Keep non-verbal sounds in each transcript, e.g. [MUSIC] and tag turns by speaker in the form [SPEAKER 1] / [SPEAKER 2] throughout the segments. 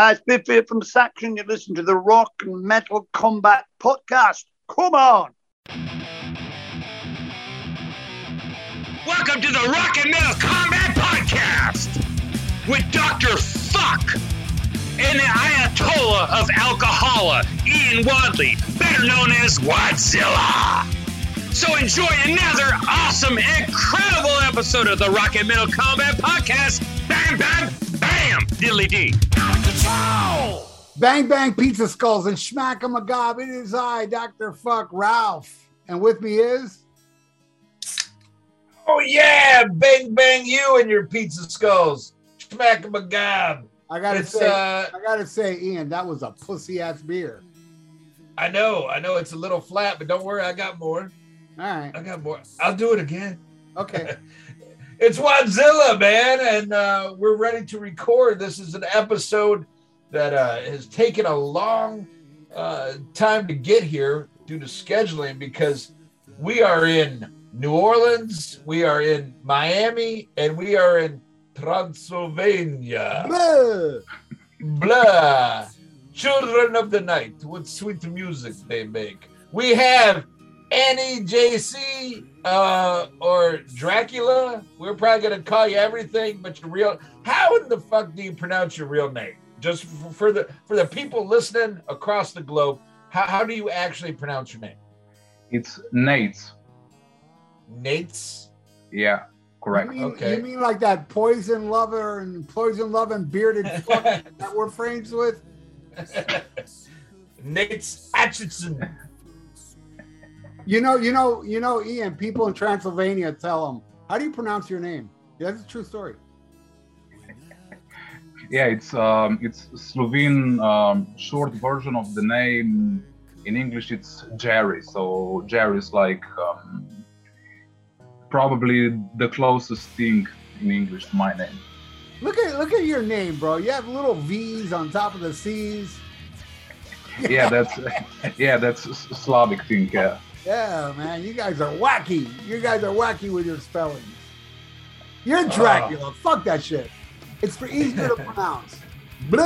[SPEAKER 1] Hi, it's Biff here from Saxon. You listen to the Rock and Metal Combat Podcast. Come on.
[SPEAKER 2] Welcome to the Rock and Metal Combat Podcast with Dr. Fuck and the Ayatollah of Alcohola, Ian Wadley, better known as Wadzilla. So enjoy another awesome, incredible episode of the Rock and Metal Combat Podcast. Bam, bam, bam, diddly dee. Control!
[SPEAKER 3] Bang Bang Pizza Skulls and Schmack 'em a gob. It is I, Dr. Fuck Ralph. And with me is
[SPEAKER 4] Oh yeah, bang bang you and your pizza skulls. Smack 'em a gob.
[SPEAKER 3] I gotta
[SPEAKER 4] It's
[SPEAKER 3] say,
[SPEAKER 4] uh
[SPEAKER 3] I gotta say, Ian, that was a pussy ass beer.
[SPEAKER 4] I know, I know it's a little flat, but don't worry, I got more.
[SPEAKER 3] All right.
[SPEAKER 4] I got more. I'll do it again.
[SPEAKER 3] Okay. [LAUGHS]
[SPEAKER 4] It's Wadzilla, man, and uh, we're ready to record. This is an episode that uh, has taken a long uh, time to get here due to scheduling because we are in New Orleans, we are in Miami, and we are in Transylvania.
[SPEAKER 3] Blah.
[SPEAKER 4] Blah. Children of the night. What sweet music they make. We have Annie JC uh, or Dracula. We're probably going to call you everything but your real. How in the fuck do you pronounce your real name? Just for, for the for the people listening across the globe, how, how do you actually pronounce your name?
[SPEAKER 5] It's Nates.
[SPEAKER 4] Nate's.
[SPEAKER 5] Yeah, correct.
[SPEAKER 3] You mean,
[SPEAKER 4] Okay.
[SPEAKER 3] you mean like that poison lover and poison loving bearded [LAUGHS] fuck that we're friends with? [LAUGHS]
[SPEAKER 4] Nate's Atchison.
[SPEAKER 3] You know, you know, you know, Ian, people in Transylvania tell them, how do you pronounce your name? Yeah, that's a true story.
[SPEAKER 5] Yeah, it's um, it's Slovene um, short version of the name. In English, it's Jerry. So Jerry is like um, probably the closest thing in English to my name.
[SPEAKER 3] Look at look at your name, bro. You have little V's on top of the C's.
[SPEAKER 5] Yeah, that's [LAUGHS] yeah, that's Slavic thing. Yeah.
[SPEAKER 3] Yeah, man, you guys are wacky. You guys are wacky with your spellings. You're Dracula. Fuck that shit. It's for easier to [LAUGHS] pronounce. Blah.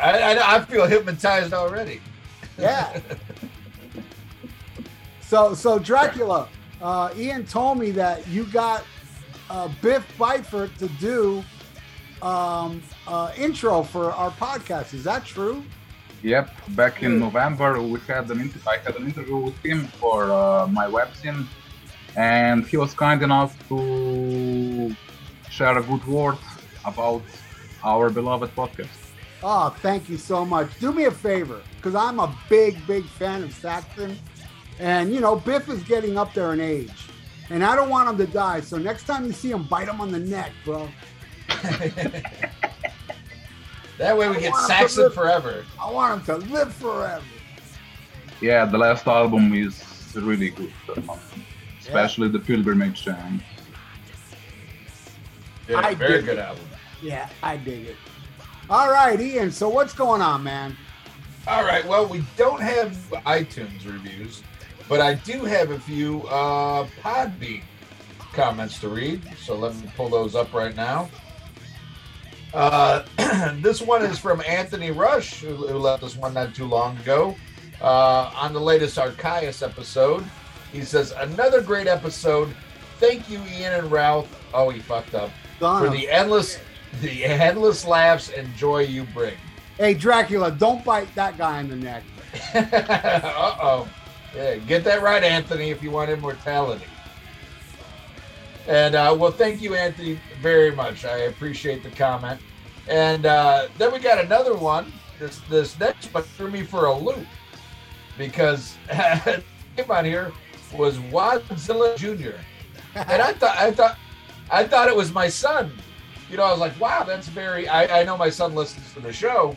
[SPEAKER 4] I, I, I feel hypnotized already.
[SPEAKER 3] Yeah. [LAUGHS] So, so Dracula, uh, Ian told me that you got uh, Biff Byford to do um, uh, intro for our podcast. Is that true?
[SPEAKER 5] Yep. Back in November, we had an inter- I had an interview with him for uh, my webzine, and he was kind enough to share a good word about our beloved podcast.
[SPEAKER 3] Oh, thank you so much. Do me a favor, because I'm a big, big fan of Saxon. And, you know, Biff is getting up there in age. And I don't want him to die. So next time you see him, bite him on the neck, bro. [LAUGHS]
[SPEAKER 4] That way we
[SPEAKER 3] I
[SPEAKER 4] get
[SPEAKER 3] want 'em to
[SPEAKER 4] Saxon
[SPEAKER 3] live-
[SPEAKER 4] forever.
[SPEAKER 3] I want him to live forever.
[SPEAKER 5] Yeah, the last album is really good, uh, especially the Pilgrimage. And
[SPEAKER 4] Yeah,
[SPEAKER 3] I
[SPEAKER 4] very
[SPEAKER 3] dig
[SPEAKER 4] good
[SPEAKER 3] it.
[SPEAKER 4] album.
[SPEAKER 3] Yeah, I dig it. All right, Ian. So what's going on, man?
[SPEAKER 4] All right. Well, we don't have iTunes reviews, but I do have a few uh, Podbean comments to read. So let me pull those up right now. Uh, [CLEARS THROAT] this one is from Anthony Rush, who, who left us one not too long ago. Uh, on the latest Archias episode, he says, Another great episode. Thank you, Ian and Ralph. Oh, he fucked up. For the endless, the endless laughs and joy you bring.
[SPEAKER 3] Hey, Dracula, don't bite that guy in the neck. [LAUGHS]
[SPEAKER 4] uh oh. Yeah, get that right, Anthony, if you want immortality. And uh, well, thank you, Anthony, very much. I appreciate the comment. And uh, then we got another one. This this next one threw me for a loop because [LAUGHS] came on here was Wadzilla Jr. and I thought I thought I thought it was my son. You know, I was like, wow, that's very. I, I know my son listens to the show,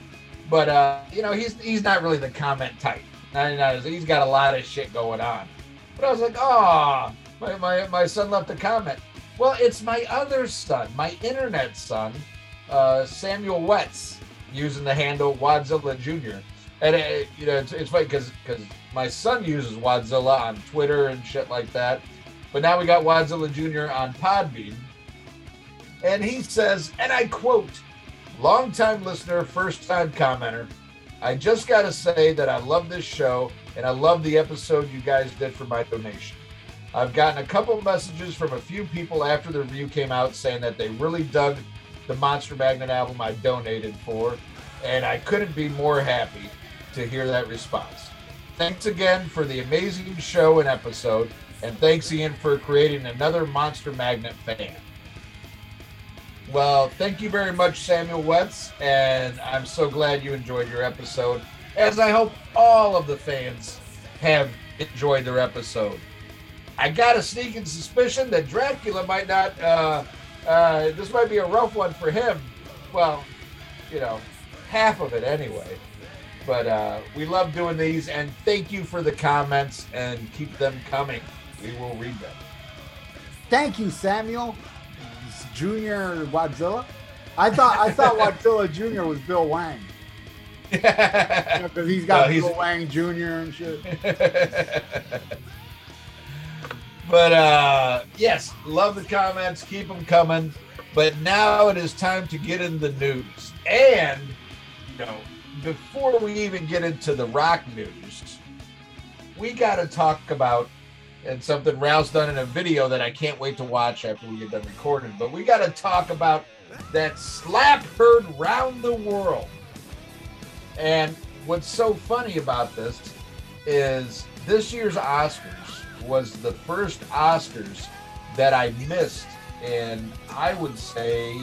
[SPEAKER 4] but uh, you know, he's he's not really the comment type. I know he's got a lot of shit going on. But I was like, oh, my, my, my son left a comment. Well, it's my other son, my internet son, uh, Samuel Wetz, using the handle Wadzilla Jr. And it, you know, it's, it's funny because because my son uses Wadzilla on Twitter and shit like that. But now we got Wadzilla Jr. on Podbean. And he says, and I quote, Longtime listener, first time commenter. I just got to say that I love this show and I love the episode you guys did for my donation. I've gotten a couple messages from a few people after the review came out saying that they really dug the Monster Magnet album I donated for, and I couldn't be more happy to hear that response. Thanks again for the amazing show and episode, and thanks Ian for creating another Monster Magnet fan. Well, thank you very much, Samuel Wetz, and I'm so glad you enjoyed your episode, as I hope all of the fans have enjoyed their episode. I got a sneaking suspicion that Dracula might not, uh, uh, this might be a rough one for him. Well, you know, half of it anyway. But uh, we love doing these, and thank you for the comments, and keep them coming. We will read them.
[SPEAKER 3] Thank you, Samuel Junior Wadzilla. I thought I thought [LAUGHS] Wadzilla Junior was Bill Wang because you know, he's got
[SPEAKER 4] No, he's-
[SPEAKER 3] Bill Wang Junior and shit. [LAUGHS]
[SPEAKER 4] but uh, yes, love the comments. Keep them coming. But now it is time to get in the news. And, you know, before we even get into the rock news, we got to talk about and something Ralph's done in a video that I can't wait to watch after we get done recording. But we got to talk about that slap heard round the world. And what's so funny about this is this year's Oscars was the first Oscars that I missed in, I would say,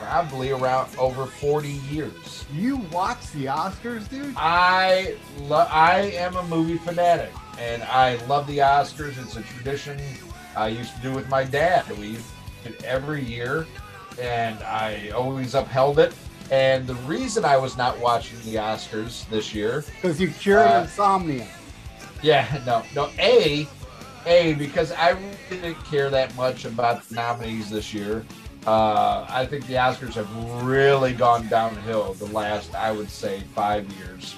[SPEAKER 4] probably around over 40 years.
[SPEAKER 3] You watch the Oscars, dude?
[SPEAKER 4] I lo- I am a movie fanatic, and I love the Oscars. It's a tradition I used to do with my dad. We did it every year, and I always upheld it. And the reason I was not watching the Oscars this year
[SPEAKER 3] Because you cured
[SPEAKER 4] Uh,
[SPEAKER 3] insomnia.
[SPEAKER 4] yeah, [LAUGHS] no, no. A, A, because I didn't care that much about the nominees this year. Uh, I think the Oscars have really gone downhill the last, I would say, five years.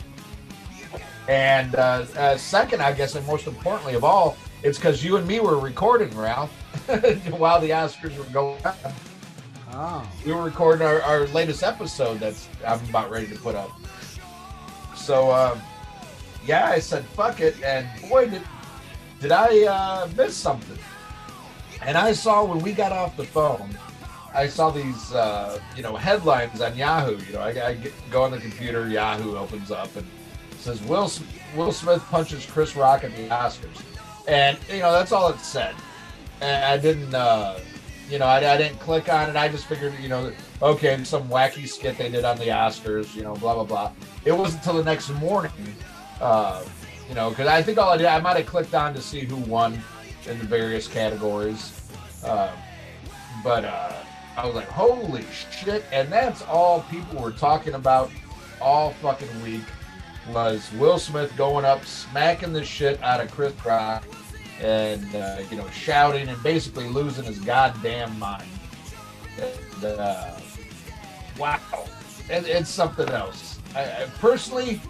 [SPEAKER 4] And uh, uh, second, I guess, and most importantly of all, it's because you and me were recording, Ralph, [LAUGHS] while the Oscars were going on.
[SPEAKER 3] Oh.
[SPEAKER 4] We were recording our, our latest episode that's I'm about ready to put up. So, um, yeah, I said, fuck it. And boy, did, did I uh, miss something. And I saw when we got off the phone, I saw these, uh, you know, headlines on Yahoo. You know, I, I get, go on the computer, Yahoo opens up and says Will Will Smith punches Chris Rock at the Oscars, and you know that's all it said. And I didn't, uh, you know, I, I didn't click on it. I just figured, you know, okay, some wacky skit they did on the Oscars, you know, blah blah blah. It wasn't until the next morning, uh, you know, because I think all I did, I might have clicked on to see who won in the various categories, uh, but uh, I was like, holy shit! And that's all people were talking about all fucking week was Will Smith going up, smacking the shit out of Chris Rock, and uh, you know, shouting and basically losing his goddamn mind. And, uh, wow, it, it's something else. I, I personally,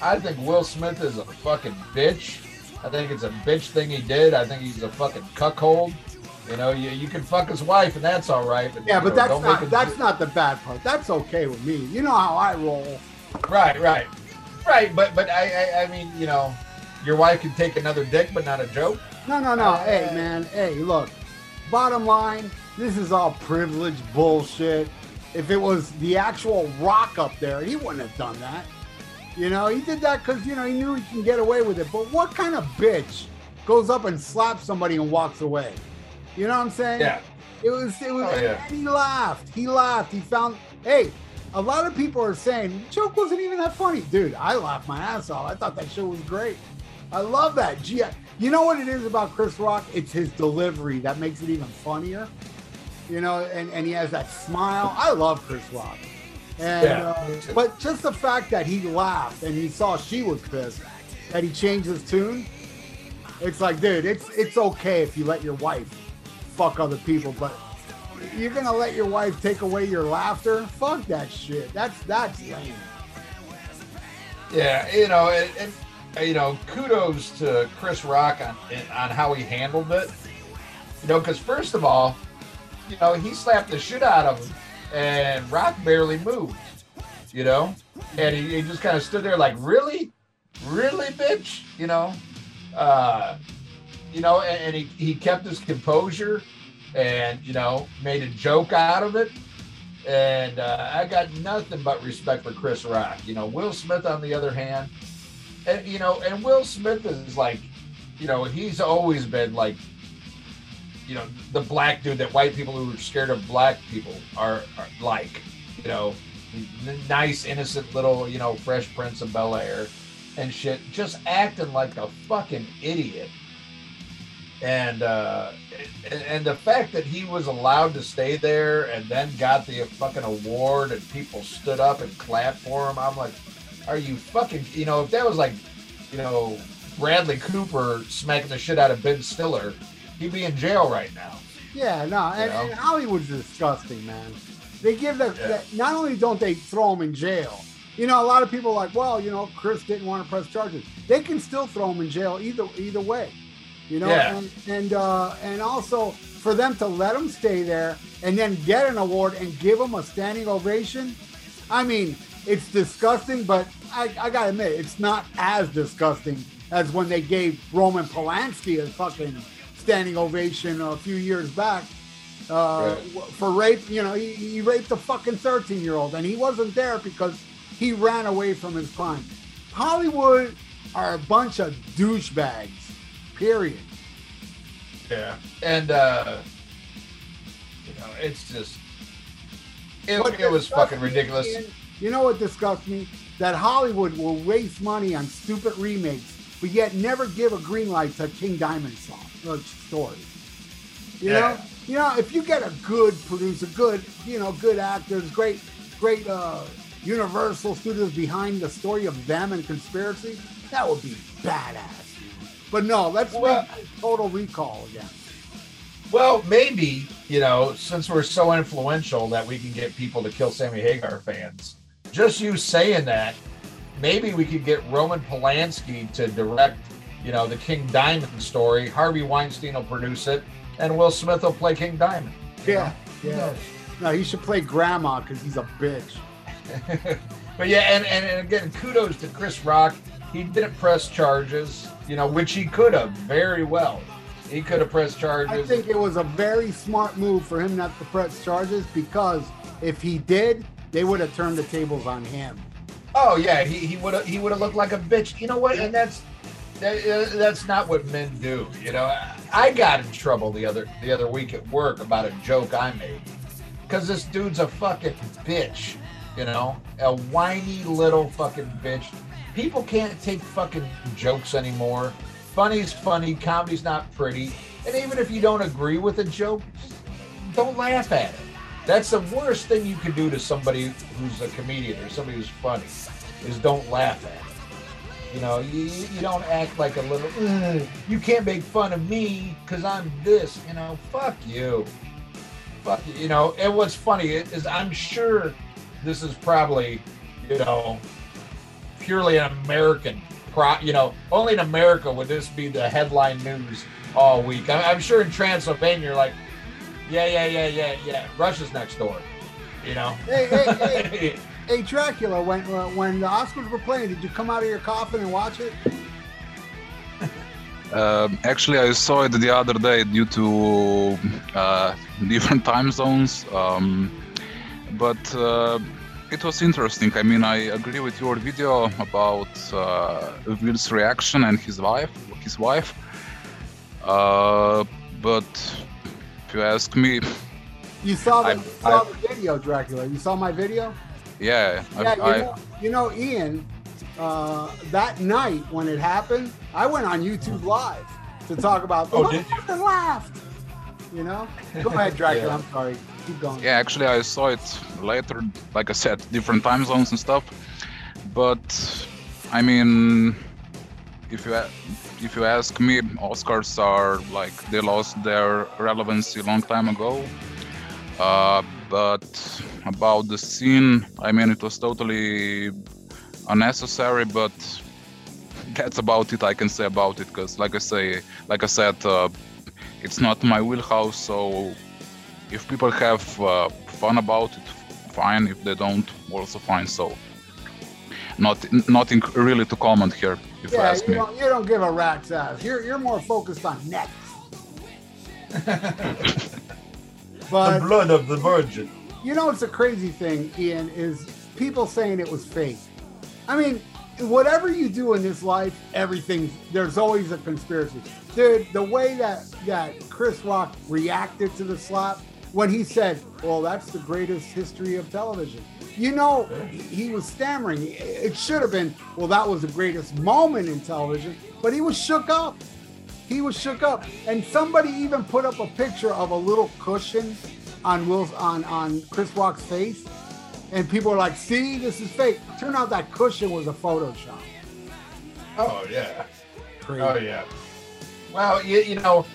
[SPEAKER 4] I think Will Smith is a fucking bitch. I think it's a bitch thing he did. I think he's a fucking cuckold. You know, you, you can fuck his wife and that's all right. But,
[SPEAKER 3] Yeah, but
[SPEAKER 4] know,
[SPEAKER 3] that's not that's
[SPEAKER 4] do-
[SPEAKER 3] not the bad part. That's okay with me. You know how I roll.
[SPEAKER 4] Right, right, right. But but I, I I mean, you know, your wife can take another dick, but not a joke.
[SPEAKER 3] No, no, no. Uh, hey, man. Hey, look. Bottom line, this is all privilege bullshit. If it was the actual rock up there, he wouldn't have done that. You know, he did that because, you know, he knew he can get away with it. But what kind of bitch goes up and slaps somebody and walks away? You know what I'm saying?
[SPEAKER 4] Yeah.
[SPEAKER 3] It was, it was,
[SPEAKER 4] Oh, yeah.
[SPEAKER 3] and he laughed. He laughed. He found, hey, a lot of people are saying, the joke wasn't even that funny. Dude, I laughed my ass off. I thought that show was great. I love that. Gee, you know what it is about Chris Rock? It's his delivery that makes it even funnier. You know, and, and he has that smile. I love Chris Rock. And
[SPEAKER 4] Yeah,
[SPEAKER 3] uh, but just the fact that he laughed and he saw she was pissed that he changed his tune, it's like, dude, it's it's okay if you let your wife fuck other people, but you're gonna let your wife take away your laughter? Fuck that shit. That's that's lame.
[SPEAKER 4] Yeah, you know, uh, you know, kudos to Chris Rock on on how he handled it. You know, because first of all, you know, he slapped the shit out of him, and Rock barely moved. you know, and he, he just kind of stood there like, really, really, bitch, you know, uh, you know, and, and he he kept his composure, and you know, made a joke out of it. And uh, I got nothing but respect for Chris Rock. You know, Will Smith, on the other hand, and you know, and Will Smith is like, you know, he's always been like, you know, the black dude that white people who are scared of black people are, are like, you know, nice, innocent little, you know, Fresh Prince of Bel Air and shit, just acting like a fucking idiot. And uh, and, the fact that he was allowed to stay there and then got the fucking award and people stood up and clapped for him, I'm like, are you fucking, you know, if that was like, you know, Bradley Cooper smacking the shit out of Ben Stiller, he'd be in jail right now.
[SPEAKER 3] Yeah, no, and, and Hollywood's disgusting, man. They give the,
[SPEAKER 4] Yeah.
[SPEAKER 3] the- not only don't they throw him in jail. You know, a lot of people are like, well, you know, Chris didn't want to press charges. They can still throw him in jail either either way. You know,
[SPEAKER 4] Yeah.
[SPEAKER 3] and and uh, and also for them to let him stay there and then get an award and give him a standing ovation. I mean, it's disgusting, but I, I gotta admit, it's not as disgusting as when they gave Roman Polanski a fucking standing ovation a few years back uh,
[SPEAKER 4] Right.
[SPEAKER 3] for rape. You know, he, he raped a fucking 13 year old, and he wasn't there because he ran away from his crime. Hollywood are a bunch of douchebags. Period.
[SPEAKER 4] Yeah, and uh, you know, it's just it, it was fucking ridiculous.
[SPEAKER 3] Ian, You know what disgusts me? That Hollywood will waste money on stupid remakes, but yet never give a green light to King Diamond song uh, story. You
[SPEAKER 4] Yeah.
[SPEAKER 3] know, you know, if you get a good producer, good, you know, good actors, great, great uh, Universal Studios behind the story of them and conspiracy, that would be badass. But no, let's
[SPEAKER 4] Well-
[SPEAKER 3] make Total Recall again.
[SPEAKER 4] Well, maybe you know, since we're so influential that we can get people to kill Sammy Hagar fans. Just you saying that, maybe we could get Roman Polanski to direct, you know, the King Diamond story. Harvey Weinstein will produce it, and Will Smith will play King Diamond.
[SPEAKER 3] Yeah,
[SPEAKER 4] know?
[SPEAKER 3] Yeah. No, he should play Grandma because he's a bitch. [LAUGHS]
[SPEAKER 4] but yeah, and, and, and again, kudos to Chris Rock. He didn't press charges, you know, which he could have very well. He could have pressed charges.
[SPEAKER 3] I think it was a very smart move for him not to press charges because if he did, they would have turned the tables on him.
[SPEAKER 4] Oh yeah, he he would have he would have looked like a bitch. You know what? And that's that, uh, that's not what men do. You know, I got in trouble the other the other week at work about a joke I made because this dude's a fucking bitch. You know, a whiny little fucking bitch. People can't take fucking jokes anymore. Funny's funny, comedy's not pretty. And even if you don't agree with a joke, don't laugh at it. That's the worst thing you can do to somebody who's a comedian or somebody who's funny, is don't laugh at it. You know, you, you don't act like a little, "Ugh, you can't make fun of me because I'm this, you know, fuck you. Fuck you, you know. And what's funny is I'm sure this is probably, you know, purely an American pro, you know, only in America would this be the headline news all week. I, I'm sure in Transylvania, you're like, yeah, yeah, yeah, yeah, yeah. Russia's next door. You know.
[SPEAKER 3] Hey, hey, hey, [LAUGHS] hey, Dracula, when uh, when the Oscars were playing, did you come out of your coffin and watch it? [LAUGHS]
[SPEAKER 6] Um actually, I saw it the other day due to uh, [LAUGHS] different time zones, um, but uh, it was interesting. I mean, I agree with your video about uh, Will's reaction and his wife. His wife, uh, but if you ask me,
[SPEAKER 3] You saw the,
[SPEAKER 6] I-
[SPEAKER 3] you saw
[SPEAKER 6] I-
[SPEAKER 3] the video, Dracula. You saw my video?
[SPEAKER 6] yeah, I,
[SPEAKER 3] Yeah, you,
[SPEAKER 6] I,
[SPEAKER 3] know, you know, Ian, uh, that night when it happened, I went on YouTube Live to talk about the
[SPEAKER 4] Oh, did you?
[SPEAKER 3] laughed. You know? Go ahead, Dracula.
[SPEAKER 4] Yeah.
[SPEAKER 3] I'm sorry. Keep going.
[SPEAKER 6] Yeah, actually, I saw it later, like I said, different time zones and stuff. But I mean, if you if you ask me, Oscars are like they lost their relevancy a long time ago. Uh, but about the scene, I mean, it was totally unnecessary. But that's about it I can say about it, because like I say, like I said, uh, it's not my wheelhouse. So if people have uh, fun about it, fine. If they don't, also fine. So, not nothing really to comment here, if you
[SPEAKER 3] Yeah,
[SPEAKER 6] ask
[SPEAKER 3] you
[SPEAKER 6] me.
[SPEAKER 3] don't, you don't give a rat's ass. You're you're more focused on next. [LAUGHS] but
[SPEAKER 4] blood of the virgin.
[SPEAKER 3] you know what's a crazy thing, Ian, is people saying it was fake. I mean, whatever you do in this life, everything there's always a conspiracy. Dude, the way that that Chris Rock reacted to the slap when he said, "Well, that's the greatest history of television." You know, he he was stammering. It should have been, "Well, that was the greatest moment in television," but he was shook up. He was shook up, and somebody even put up a picture of a little cushion on Will's on on Chris Rock's face, and people are like, "See, this is fake." Turned out that cushion was a Photoshop.
[SPEAKER 4] Oh yeah.
[SPEAKER 3] Crazy.
[SPEAKER 4] Oh yeah. Well, you, you know,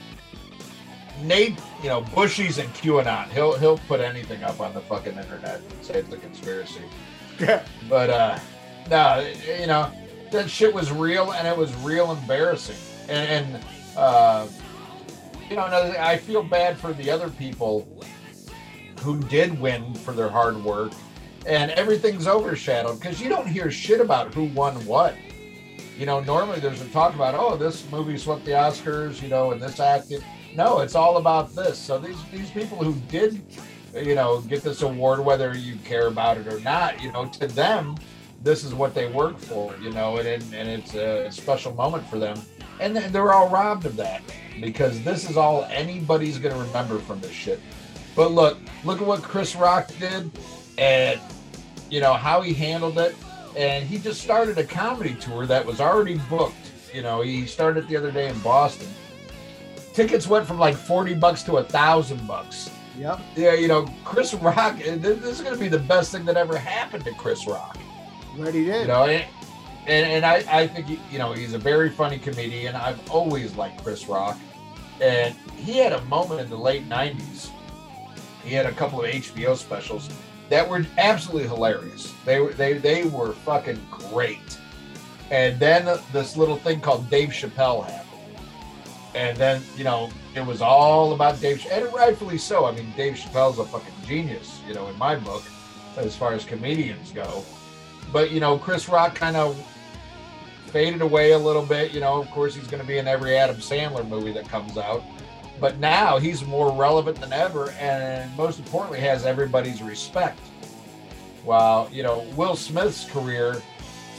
[SPEAKER 4] Nate, you know, Bushies and QAnon. He'll he'll put anything up on the fucking internet and say it's a conspiracy.
[SPEAKER 3] Yeah.
[SPEAKER 4] But uh no, you know, that shit was real and it was real embarrassing. And, and uh you know, another thing, I feel bad for the other people who did win for their hard work and everything's overshadowed because you don't hear shit about who won what. You know, normally there's a talk about, oh, this movie swept the Oscars, you know, and this acted. No, it's all about this. So these these people who did, you know, get this award, whether you care about it or not, you know, to them, this is what they work for, you know, and and, it's a special moment for them. And they're all robbed of that because this is all anybody's going to remember from this shit. But look, look at what Chris Rock did, and you know how he handled it. And he just started a comedy tour that was already booked. You know, he started the other day in Boston. Tickets went from like forty bucks to a thousand bucks.
[SPEAKER 3] Yep.
[SPEAKER 4] Yeah, you know, Chris Rock. Eh, this this is going to be the best thing that ever happened to Chris Rock.
[SPEAKER 3] What he did.
[SPEAKER 4] You know, and and, and I, I think he, you know he's a very funny comedian. I've always liked Chris Rock, and he had a moment in the late '90s. He had a couple of HBO specials that were absolutely hilarious. They were they they were fucking great. And then this little thing called Dave Chappelle happened. And then, you know, it was all about Dave, and rightfully so. I mean, Dave Chappelle's a fucking genius, you know, in my book, as far as comedians go. But, you know, Chris Rock kind of faded away a little bit. You know, of course, he's going to be in every Adam Sandler movie that comes out. But now he's more relevant than ever, and most importantly, has everybody's respect. While, you know, Will Smith's career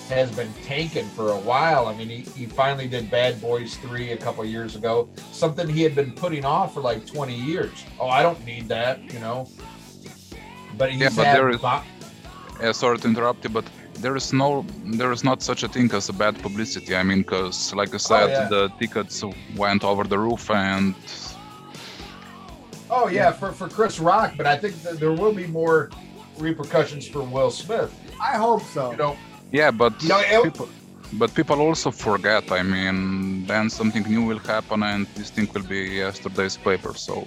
[SPEAKER 4] has been tanking for a while. I mean, he, he finally did Bad Boys 3 a couple years ago, something he had been putting off for like 20 years. Oh, I don't need that, you know. But he's
[SPEAKER 6] Yeah, but there is-
[SPEAKER 4] bo-
[SPEAKER 6] Uh, sorry to interrupt you, but there is no, there is not such a thing as a bad publicity. I mean, because like I said,
[SPEAKER 4] yeah.
[SPEAKER 6] the tickets went over the roof, and
[SPEAKER 4] Oh yeah, for, for Chris Rock, but I think that there will be more repercussions for Will Smith.
[SPEAKER 3] I hope so.
[SPEAKER 4] You know,
[SPEAKER 6] yeah, but
[SPEAKER 4] it-
[SPEAKER 6] people, but people also forget. I mean, then something new will happen, and this thing will be yesterday's paper. So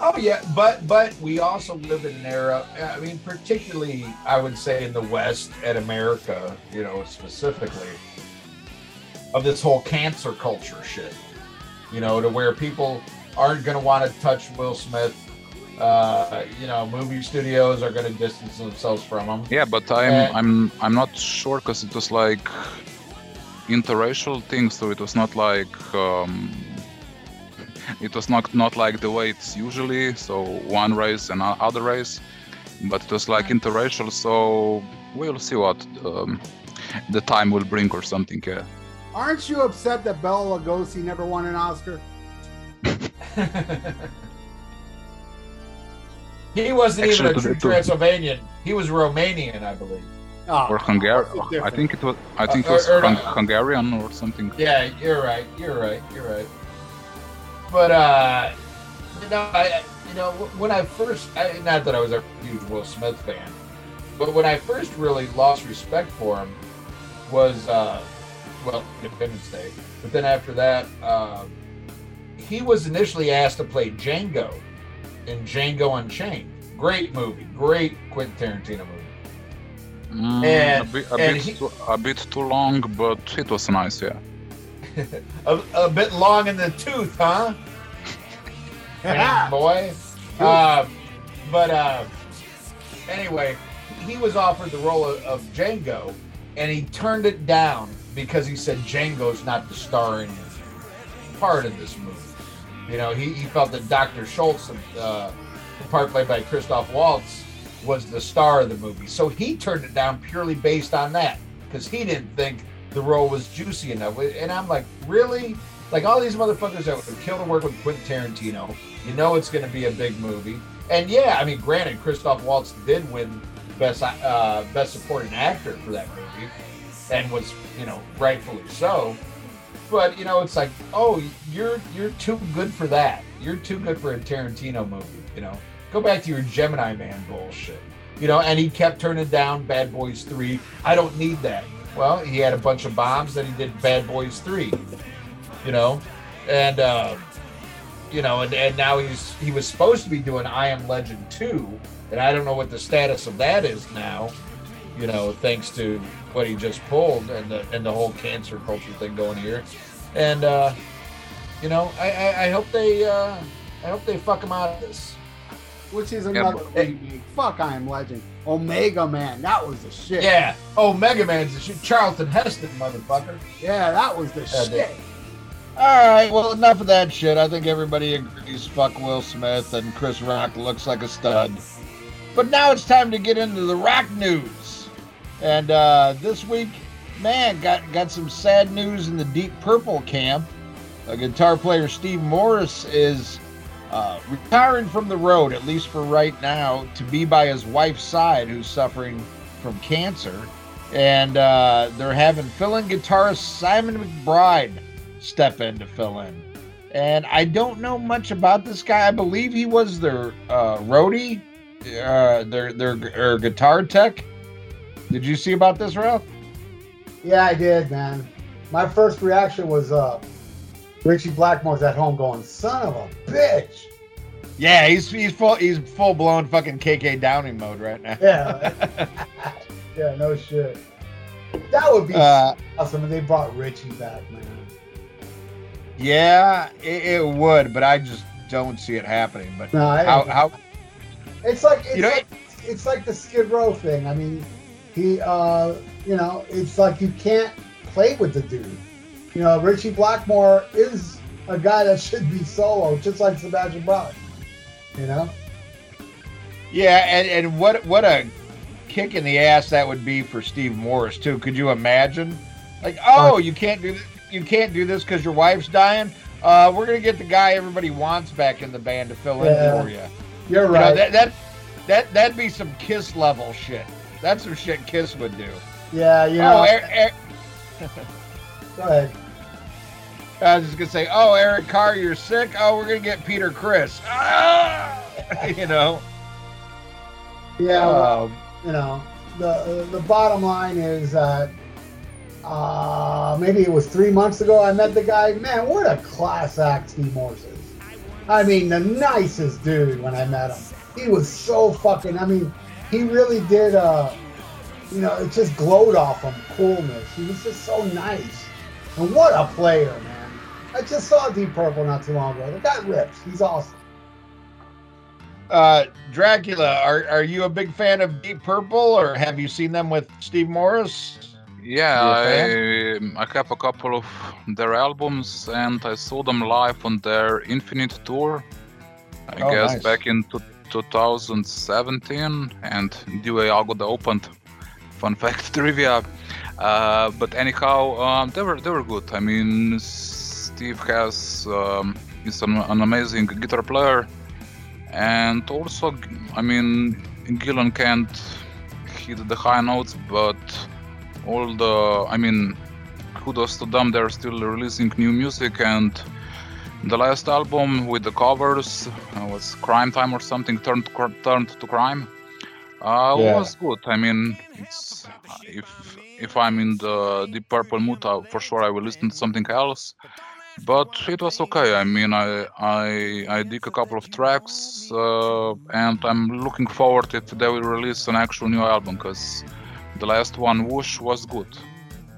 [SPEAKER 4] Oh yeah, but but we also live in an era. I mean, particularly I would say in the West and America, you know, specifically of this whole cancer culture shit. You know, to where people aren't going to want to touch Will Smith. Uh, you know, movie studios are going to distance themselves from them.
[SPEAKER 6] yeah, but I'm
[SPEAKER 4] And-
[SPEAKER 6] I'm I'm not sure because it was like interracial thing, so it was not like. Um, it was not not like the way it's usually so one race and o- other race but it was like interracial so we'll see what um, the time will bring or something yeah
[SPEAKER 3] Aren't you upset that Bela Lugosi never won an Oscar? [LAUGHS]
[SPEAKER 4] he wasn't
[SPEAKER 6] Actually,
[SPEAKER 4] even a true
[SPEAKER 6] the-
[SPEAKER 4] Transylvanian. He was Romanian, I believe.
[SPEAKER 3] Oh,
[SPEAKER 6] or Hungarian I think it was I think it
[SPEAKER 4] Uh,
[SPEAKER 6] was
[SPEAKER 4] or- or
[SPEAKER 6] Hung- Hungarian or something
[SPEAKER 4] Yeah, you're right. You're right. You're right. But uh, you know, I you know when I first, I, not that I was a huge Will Smith fan, but when I first really lost respect for him was uh, well Independence Day. But then after that, um, he was initially asked to play Django in Django Unchained. Great movie. Great Quentin Tarantino movie.
[SPEAKER 6] Mm,
[SPEAKER 4] And-
[SPEAKER 6] a bit, a,
[SPEAKER 4] and
[SPEAKER 6] bit
[SPEAKER 4] he-
[SPEAKER 6] too, a bit too long but it was nice yeah [LAUGHS]
[SPEAKER 4] a, a bit long in the tooth, huh? [LAUGHS] Boy. Uh, but uh,
[SPEAKER 5] anyway, he was offered the role of, of Django, and he turned it down because he said Django's not the starring part in this movie. You know, he, he felt that Dr. Schultz, uh, the part played by Christoph Waltz, was the star of the movie. So he turned it down purely based on that because he didn't think the role was juicy enough. And I'm like, really? Like all these motherfuckers that would kill to work with Quentin Tarantino. You know it's going to be a big movie. And yeah, I mean, granted, Christoph Waltz did win best uh, best supporting actor for that movie, and was you know rightfully so. But you know, it's like, oh, you're you're too good for that. You're too good for a Tarantino movie. You know, go back to your Gemini Man bullshit. You know, and he kept turning down Bad Boys Three. I don't need that. Well, he had a bunch of bombs, then he did Bad Boys Three. You know, and uh, you know, and, and now he's he was supposed to be doing I Am Legend two, and I don't know what the status of that is now. You know, thanks to what he just pulled and the and the whole cancer culture thing going here, and uh, you know, I, I, I hope they uh, I hope they fuck him out of this.
[SPEAKER 3] Which is another remake. Fuck, I am Legend. Omega Man, that was the shit.
[SPEAKER 5] Yeah. Oh, Mega Man's the shit. Charlton Heston, motherfucker.
[SPEAKER 3] Yeah, that was the
[SPEAKER 5] Yeah,
[SPEAKER 3] shit.
[SPEAKER 5] they-
[SPEAKER 4] All right, well, enough of that shit. I think everybody agrees fuck Will Smith and Chris Rock looks like a stud. But now it's time to get into the rock news. And uh, this week, man, got, got some sad news in the Deep Purple camp. A guitar player, Steve Morse, is uh, retiring from the road, at least for right now, to be by his wife's side, who's suffering from cancer. And uh, they're having fill-in guitarist Simon McBride step in to fill in. And I don't know much about this guy. I believe he was their uh, roadie, uh, their their or guitar tech. Did you see about this, Ralph?
[SPEAKER 3] Yeah, I did, man. My first reaction was uh Ritchie Blackmore's at home going, son of a bitch.
[SPEAKER 4] Yeah, he's he's full he's full blown fucking KK Downing mode right now.
[SPEAKER 3] Yeah. [LAUGHS] yeah, no shit. That would be
[SPEAKER 4] Uh,
[SPEAKER 3] awesome if they brought Ritchie back, man.
[SPEAKER 4] yeah, it, it would, but I just don't see it happening. But
[SPEAKER 3] No,
[SPEAKER 4] how how
[SPEAKER 3] It's like it's
[SPEAKER 4] You know,
[SPEAKER 3] like it's like the Skid Row thing. I mean, he uh you know, it's like you can't play with the dude. You know, Ritchie Blackmore is a guy that should be solo, just like Sebastian Bach. You know?
[SPEAKER 4] Yeah, and, and what what a kick in the ass that would be for Steve Morse too. Could you imagine? Like, oh, you can't do this. You can't do this because your wife's dying. Uh, we're gonna get the guy everybody wants back in the band to fill
[SPEAKER 3] Yeah.
[SPEAKER 4] in for you.
[SPEAKER 3] You're
[SPEAKER 4] You know,
[SPEAKER 3] right.
[SPEAKER 4] that that that that'd be some Kiss level shit. That's some shit Kiss would do.
[SPEAKER 3] yeah, you know.
[SPEAKER 4] oh, Er- Er-
[SPEAKER 3] go ahead.
[SPEAKER 4] I was just gonna say, oh, Eric Carr, you're sick. Oh, we're gonna get Peter Criss. Ah! [LAUGHS] [LAUGHS] you know.
[SPEAKER 3] Yeah, well,
[SPEAKER 4] Um,
[SPEAKER 3] you know, the the bottom line is that uh, maybe it was three months ago I met the guy. Man, what a class act Steve Morse is. I mean, the nicest dude when I met him. He was so fucking. I mean, he really did. Uh, you know, it just glowed off him coolness. He was just so nice. And what a player, man! I just saw Deep Purple not too long ago. The guy rips. He's awesome.
[SPEAKER 4] Uh, Dracula, are are you a big fan of Deep Purple, or have you seen them with Steve Morse?
[SPEAKER 6] Yeah, I, I have a couple of their albums and I saw them live on their Infinite tour. I
[SPEAKER 4] Oh,
[SPEAKER 6] guess
[SPEAKER 4] nice.
[SPEAKER 6] back in two 2017, and Due Jagoda opened. Fun fact trivia. Uh, but anyhow, um, they were they were good. I mean, Steve has um, is an, an amazing guitar player, and also, I mean, Gillan can't hit the high notes, but all the i mean kudos to them they're still releasing new music and the last album with the covers uh, was crime time or something turned cr- turned to crime uh
[SPEAKER 4] Yeah.
[SPEAKER 6] was good i mean it's if if i'm in the deep purple mood uh, for sure i will listen to something else but it was okay i mean i i i dig a couple of tracks uh, and i'm looking forward if they will release an actual new album because the last one, Whoosh, was good.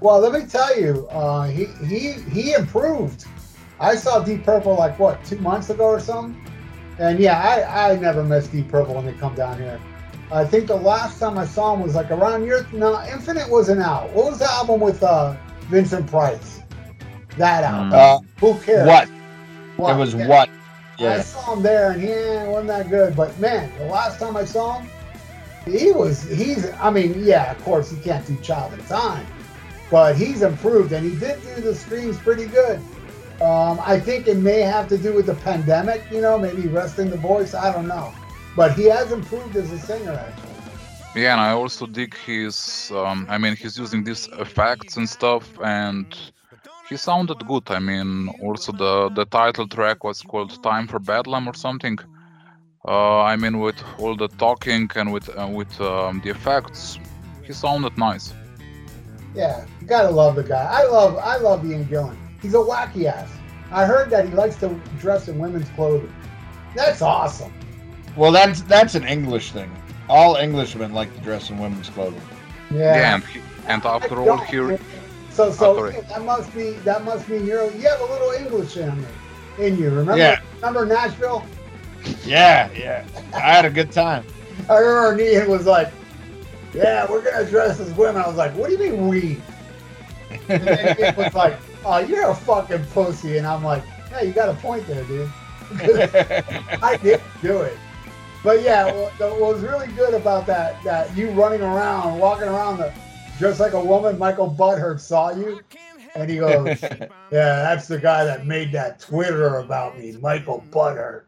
[SPEAKER 3] Well, let me tell you, uh, he he he improved. I saw Deep Purple like what two months ago or something, and yeah, I I never miss Deep Purple when they come down here. I think the last time I saw him was like around your no Infinite wasn't out. What was the album with uh Vincent Price? That album.
[SPEAKER 4] Uh,
[SPEAKER 3] Who cares?
[SPEAKER 4] what?
[SPEAKER 3] What?
[SPEAKER 4] It was
[SPEAKER 3] Yeah.
[SPEAKER 4] what?
[SPEAKER 3] I saw him there and he eh, wasn't that good. But man, the last time I saw him, he was he's I mean, yeah, of course he can't do Child in Time. But he's improved and he did do the screams pretty good. Um, I think it may have to do with the pandemic, you know, maybe resting the voice. I don't know. But he has improved as a singer actually.
[SPEAKER 6] Yeah, and I also dig his. Um, I mean, he's using these effects and stuff, and he sounded good. I mean, also the the title track was called "Time for Bedlam" or something. Uh, I mean, with all the talking and with uh, with um, the effects, he sounded nice.
[SPEAKER 3] Yeah, you gotta love the guy. I love I love Ian Gillan. He's a wacky ass. I heard that he likes to dress in women's clothing. That's awesome.
[SPEAKER 4] Well, that's that's an English thing. All Englishmen like to dress in women's clothing.
[SPEAKER 3] Yeah.
[SPEAKER 6] Yeah, and, and after all,
[SPEAKER 3] don't. So so oh,
[SPEAKER 6] sorry.
[SPEAKER 3] that must be that must mean you're you have a little English in you, in you. Remember
[SPEAKER 4] Yeah.
[SPEAKER 3] remember Nashville?
[SPEAKER 4] Yeah, yeah. I had a good time.
[SPEAKER 3] I remember Ian was like, "Yeah, we're gonna dress as women." I was like, "What do you mean we?" And then Ian was like, "Oh, you're a fucking pussy," and I'm like, "Yeah, you got a point there, dude." [LAUGHS] I didn't do it. But yeah, what, what was really good about that that you running around, walking around the just like a woman, Michael Butthurt saw you, and he goes, [LAUGHS] "Yeah, that's the guy that made that Twitter about me, Michael Butthurt."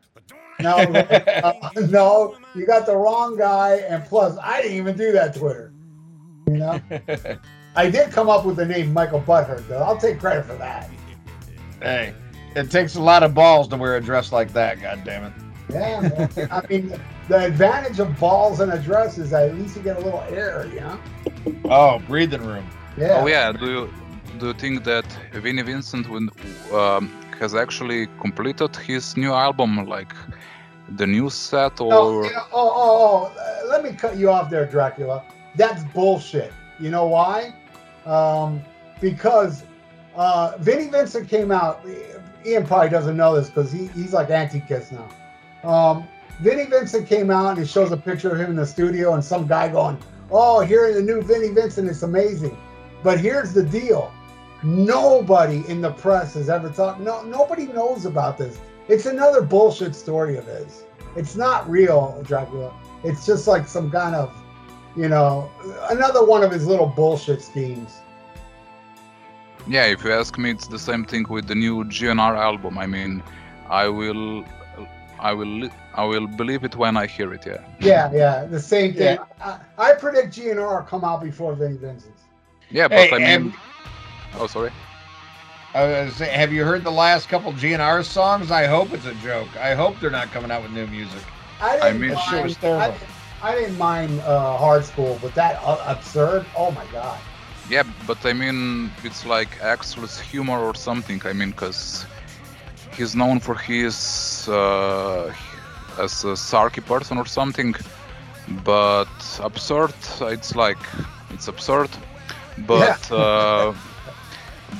[SPEAKER 3] No, [LAUGHS] uh, no, you got the wrong guy, and plus, I didn't even do that Twitter. You know, I did come up with the name Michael Butthurt, though. I'll take credit for that.
[SPEAKER 4] hey, it takes a lot of balls to wear a dress like that. God damn it.
[SPEAKER 3] Yeah, man. I mean, the advantage of balls and a dress is that at least you get a little air, you know?
[SPEAKER 4] Oh, breathing room.
[SPEAKER 3] Yeah.
[SPEAKER 6] Oh yeah, do you do you think that Vinnie Vincent when, um, has actually completed his new album, like the new set, or
[SPEAKER 3] No, you know, oh, oh, oh, let me cut you off there, Dracula. That's bullshit. You know why? Um, because uh, Vinnie Vincent came out. Ian probably doesn't know this because he, he's like anti-kiss now. Um, Vinnie Vincent came out and he shows a picture of him in the studio and some guy going, "Oh, hearing the new Vinnie Vincent is amazing." But here's the deal: nobody in the press has ever talked. No, nobody knows about this. It's another bullshit story of his. It's not real, Dracula. It's just like some kind of, you know, another one of his little bullshit schemes.
[SPEAKER 6] Yeah, if you ask me, it's the same thing with the new GNR album. I mean, I will, I will, I will believe it when I hear it. Yeah.
[SPEAKER 3] Yeah, yeah, the same thing. I, I predict GNR will come out before Vinnie Vincent's.
[SPEAKER 6] Yeah, but
[SPEAKER 4] Hey,
[SPEAKER 6] I mean,
[SPEAKER 4] and-
[SPEAKER 6] oh sorry.
[SPEAKER 4] I was gonna say, have you heard the last couple GNR songs? I hope it's a joke. I hope they're not coming out with new music.
[SPEAKER 3] I didn't
[SPEAKER 6] I mean-
[SPEAKER 4] That shit
[SPEAKER 3] mind,
[SPEAKER 4] was terrible.
[SPEAKER 3] I, didn't- I didn't mind uh, Hard Skool, but that absurd. Oh my god.
[SPEAKER 6] Yeah, but I mean, it's like Axl's humor or something. I mean, because he's known for his uh, as a sarky person or something. But absurd, it's like it's absurd. But [LAUGHS] uh,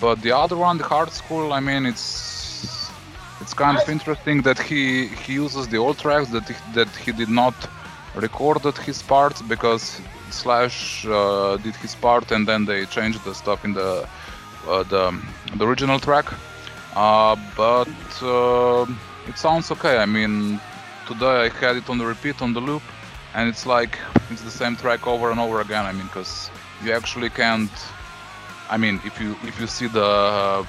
[SPEAKER 6] but the other one, the Hard Skool, I mean, it's it's kind of interesting that he he uses the old tracks that he, that he did not recorded his part because Slash uh, did his part and then they changed the stuff in the uh, the, the original track. Uh, but uh, it sounds okay. I mean, today I had it on the repeat on the loop, and it's like it's the same track over and over again. I mean, because you actually can't. I mean, if you if you see the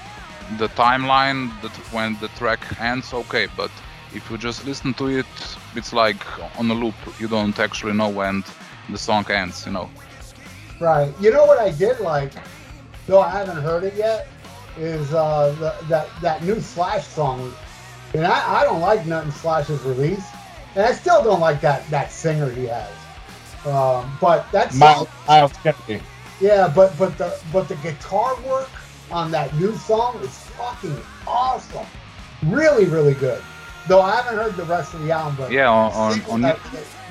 [SPEAKER 6] the timeline that when the track ends, okay, but if you just listen to it, it's like on a loop. You don't actually know when the song ends. You know.
[SPEAKER 3] Right. You know what I did like, though I haven't heard it yet, is uh, the, that that new Slash song. And I, I don't like nothing Slash's release, and I still don't like that that singer he has. Um, but that's
[SPEAKER 4] Miles, Myles Kennedy.
[SPEAKER 3] yeah, but but the but the guitar work on that new song is fucking awesome. Really, really good. Though I haven't heard the rest of the album, but
[SPEAKER 6] Yeah, on-
[SPEAKER 3] the
[SPEAKER 6] on- on
[SPEAKER 3] that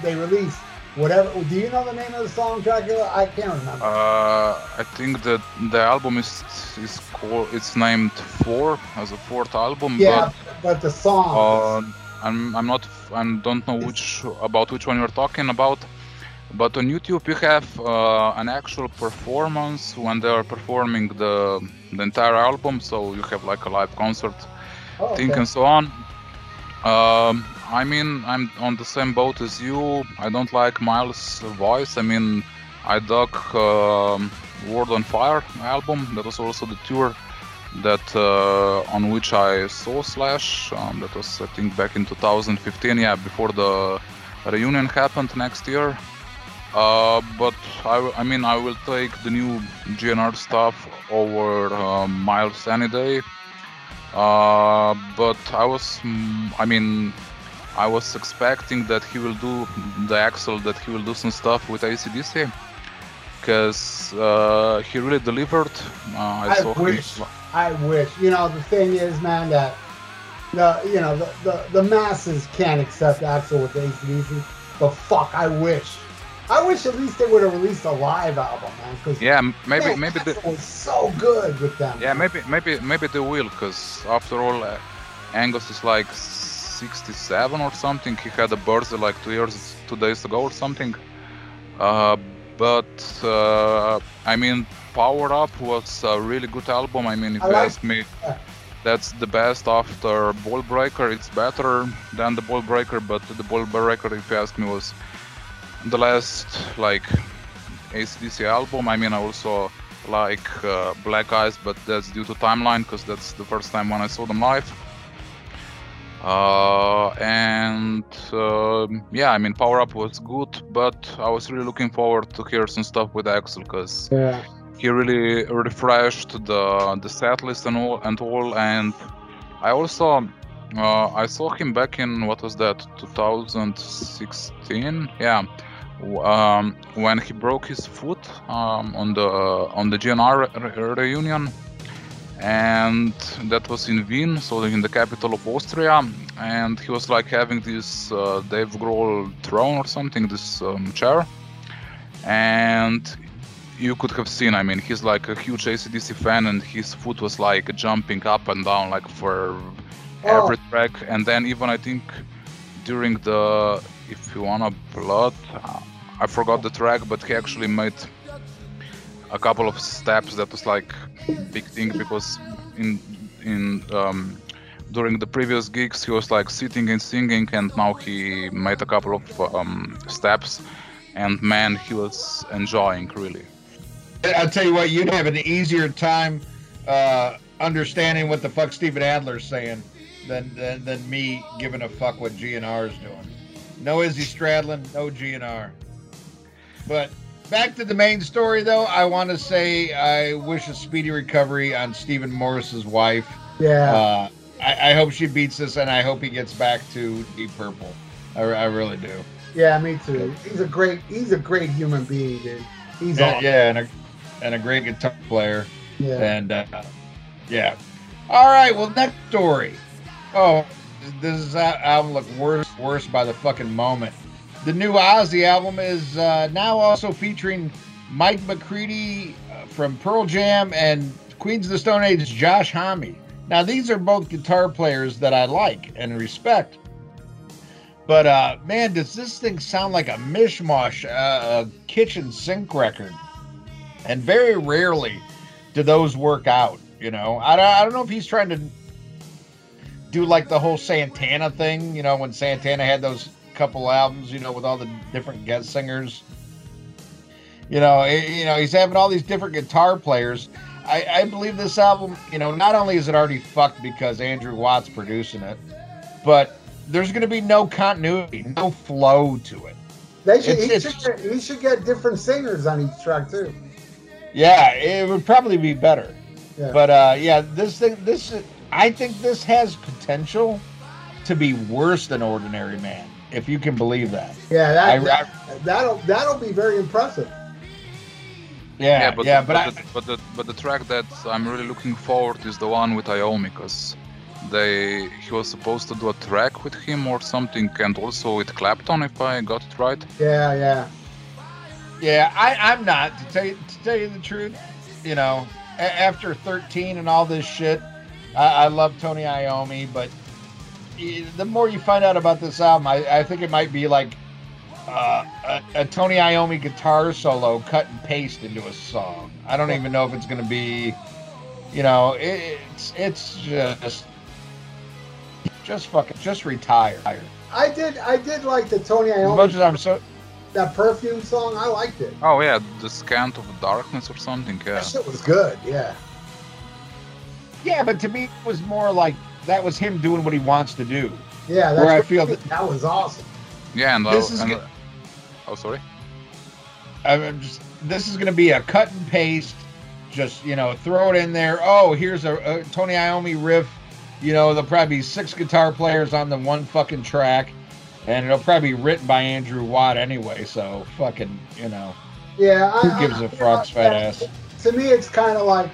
[SPEAKER 3] they, released, whatever. Do you know the name of the song, Dracula? I can't remember.
[SPEAKER 6] Uh, I think that the album is is called it's named Four as a fourth album,
[SPEAKER 3] yeah, but the song.
[SPEAKER 6] uh, I'm I'm not I don't know which about which one you're talking about, But on YouTube, you have uh, an actual performance when they are performing the the entire album. So you have like a live concert
[SPEAKER 3] Oh,
[SPEAKER 6] thing
[SPEAKER 3] okay.
[SPEAKER 6] and so on. Um, I mean, I'm on the same boat as you. I don't like Myles' voice. I mean, I dug um, World on Fire album. That was also the tour that uh, on which I saw Slash. Um, that was I think back in 2015. Yeah, before the reunion happened next year. Uh, but I mean, I will take the new GNR stuff over uh, Miles any day. Uh, but I was, mm, I mean, I was expecting that he will do the Axl, that he will do some stuff with ACDC, because uh, he really delivered. Uh, I,
[SPEAKER 3] I
[SPEAKER 6] saw
[SPEAKER 3] wish.
[SPEAKER 6] him.
[SPEAKER 3] I wish. You know, the thing is, man, that the you know the, the, the masses can't accept Axl with ACDC. But fuck, I wish. I wish at least they would have released a live album, man. Because
[SPEAKER 6] Yeah, maybe, maybe the,
[SPEAKER 3] was so good with them.
[SPEAKER 6] yeah, maybe, maybe, maybe they will, because after all, uh, Angus is like 67 or something. He had a birthday like two years, two days ago or something. Uh, but uh, I mean, Power Up was a really good album. I mean, if
[SPEAKER 3] I
[SPEAKER 6] you
[SPEAKER 3] like-
[SPEAKER 6] ask me, that's the best after Ballbreaker. It's better than the Ballbreaker, but the Ballbreaker, if you ask me, was the last like ACDC album. I mean, I also like uh, Black Ice, but that's due to timeline because that's the first time when I saw them live. Uh, and uh, yeah, I mean, Power Up was good, but I was really looking forward to hear some stuff with Axl because
[SPEAKER 3] Yeah.
[SPEAKER 6] he really refreshed the the set list and all and all. And I also uh, I saw him back in what was that 2016? Yeah, um, when he broke his foot um, on the on the GNR re- re- reunion, and that was in Wien, so in the capital of Austria. And he was like having this uh, Dave Grohl throne or something, this um, chair, and you could have seen. I mean, he's like a huge ACDC fan, and his foot was like jumping up and down, like for
[SPEAKER 3] Oh.
[SPEAKER 6] every track. And then even I think during the if you wanna blood, uh, I forgot the track, but he actually made a couple of steps that was like big thing because in in um, during the previous gigs he was like sitting and singing, and now he made a couple of um, steps, and man, he was enjoying really.
[SPEAKER 4] I'll tell you what, you'd have an easier time uh, understanding what the fuck Steven Adler's saying than, than than me giving a fuck what GNR is doing. No Izzy Stradlin, no GNR. But back to the main story, though, I want to say I wish a speedy recovery on Steve Morse's wife.
[SPEAKER 3] Yeah.
[SPEAKER 4] Uh, I, I hope she beats this, and I hope he gets back to Deep Purple. I, I really do.
[SPEAKER 3] yeah, me too. He's a great he's a great human being, dude. He's
[SPEAKER 4] Yeah,
[SPEAKER 3] awesome.
[SPEAKER 4] yeah, and a, and a great guitar player.
[SPEAKER 3] Yeah.
[SPEAKER 4] And uh, yeah. All right. Well, next story. Oh, this is that album look worse, worse by the fucking moment. The new Ozzy album is uh, now also featuring Mike McCready uh, from Pearl Jam and Queens of the Stone Age Josh Homme. Now these are both guitar players that I like and respect. But uh, man, does this thing sound like a mishmash, uh, a kitchen sink record? And very rarely do those work out. You know, I I don't know if he's trying to do like the whole Santana thing. You know, when Santana had those couple albums, you know, with all the different guest singers. You know, eh, you know, he's having all these different guitar players. I, I believe this album, you know, not only is it already fucked because Andrew Watt's producing it, but there's going to be no continuity, no flow to it.
[SPEAKER 3] They should, he, should get, he should get different singers on each track too.
[SPEAKER 4] Yeah, it would probably be better.
[SPEAKER 3] Yeah.
[SPEAKER 4] But uh, yeah, this thing, this I think this has potential to be worse than Ordinary Man, if you can believe that.
[SPEAKER 3] Yeah,
[SPEAKER 4] I,
[SPEAKER 3] that,
[SPEAKER 4] I-
[SPEAKER 3] that'll that'll be very impressive.
[SPEAKER 4] yeah, yeah,
[SPEAKER 6] but
[SPEAKER 4] but,
[SPEAKER 6] but,
[SPEAKER 4] I,
[SPEAKER 6] the, but the but the track that I'm really looking forward is the one with Iommi because they he was supposed to do a track with him or something, and also with Clapton if I got it right.
[SPEAKER 3] Yeah, yeah.
[SPEAKER 4] yeah, I, I'm not to tell you to tell you the truth. You know, a- after 13 and all this shit, I, I love Tony Iommi, but y- the more you find out about this album, I, I think it might be like uh, a, a Tony Iommi guitar solo cut and paste into a song. I don't even know if it's going to be, you know, it, it's it's just just fucking just retire.
[SPEAKER 3] I did I did like the Tony
[SPEAKER 4] As much
[SPEAKER 3] Iommi
[SPEAKER 4] as I'm so
[SPEAKER 3] that perfume song. I liked it.
[SPEAKER 6] Oh yeah, the Scent of Darkness or something. Yeah.
[SPEAKER 3] That shit was good. Yeah.
[SPEAKER 4] yeah, but to me it was more like that was him doing what he wants to do.
[SPEAKER 3] Yeah.
[SPEAKER 4] Where I feel that-
[SPEAKER 3] that was awesome.
[SPEAKER 6] Yeah, and,
[SPEAKER 4] This
[SPEAKER 6] uh,
[SPEAKER 4] is
[SPEAKER 6] and
[SPEAKER 4] good.
[SPEAKER 6] oh sorry.
[SPEAKER 4] I'm just this is going to be a cut and paste. Just you know, throw it in there. Oh, here's a, a Tony Iommi riff. You know, there'll probably be six guitar players on the one fucking track, and it'll probably be written by Andrew Watt anyway. So fucking, you know,
[SPEAKER 3] Yeah. I,
[SPEAKER 4] who gives
[SPEAKER 3] I-
[SPEAKER 4] a frog's fat
[SPEAKER 3] know,
[SPEAKER 4] ass?
[SPEAKER 3] To me, it's kind of like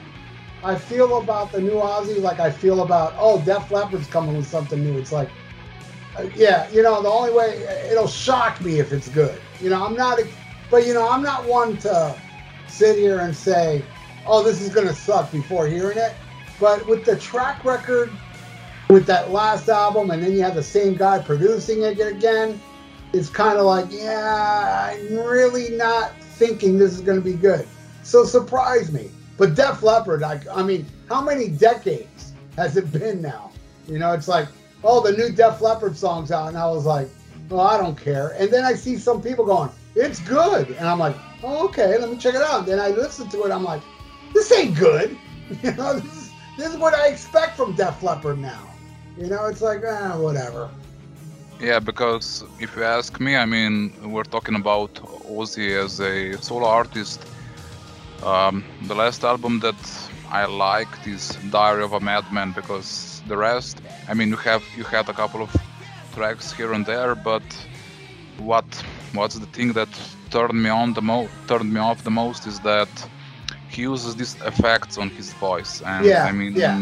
[SPEAKER 3] I feel about the new Ozzy like I feel about oh Def Leppard's coming with something new. It's like uh, yeah, you know the only way it'll shock me if it's good. You know I'm not, but you know I'm not one to sit here and say oh this is gonna suck before hearing it. But with the track record, with that last album, and then you have the same guy producing it again, it's kind of like yeah I'm really not thinking this is gonna be good. So surprise me. But Def Leppard, I, I mean, how many decades has it been now? You know, it's like, oh, the new Def Leppard song's out, and I was like, well, I don't care. And then I see some people going, it's good, and I'm like, oh, okay, let me check it out. Then I listen to it, I'm like, this ain't good. [LAUGHS] You know, this is, this is what I expect from Def Leppard now. You know, it's like, ah, whatever.
[SPEAKER 6] Yeah, because if you ask me, I mean, we're talking about Ozzy as a solo artist. Um, the last album that I liked is Diary of a Madman because the rest, I mean, you have you had a couple of tracks here and there, but what what's the thing that turned me on the most, turned me off the most is that he uses these effects on his voice, and
[SPEAKER 3] Yeah,
[SPEAKER 6] I mean,
[SPEAKER 3] yeah.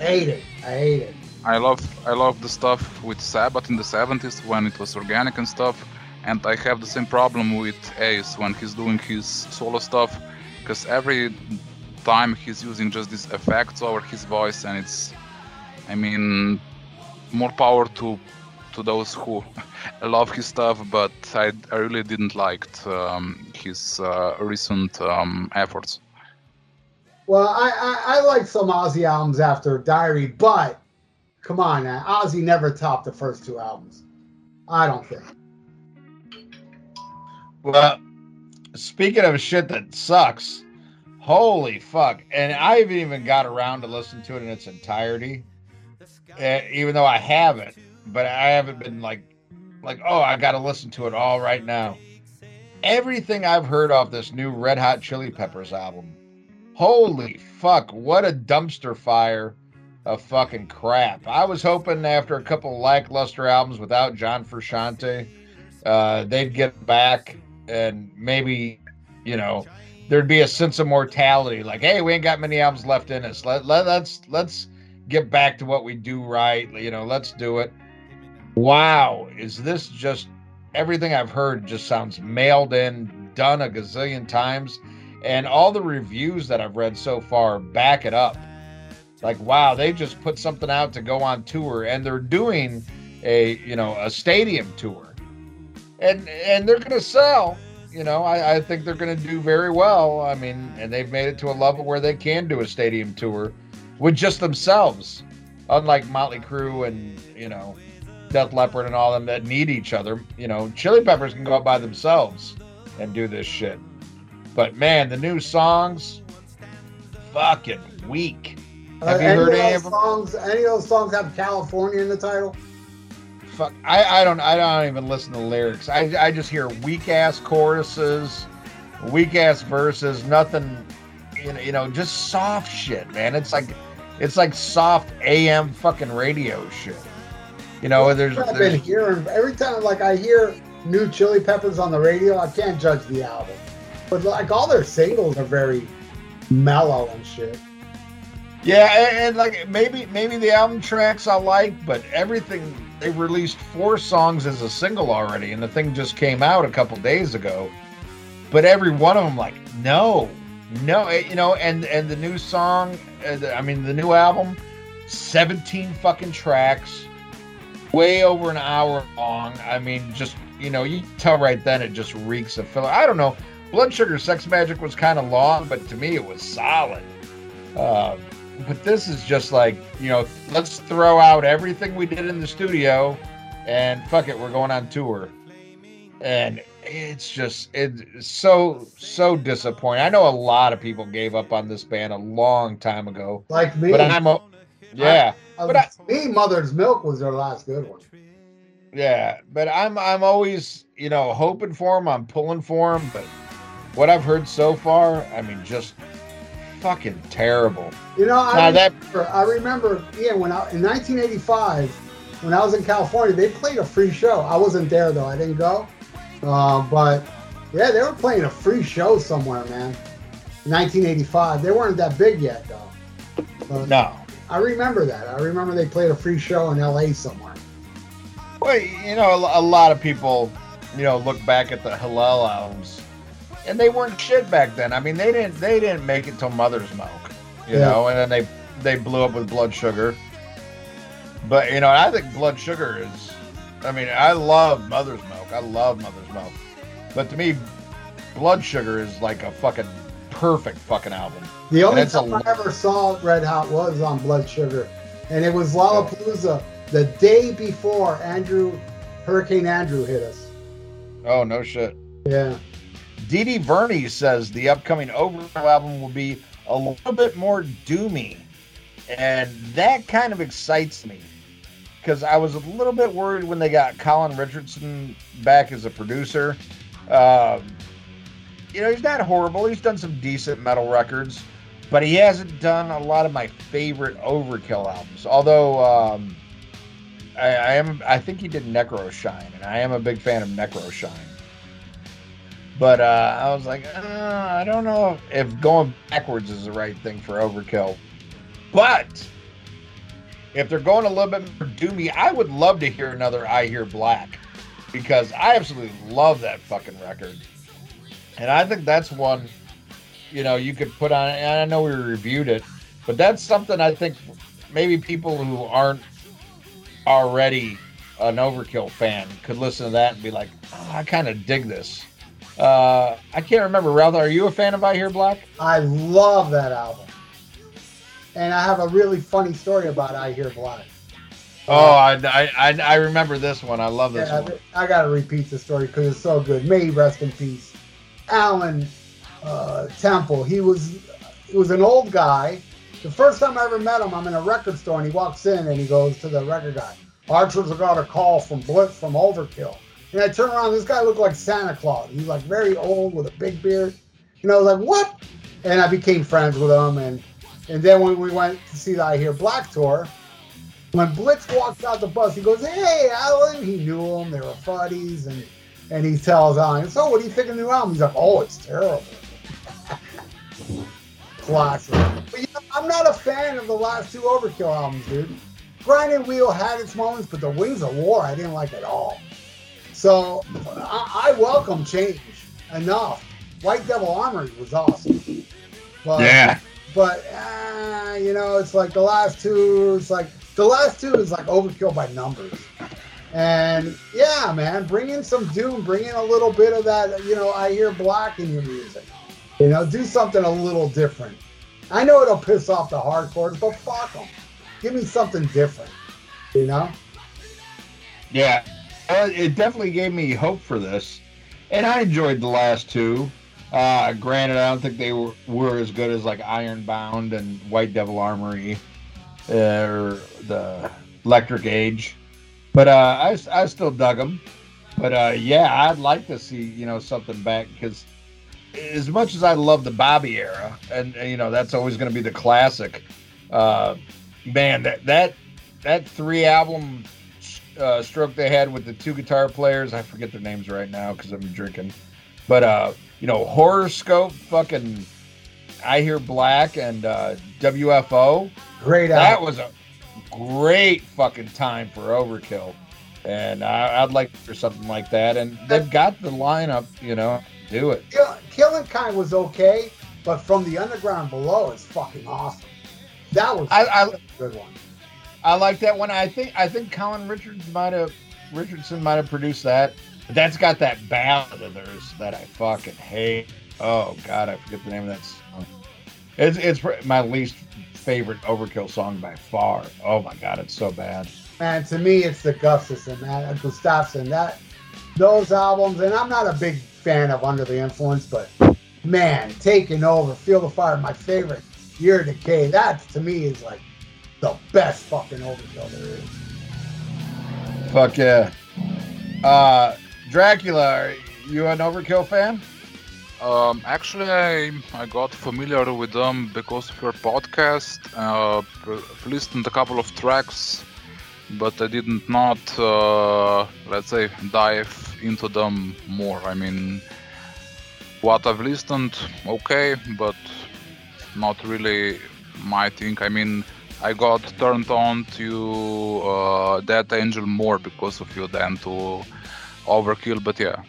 [SPEAKER 3] I hate it. I hate it.
[SPEAKER 6] I love I love the stuff with Sabbath in the 70s when it was organic and stuff, and I have the same problem with Ace when he's doing his solo stuff, because every time he's using just these effects over his voice, and it's, I mean, more power to to those who [LAUGHS] love his stuff, but I, I really didn't like um, his uh, recent um, efforts.
[SPEAKER 3] Well, I, I, I like some Ozzy albums after Diary, but come on now. Ozzy never topped the first two albums. I don't think.
[SPEAKER 4] Well, speaking of shit that sucks, holy fuck! And I haven't even got around to listen to it in its entirety, uh, even though I haven't. But I haven't been like, like, oh, I got to listen to it all right now. Everything I've heard off this new Red Hot Chili Peppers album, holy fuck! What a dumpster fire of fucking crap. I was hoping after a couple lackluster albums without John Frusciante, uh, they'd get back and maybe you know there'd be a sense of mortality like hey we ain't got many albums left in us. Let, let, let's let's get back to what we do right you know let's do it. Wow is this just everything i've heard just sounds mailed in done a gazillion times and all the reviews that i've read so far back it up. Like wow they just put something out to go on tour and they're doing a you know a stadium tour and and they're gonna sell. You know, I, I think they're gonna do very well. I mean, and they've made it to a level where they can do a stadium tour with just themselves, unlike Motley Crue and you know, Def Leppard and all them that need each other. You know, Chili Peppers can go out by themselves and do this shit. But man, the new songs, fucking weak. Have you
[SPEAKER 3] Uh, any
[SPEAKER 4] heard
[SPEAKER 3] of
[SPEAKER 4] any
[SPEAKER 3] those
[SPEAKER 4] of them?
[SPEAKER 3] songs? Any of those songs have California in the title?
[SPEAKER 4] Fuck I, I don't I don't even listen to lyrics. I I just hear weak ass choruses, weak ass verses, nothing you know, you know, just soft shit, man. It's like it's like soft AM fucking radio shit. You know, there's,
[SPEAKER 3] I've been hearing every time like I hear new Chili Peppers on the radio. I can't judge the album, but like all their singles are very mellow and shit.
[SPEAKER 4] Yeah, and, and like maybe maybe the album tracks I like, but everything they released four songs as a single already, and the thing just came out a couple days ago. But every one of them, like, no, no, eh, you know, and and the new song, uh, I mean, the new album, seventeen fucking tracks, way over an hour long. I mean, just you know, you tell right then it just reeks of filler. I don't know. Blood Sugar Sex Magik was kind of long, but to me it was solid. Uh, but this is just like you know, let's throw out everything we did in the studio, and fuck it, we're going on tour. And it's just it's so so disappointing. I know a lot of people gave up on this band a long time ago,
[SPEAKER 3] Like me,
[SPEAKER 4] but I'm a yeah.
[SPEAKER 3] I
[SPEAKER 4] but I-
[SPEAKER 3] me, Mother's Milk was their last good one.
[SPEAKER 4] Yeah, but I'm I'm always you know hoping for him. I'm pulling for him, but what I've heard so far, I mean, just fucking terrible.
[SPEAKER 3] You know, I
[SPEAKER 4] Now that
[SPEAKER 3] remember, I remember, yeah, when I in 1985, when I was in California, they played a free show. I wasn't there though; I didn't go. Uh, but yeah, they were playing a free show somewhere, man. 1985. They weren't that big yet though. But
[SPEAKER 4] no,
[SPEAKER 3] I remember that. I remember they played a free show in L.A. somewhere.
[SPEAKER 4] well, you know, a, a lot of people, you know, look back at the Hillel albums, and they weren't shit back then. I mean, they didn't they didn't make it till Mother's Milk, you
[SPEAKER 3] Yeah.
[SPEAKER 4] know, and then they they blew up with Blood Sugar. But you know, I think Blood Sugar is. I mean, I love Mother's Milk. I love Mother's Milk, but to me, Blood Sugar is like a fucking perfect fucking album.
[SPEAKER 3] The only time I ever saw Red Hot was on Blood Sugar, and it was Lollapalooza the day before Andrew Hurricane Andrew hit us.
[SPEAKER 4] Oh no shit.
[SPEAKER 3] Yeah.
[SPEAKER 4] D.D. Verni says the upcoming Overkill album will be a little bit more doomy, and that kind of excites me because I was a little bit worried when they got Colin Richardson back as a producer. Um, you know, he's not horrible. He's done some decent metal records, but he hasn't done a lot of my favorite Overkill albums. Although um, I, I am, I think he did Necroshine, and I am a big fan of Necroshine. But uh, I was like, uh, I don't know if going backwards is the right thing for Overkill. But if they're going a little bit more doomy, I would love to hear another I Hear Black because I absolutely love that fucking record. And I think that's one, you know, you could put on. And I know we reviewed it, but that's something I think maybe people who aren't already an Overkill fan could listen to that and be like, oh, I kind of dig this. Uh, I can't remember. Ralph, are you a fan of I Hear Black?
[SPEAKER 3] I love that album. And I have a really funny story about I Hear Black.
[SPEAKER 4] Oh, I, I, I, I remember this one. I love this
[SPEAKER 3] Yeah,
[SPEAKER 4] one.
[SPEAKER 3] I gotta repeat the story because it's so good. May he rest in peace. Alan uh, Temple. He was he was an old guy. The first time I ever met him, I'm in a record store and he walks in and he goes to the record guy. Archers got a call from Blitz from Overkill. And I turn around, this guy looked like Santa Claus. He's like very old with a big beard. And I was like, what? And I became friends with him. And and then when we went to see the I Hear Black tour, when Blitz walks out the bus, he goes, "Hey, Alan." He knew him; they were buddies, and and he tells Alan, "So, what do you think of the new album?" He's like, "Oh, it's terrible." [LAUGHS] Classic. But you know, I'm not a fan of the last two Overkill albums, dude. Grinding Wheel had its moments, but the Wings of War I didn't like at all. So I, I welcome change enough. White Devil Armory was awesome. But,
[SPEAKER 4] Yeah.
[SPEAKER 3] but uh, you know, it's like the last two. It's like the last two is like overkill by numbers. And yeah, man, bring in some doom, bring in a little bit of that. You know, I hear black in your music. You know, do something a little different. I know it'll piss off the hardcore, but fuck them. Give me something different. You know?
[SPEAKER 4] Yeah, uh, it definitely gave me hope for this, and I enjoyed the last two. Uh, granted, I don't think they were, were as good as like Ironbound and White Devil Armory uh, or the Electric Age, but uh, I, I still dug them. But uh, yeah, I'd like to see you know something back because as much as I love the Bobby era, and, and, you know that's always going to be the classic. Uh, man, that that that three album uh, stroke they had with the two guitar players. I forget their names right now because I'm drinking. But uh, you know, Horrorscope, fucking, I hear Black and uh, WFO.
[SPEAKER 3] Great
[SPEAKER 4] That
[SPEAKER 3] album.
[SPEAKER 4] was a great fucking time for Overkill, and I, I'd like for something like that. And they've got the lineup, you know, do it.
[SPEAKER 3] Kill, Killing Kind was okay, but from the underground below is fucking awesome. That was
[SPEAKER 4] I- I-
[SPEAKER 3] a good one.
[SPEAKER 4] I like that one. I think I think Colin Richards might have Richardson might have produced that. But that's got that ballad of theirs that I fucking hate. Oh God, I forget the name of that song. It's it's my least favorite Overkill song by far. Oh my God, it's so bad.
[SPEAKER 3] Man, to me, it's the Gustafson, man, and Gustafson. That those albums, and I'm not a big fan of Under the Influence, but man, taking over, Feel the Fire, my favorite. Year Decay. That to me is like the best fucking overkill there is.
[SPEAKER 4] Fuck yeah. Uh, Dracula, are you an Overkill fan?
[SPEAKER 6] Um, actually, I, I got familiar with them because of your podcast. Uh, I've listened a couple of tracks, but I didn't not uh, let's say dive into them more. I mean, what I've listened, okay, but not really my thing. I mean, I got turned on to uh, Dead Angel more because of you than to Overkill. But yeah,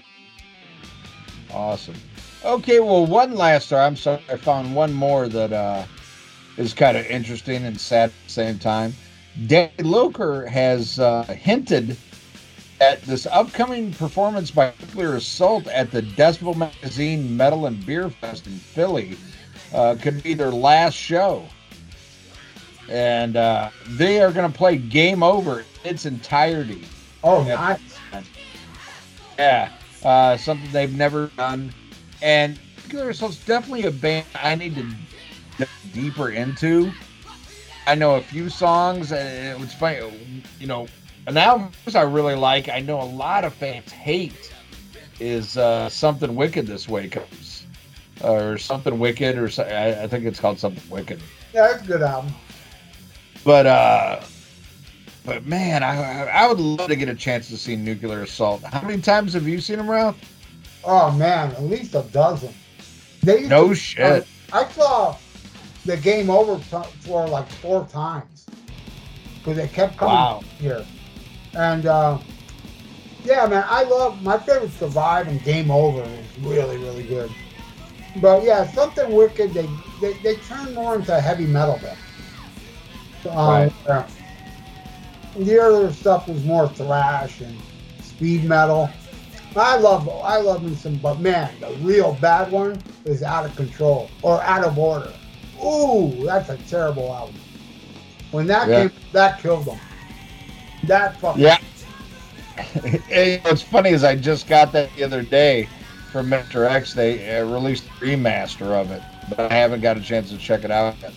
[SPEAKER 4] Awesome. Okay, well, one last story. I'm sorry, I found one more that uh, is kind of interesting and sad at the same time. Danny Lilker has uh, hinted at this upcoming performance by Nuclear Assault at the Decibel Magazine Metal and Beer Fest in Philly uh, could be their last show. And uh, they are going to play Game Over in its entirety.
[SPEAKER 3] Oh,
[SPEAKER 4] Yeah.
[SPEAKER 3] nice.
[SPEAKER 4] Yeah, uh, something they've never done. And Nuclear Assault's definitely a band I need to dive deeper into. I know a few songs, and it was funny. You know, an album I really like. I know a lot of fans hate is uh, something wicked this way comes, or something wicked, or I, I think it's called something wicked.
[SPEAKER 3] Yeah, it's a good album.
[SPEAKER 4] But uh, but man, I I would love to get a chance to see Nuclear Assault. How many times have you seen them, Ralph?
[SPEAKER 3] Oh man, at least a dozen. They
[SPEAKER 4] No
[SPEAKER 3] to-
[SPEAKER 4] shit.
[SPEAKER 3] I saw the game over t- tour like four times because they kept coming
[SPEAKER 4] Wow.
[SPEAKER 3] here. And uh, yeah, man, I love my favorite Survive and Game Over is really really good. But yeah, something wicked. They they, they turn more into heavy metal then. Um,
[SPEAKER 4] Right.
[SPEAKER 3] The other stuff was more thrash and speed metal. I love I love me some, but man, the real bad one is out of control or out of order. Ooh, that's a terrible album. When that
[SPEAKER 4] Yeah.
[SPEAKER 3] came, that killed them. That fucking
[SPEAKER 4] Yeah. [LAUGHS] Hey, What's funny is I just got that the other day from Mr. X. They uh, released a remaster of it, but I haven't got a chance to check it out yet.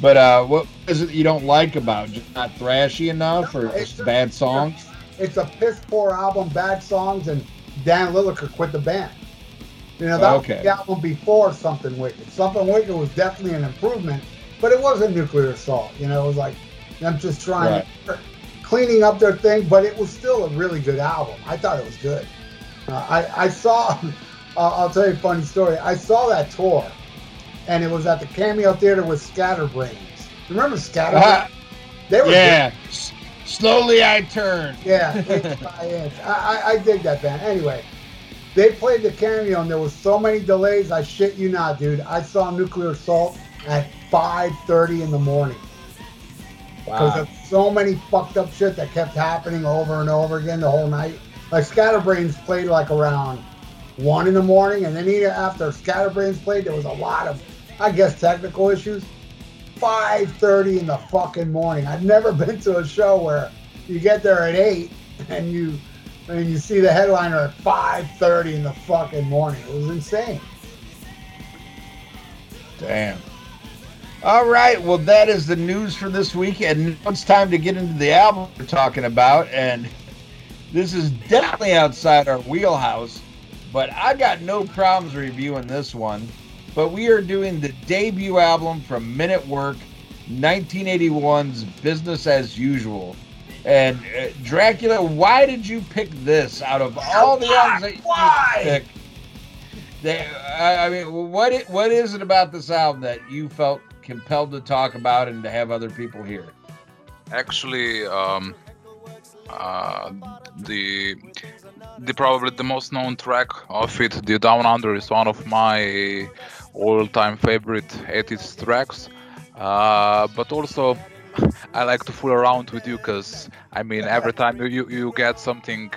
[SPEAKER 4] But uh, what is it you don't like about? Just not thrashy enough, or just bad songs?
[SPEAKER 3] It's a piss poor album, bad songs, and Dan Lilker quit the band. You know, that
[SPEAKER 4] Okay.
[SPEAKER 3] was the album before Something Wicked. Something Wicked was definitely an improvement, but it was a nuclear assault. You know, it was like them just trying to cleaning up their thing, but it was still a really good album. I thought it was good. Uh, I, I saw, [LAUGHS] uh, I'll tell you a funny story. I saw that tour, and it was at the Cameo Theater with Scatterbrains. Remember Scatterbrains?
[SPEAKER 4] Ah,
[SPEAKER 3] They were
[SPEAKER 4] yeah. S- slowly I turn.
[SPEAKER 3] yeah, inch by [LAUGHS] inch. I, I, I dig that band. Anyway, they played the cameo and there was so many delays. I shit you not, dude. I saw Nuclear Assault at 5:30 in the morning because
[SPEAKER 4] Wow.
[SPEAKER 3] of so many fucked up shit that kept happening over and over again the whole night. Like Scatterbrains played like around one in the morning, and then after Scatterbrains played, there was a lot of, I guess, technical issues. 5:30 in the fucking morning. I've never [LAUGHS] been to a show where you get there at eight and you and you see the headliner at 5:30 in the fucking morning. It was insane.
[SPEAKER 4] Damn. All right. Well, that is the news for this week, and it's time to get into the album we're talking about. And this is definitely outside our wheelhouse, but I got no problems reviewing this one. But we are doing the debut album from Men at Work, 1981's Business as Usual. And uh, Dracula, why did you pick this out of all the albums that you
[SPEAKER 3] Why?
[SPEAKER 4] picked? They, I I mean, what it, what is it about this album that you felt compelled to talk about and to have other people hear?
[SPEAKER 6] actually um, uh, the the probably the most known track of it the down under is one of my all-time favorite 80s tracks uh, but also [LAUGHS] I like to fool around with you because I mean every time you, you get something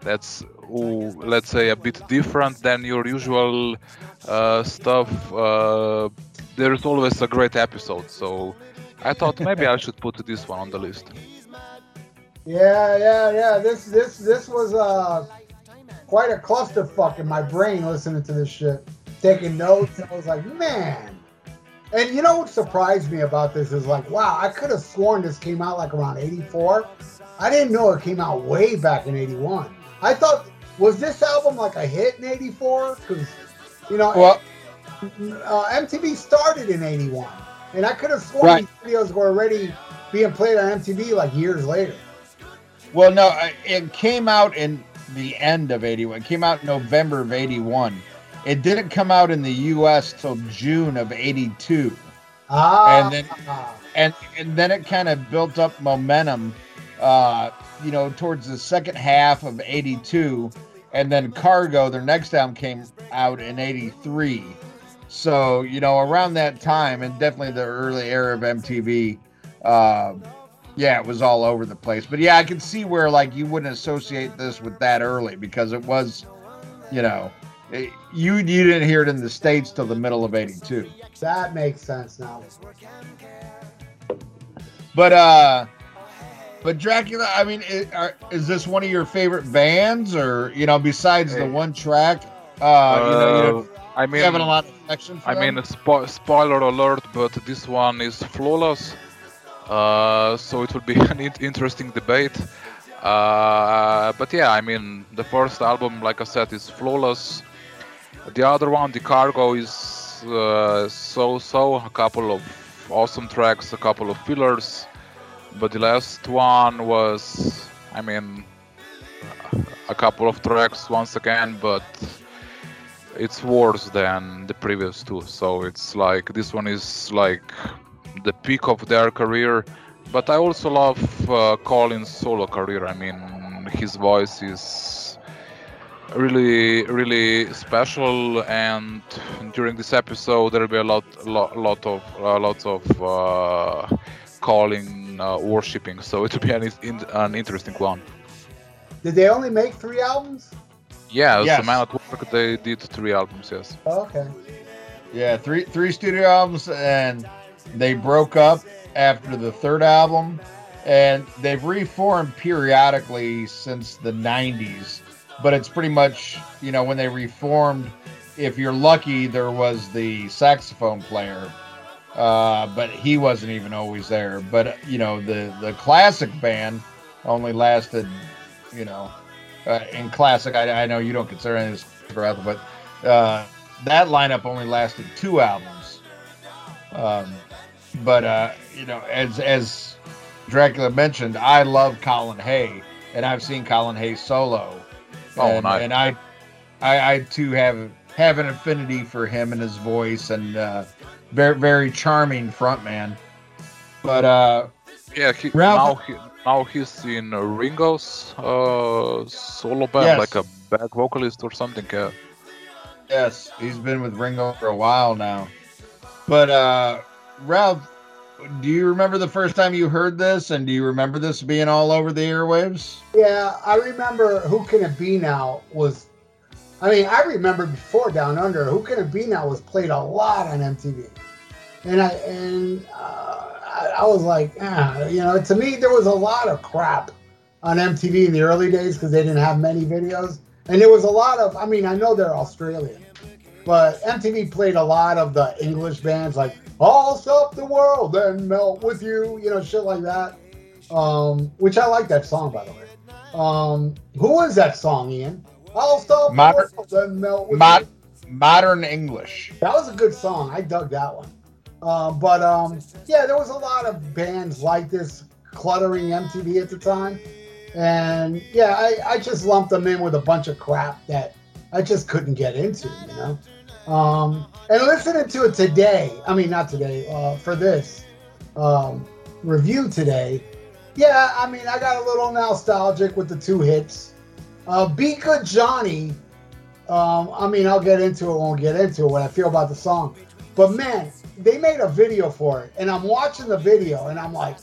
[SPEAKER 6] that's ooh, let's say a bit different than your usual uh, stuff. Uh, there's always a great episode, so I thought maybe I should put this one on the list.
[SPEAKER 3] Yeah, yeah, yeah. This this this was uh quite a clusterfuck in my brain listening to this shit, taking notes. I was like, man. And you know what surprised me about this is like, wow, I could have sworn this came out like around '84. I didn't know it came out way back in '81. I thought was this album like a hit in '84? Because you know,
[SPEAKER 4] Well,
[SPEAKER 3] uh, MTV started in '81, and I could have sworn
[SPEAKER 4] Right.
[SPEAKER 3] these videos were already being played on MTV like years later.
[SPEAKER 4] Well, no, it came out in the end of 81. It came out in November of 81. It didn't come out in the US till June of 82.
[SPEAKER 3] Ah,
[SPEAKER 4] And then- and and then it kind of built up momentum uh you know towards the second half of 82 and then cargo their next album came out in 83 so you know around that time and definitely the early era of mtv uh, yeah it was all over the place but yeah i can see where like you wouldn't associate this with that early because it was you know it, you you didn't hear it in the states till the middle of 82
[SPEAKER 3] that makes sense now.
[SPEAKER 4] But uh but Dracula, I mean, i are, is this one of your favorite bands, or you know, besides the one track? Uh, you know, you, know,
[SPEAKER 6] I
[SPEAKER 4] you
[SPEAKER 6] mean,
[SPEAKER 4] having a lot of affection for
[SPEAKER 6] I
[SPEAKER 4] them?
[SPEAKER 6] mean, spo- spoiler alert, but this one is flawless. Uh, so it will be [LAUGHS] an interesting debate. Uh, but yeah, I mean, the first album, like I said, is flawless. The other one, The Cargo, is uh, so-so. A couple of awesome tracks, a couple of fillers. But the last one was, I mean, a couple of tracks once again, but it's worse than the previous two. So it's like this one is like the peak of their career. But I also love uh, Colin's solo career. I mean, his voice is really, really special. And during this episode, there will be a lot, lot, lot of, uh, lots of uh, Colin uh, worshipping. So it will be an, in, an interesting one.
[SPEAKER 3] Did they only make three albums?
[SPEAKER 6] Yeah,
[SPEAKER 4] Yes.
[SPEAKER 6] so Men at Work, they did three albums. Yes.
[SPEAKER 3] Oh, okay.
[SPEAKER 4] yeah, three three studio albums, and they broke up after the third album, and they've reformed periodically since the '90s. But it's pretty much, you know, when they reformed, if you're lucky, there was the saxophone player uh, but he wasn't even always there. But you know, the the classic band only lasted, you know, uh, in classic. I, I know you don't consider any of this but uh, that lineup only lasted two albums. Um, but uh, you know, as as Dracula mentioned, I love Colin Hay, and I've seen Colin Hay solo.
[SPEAKER 6] Oh,
[SPEAKER 4] and,
[SPEAKER 6] nice.
[SPEAKER 4] and I, I, I too have have an affinity for him and his voice, and uh, very very charming frontman. But uh,
[SPEAKER 6] Yeah, he,
[SPEAKER 4] Ralph-
[SPEAKER 6] now he now he's in uh, Ringo's uh, solo band,
[SPEAKER 4] Yes.
[SPEAKER 6] like a back vocalist or something. Uh,
[SPEAKER 4] yes, he's been with Ringo for a while now. But uh, Ralph, do you remember the first time you heard this, and do you remember this being all over the airwaves?
[SPEAKER 3] Yeah, I remember Who Can It Be Now was. I mean, I remember before Down Under, Who Can It Be Now was played a lot on MTV, and I and uh, I, I was like, ah, you know, to me there was a lot of crap on MTV in the early days because they didn't have many videos, and there was a lot of. I mean, I know they're Australian, but MTV played a lot of the English bands like "I'll Stop the World and Melt with You," you know, shit like that. Um, which I like that song by the way. Um, was that song, Ian? I'll stop
[SPEAKER 4] Moder-
[SPEAKER 3] the world and melt with
[SPEAKER 4] Mod-
[SPEAKER 3] you.
[SPEAKER 4] modern English.
[SPEAKER 3] That was a good song. I dug that one. Um, but um, yeah, there was a lot of bands like this cluttering MTV at the time, and yeah, I, I just lumped them in with a bunch of crap that I just couldn't get into, you know. Um, and listening to it today, I mean not today, uh, for this um, review today, yeah, I mean I got a little nostalgic with the two hits. Uh, Be Good Johnny. Um, I mean, I'll get into it. Won't get into it what I feel about the song. But man, they made a video for it, and I'm watching the video, and I'm like,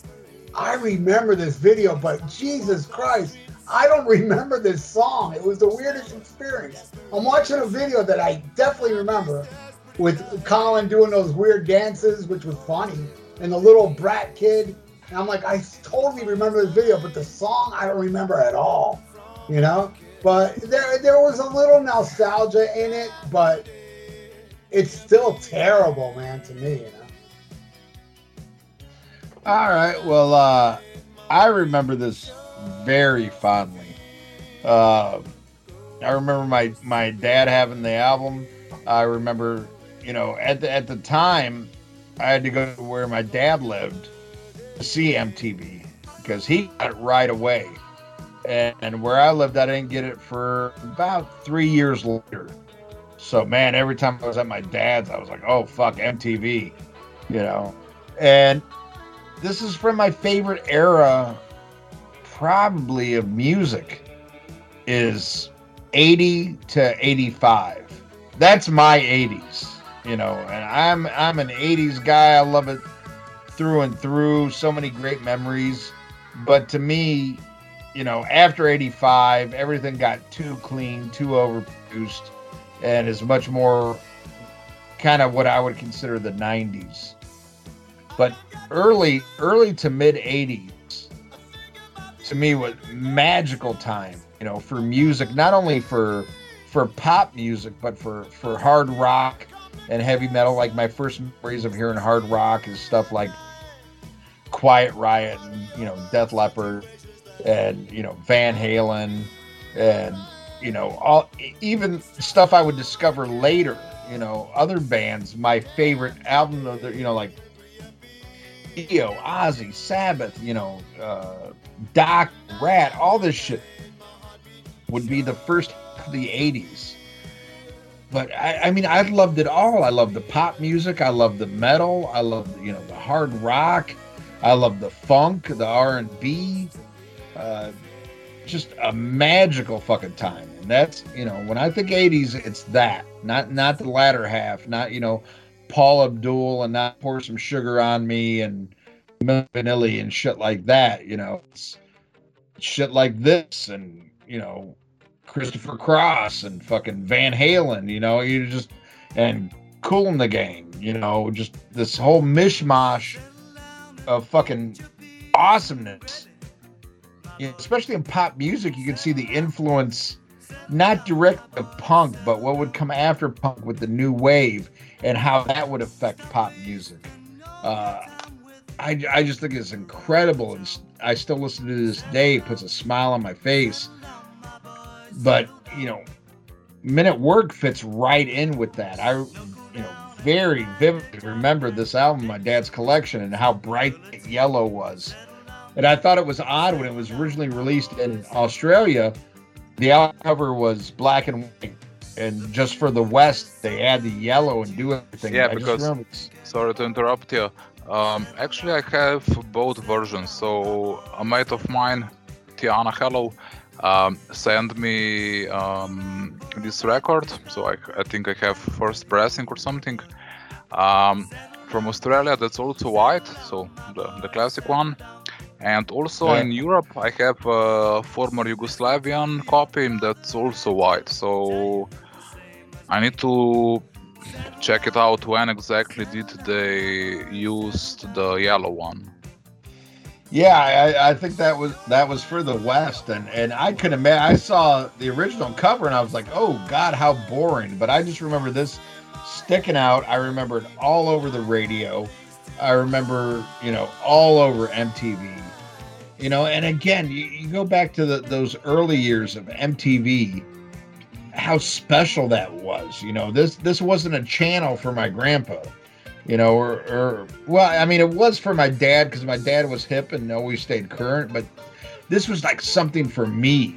[SPEAKER 3] I remember this video, but Jesus Christ, I don't remember this song. It was the weirdest experience. I'm watching a video that I definitely remember with Colin doing those weird dances, which was funny, and the little brat kid. And I'm like, I totally remember this video, but the song I don't remember at all. You know? But there there was a little nostalgia in it, but it's still terrible, man, to me, you know.
[SPEAKER 4] All right. Well, uh, I remember this very fondly. Uh, I remember my my dad having the album. I remember, you know, at the at the time, I had to go to where my dad lived to see MTV because he got it right away, and, and where I lived, I didn't get it for about three years later. So man, every time I was at my dad's, I was like, oh fuck MTV, you know, and this is from my favorite era probably of music is 80 to 85 that's my 80s you know and i'm i'm an 80s guy. I love it through and through. So many great memories. But to me you know after 85 everything got too clean too overproduced and is much more kind of what i would consider the 90s but early early to mid 80s to me was magical time you know for music not only for for pop music but for for hard rock and heavy metal. Like my first memories of hearing hard rock is stuff like quiet riot and you know def leppard and you know van halen and you know all even stuff i would discover later you know other bands. My favorite album you know like Dio, Ozzy, Sabbath, you know, uh, Doc, Rat, all this shit would be the first of the 80s. But I, I mean, I loved it all. I loved the pop music. I loved the metal. I loved, you know, the hard rock. I loved the funk, the R&B. Uh, just a magical fucking time. And that's, you know, when I think 80s, it's that. Not not the latter half, not, you know, Paula Abdul and not pour some sugar on me and vanilla and shit like that. You know, it's shit like this and you know Christopher Cross and fucking Van Halen. You know, you just and Kool in the game. You know, just this whole mishmash of fucking awesomeness. Especially in pop music, you can see the influence not direct of punk, but what would come after punk with the new wave and how that would affect pop music. Uh, I, I just think it's incredible. And I still listen to this day. It puts a smile on my face. But, you know, Men at Work fits right in with that. I, you know, very vividly remember this album, my dad's collection, and how bright yellow was. And I thought it was odd when it was originally released in Australia. The album cover was black and white, and just for the West, they add the yellow and do everything.
[SPEAKER 6] Yeah,
[SPEAKER 4] I
[SPEAKER 6] because sorry to interrupt you. Um, actually, I have both versions. So a mate of mine, Tiana Hello, um, sent me um, this record. So I, I think I have first pressing or something. Um, from Australia, that's also white, so the, the classic one. And also
[SPEAKER 4] Yeah.
[SPEAKER 6] in Europe, I have a former Yugoslavian copy that's also white. So I need to check it out when exactly did they use the yellow one.
[SPEAKER 4] Yeah, I, I think that was that was for the West, and and I could imagine. I saw the original cover, and I was like, oh God, how boring. But I just remember this sticking out. I remember it all over the radio. I remember, you know, all over MTV. You know, and again, you, you go back to the, those early years of MTV. How special that was. You know, this this wasn't a channel for my grandpa you know, or, or well, I mean, it was for my dad because my dad was hip and always stayed current, but this was like something for me.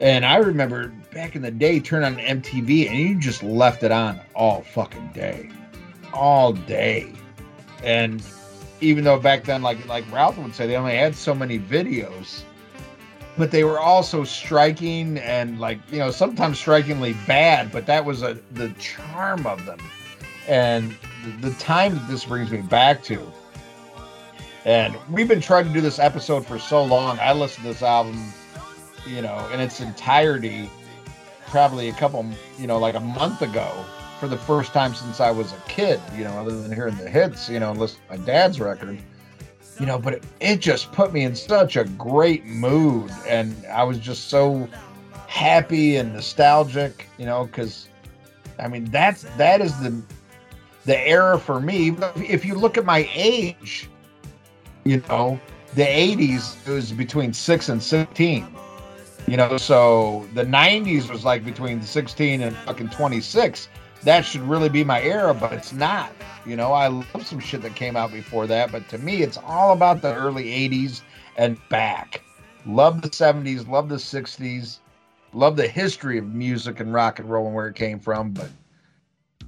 [SPEAKER 4] And I remember back in the day, turn on MTV and you just left it on all fucking day, all day. And even though back then, like like Ralph would say, they only had so many videos, but they were also striking and like you know sometimes strikingly bad. But that was a the charm of them and the time that this brings me back to And we've been trying to do this episode for so long. I listened to this album, you know, in its entirety, probably a couple, you know, like a month ago for the first time since I was a kid, you know, other than hearing the hits, you know, and listening to my dad's record, you know, but it, just put me in such a great mood. And I was just so happy and nostalgic, you know, because I mean, that's, that is the, the era for me. If you look at my age, you know, the 80s, it was between 6 and 16. You know, so the 90s was like between 16 and fucking 26. That should really be my era, but it's not. You know, I love some shit that came out before that, but to me, it's all about the early 80s and back. Love the 70s, love the 60s, love the history of music and rock and roll and where it came from, but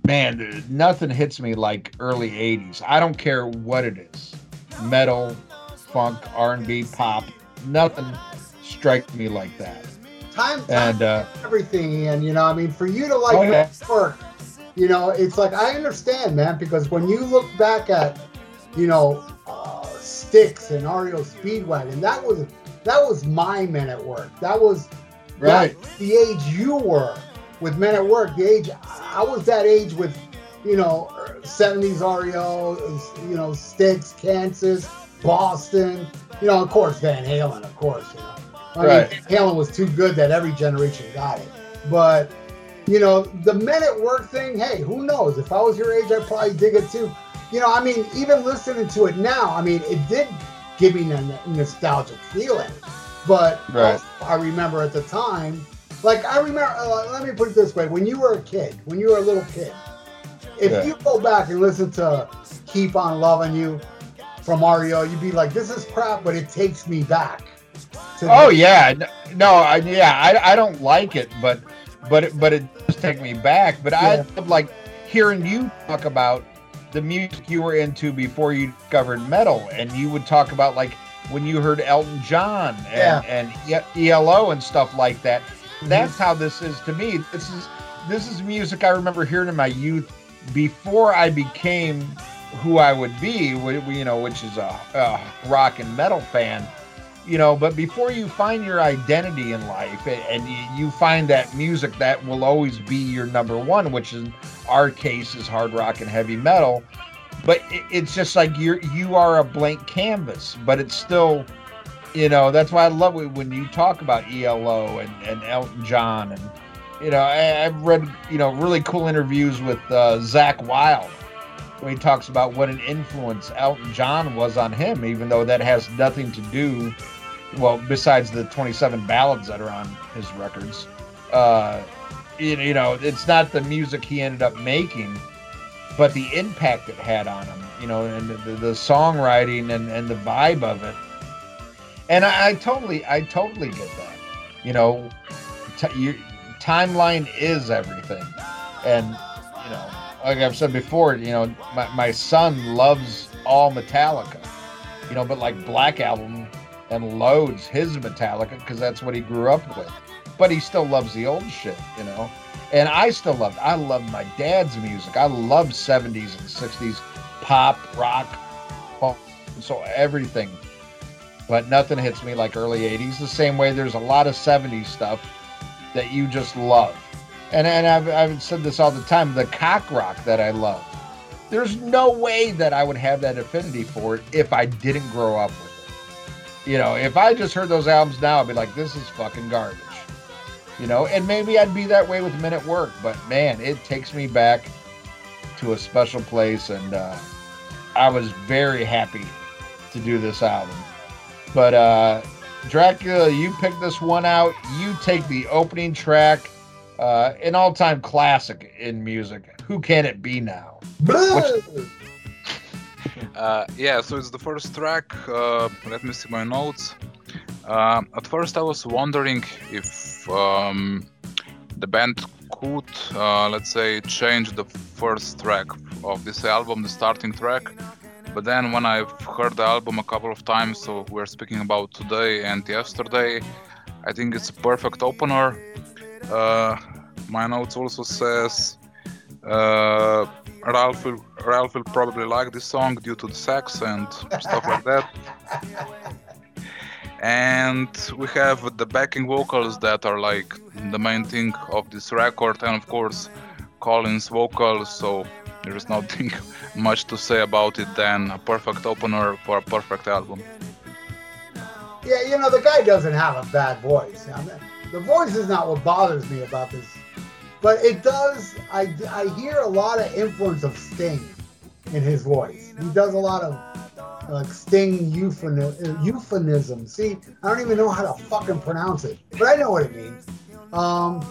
[SPEAKER 4] man, nothing hits me like early 80s. I don't care what it is metal, funk, R&B, pop. Nothing strikes me like that.
[SPEAKER 3] Time, time
[SPEAKER 4] And uh,
[SPEAKER 3] everything, and you know, I mean, for you to like
[SPEAKER 4] Oh, yeah.
[SPEAKER 3] work, you know, it's like I understand, man, because when you look back at, you know, uh, Styx and REO Speedwagon, that was that was my men at work. That was
[SPEAKER 4] right.
[SPEAKER 3] that's the age you were with men at work. The age I was that age with, you know, 70s REO, you know, Styx, Kansas, Boston, you know, of course Van Halen, of course, you know. I
[SPEAKER 4] Right.
[SPEAKER 3] mean, Van Halen was too good that every generation got it. But, you know, the men at work thing, hey, who knows? If I was your age, I'd probably dig it too. You know, I mean, even listening to it now, I mean, it did give me a nostalgic feeling. But
[SPEAKER 4] Right.
[SPEAKER 3] I remember at the time, like I remember. Uh, let me put it this way: when you were a kid, when you were a little kid, if
[SPEAKER 4] Yeah.
[SPEAKER 3] you go back and listen to "Keep on Loving You" from REO, you'd be like, "This is crap," but it takes me back.
[SPEAKER 4] Oh
[SPEAKER 3] the-
[SPEAKER 4] yeah, no, I, yeah, I, I don't like it, but but it, but it does take me back. But I
[SPEAKER 3] Yeah.
[SPEAKER 4] love like hearing you talk about the music you were into before you discovered metal, and you would talk about like when you heard Elton John and, and E- ELO and stuff like that.
[SPEAKER 3] Mm-hmm.
[SPEAKER 4] That's how this is to me. This is this is music I remember hearing in my youth before I became who I would be, you know, which is a, a rock and metal fan you know but before you find your identity in life and you, find that music that will always be your number one which in our case is hard rock and heavy metal but it, it's just like you're you are a blank canvas but it's still you know that's why i love it when you talk about elo and, and elton john and you know I, i've read you know really cool interviews with uh, zakk wylde he talks about what an influence Elton John was on him, even though that has nothing to do, well, besides the 27 ballads that are on his records. Uh, you, you know, it's not the music he ended up making, but the impact it had on him, you know, and the, the songwriting and, and the vibe of it. And I, I totally, I totally get that. You know, t- timeline is everything. And, like I've said before, you know, my, my son loves all Metallica, you know, but like Black Album and loads his Metallica because that's what he grew up with. But he still loves the old shit, you know. And I still love, I love my dad's music. I love 70s and 60s pop, rock, funk, so everything. But nothing hits me like early 80s. The same way there's a lot of 70s stuff that you just love and and I've, I've said this all the time the cock rock that i love there's no way that i would have that affinity for it if i didn't grow up with it. You know if i just heard those albums now i'd be like this is fucking garbage. You know and maybe i'd be that way with men at work but man it takes me back to a special place and uh, i was very happy to do this album. But uh dracula you picked this one out you take the opening track uh, an all-time classic in music. Who can it be now?
[SPEAKER 3] Blah!
[SPEAKER 6] Uh, yeah, so it's the first track. Uh, let me see my notes. Uh, at first, I was wondering if um, the band could, uh, let's say, change the first track of this album, the starting track. But then, when I've heard the album a couple of times, so we're speaking about today and yesterday, I think it's a perfect opener. Uh, my notes also says Uh, Ralph will, Ralph will probably like this song due to the sax and stuff like that. [LAUGHS] And we have the backing vocals that are like the main thing of this record, and of course, Colin's vocals. So there is nothing [LAUGHS] much to say about it than a perfect opener for a perfect album.
[SPEAKER 3] Yeah, you know, the guy doesn't have a bad voice. I mean, the voice is not what bothers me about this, but it does. I, I hear a lot of influence of Sting in his voice. He does a lot of like Sting euphemism. euphemism. See, I don't even know how to fucking pronounce it, but I know what it means. Um,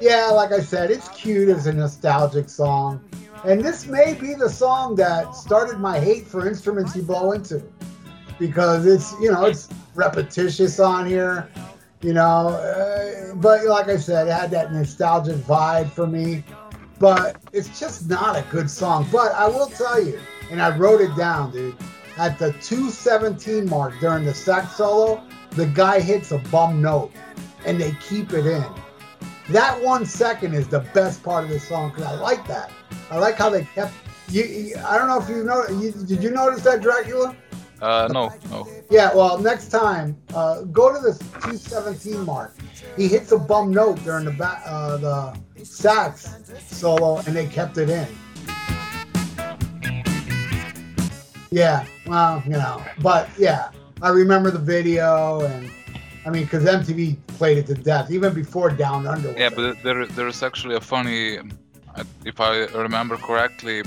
[SPEAKER 3] yeah, like I said, it's cute as a nostalgic song. And this may be the song that started my hate for instruments you blow into. Because it's, you know, it's repetitious on here, you know. Uh, but like I said, it had that nostalgic vibe for me. But it's just not a good song. But I will tell you, and I wrote it down, dude. At the 217 mark during the sax solo, the guy hits a bum note and they keep it in. That one second is the best part of the song because I like that. I like how they kept. You, I don't know if you know. You, did you notice that Dracula?
[SPEAKER 6] Uh, no, no.
[SPEAKER 3] Yeah. Well, next time, uh, go to the 217 mark. He hits a bum note during the ba- uh, the sax solo, and they kept it in. Yeah. Well, you know, but yeah, I remember the video, and I mean, because MTV played it to death even before Down Under.
[SPEAKER 6] Yeah, but there there's actually a funny, if I remember correctly,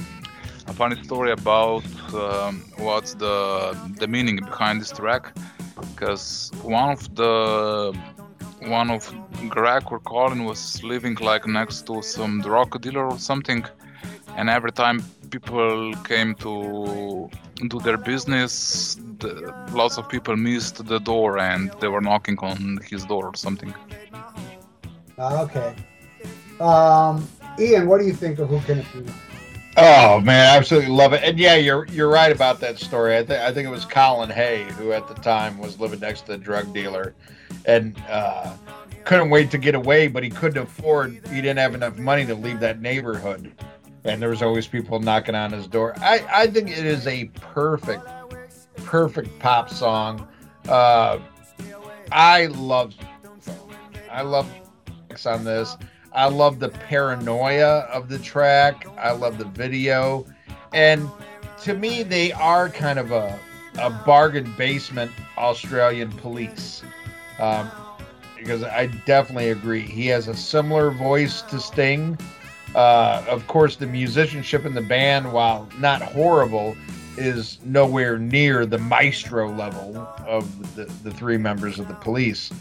[SPEAKER 6] a funny story about um, what's the the meaning behind this track, because one of the one of Greg or Colin was living like next to some drug dealer or something, and every time people came to do their business, the, lots of people missed the door and they were knocking on his door or something.
[SPEAKER 3] Uh, okay. Um, Ian, what do you think of Who Can It Be?
[SPEAKER 4] Oh man, I absolutely love it. And yeah, you're you're right about that story. I think I think it was Colin Hay who at the time was living next to the drug dealer, and uh, couldn't wait to get away, but he couldn't afford. He didn't have enough money to leave that neighborhood, and there was always people knocking on his door. I I think it is a perfect, perfect pop song. Uh, I love, I love on this. I love the paranoia of the track. I love the video. And to me, they are kind of a, a bargain basement Australian police. Um, because I definitely agree. He has a similar voice to Sting. Uh, of course, the musicianship in the band, while not horrible, is nowhere near the maestro level of the, the three members of the police.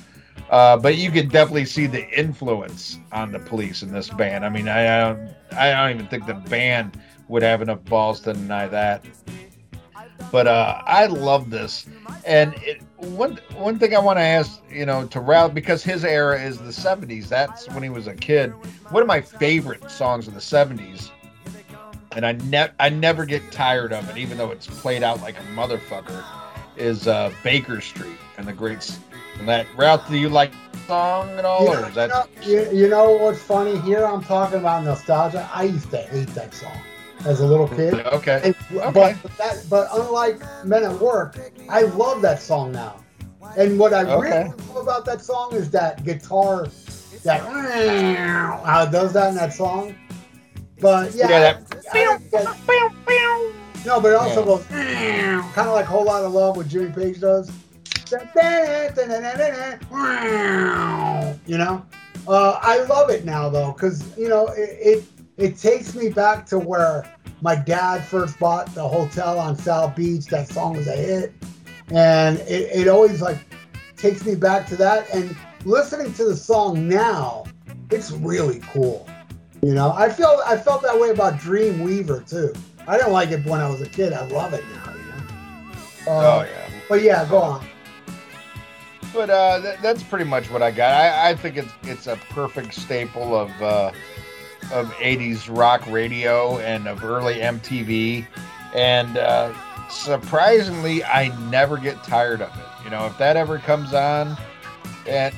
[SPEAKER 4] Uh, but you could definitely see the influence on the police in this band. I mean, I, I don't, I don't even think the band would have enough balls to deny that. But uh, I love this, and it, one one thing I want to ask, you know, to Ralph because his era is the '70s. That's when he was a kid. One of my favorite songs of the '70s, and I ne- I never get tired of it, even though it's played out like a motherfucker. Is uh, Baker Street and the Great and that Ralph? Do you like song at all, or is that?
[SPEAKER 3] you, know, you, you know what's funny? Here I'm talking about nostalgia. I used to hate that song as a little kid.
[SPEAKER 4] Okay.
[SPEAKER 3] And,
[SPEAKER 4] Okay.
[SPEAKER 3] But that, but unlike Men at Work, I love that song now. And what I really love about that song is that guitar, that how it does that in that song. But yeah,
[SPEAKER 4] Yeah, that-
[SPEAKER 3] I- I- no, but it also goes kind of like "Whole Lot of Love" what Jimmy Page does. You know, uh, I love it now though, because you know it, it it takes me back to where my dad first bought the hotel on South Beach. That song was a hit, and it, it always like takes me back to that. And listening to the song now, it's really cool. You know, I feel I felt that way about Dream Weaver too. I didn't like it when I was a kid. I love it now. You know. Uh,
[SPEAKER 4] Oh yeah.
[SPEAKER 3] But yeah, go on.
[SPEAKER 4] But uh, th- that's pretty much what I got. I, I think it's it's a perfect staple of uh, of '80s rock radio and of early MTV, and uh, surprisingly, I never get tired of it. You know, if that ever comes on, and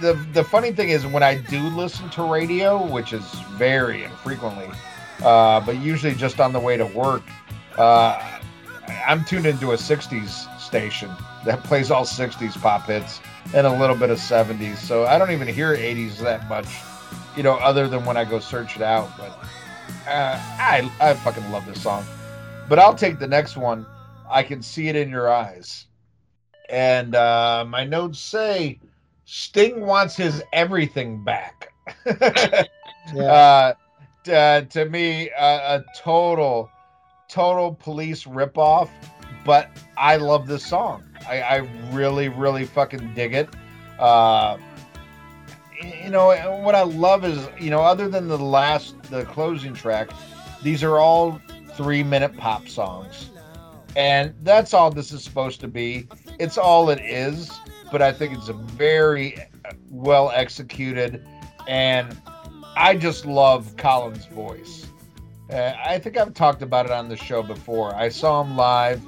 [SPEAKER 4] the the funny thing is when I do listen to radio, which is very infrequently, uh, but usually just on the way to work. Uh, I'm tuned into a 60s station that plays all 60s pop hits and a little bit of 70s. So I don't even hear 80s that much, you know, other than when I go search it out. But uh, I, I fucking love this song. But I'll take the next one. I can see it in your eyes. And uh, my notes say Sting wants his everything back. [LAUGHS]
[SPEAKER 3] Yeah.
[SPEAKER 4] uh, t- uh, to me, uh, a total, total police ripoff. But I love this song. I, I really, really fucking dig it. Uh, you know, what I love is, you know, other than the last, the closing track, these are all three minute pop songs. And that's all this is supposed to be. It's all it is, but I think it's a very well executed. And I just love Colin's voice. Uh, I think I've talked about it on the show before. I saw him live.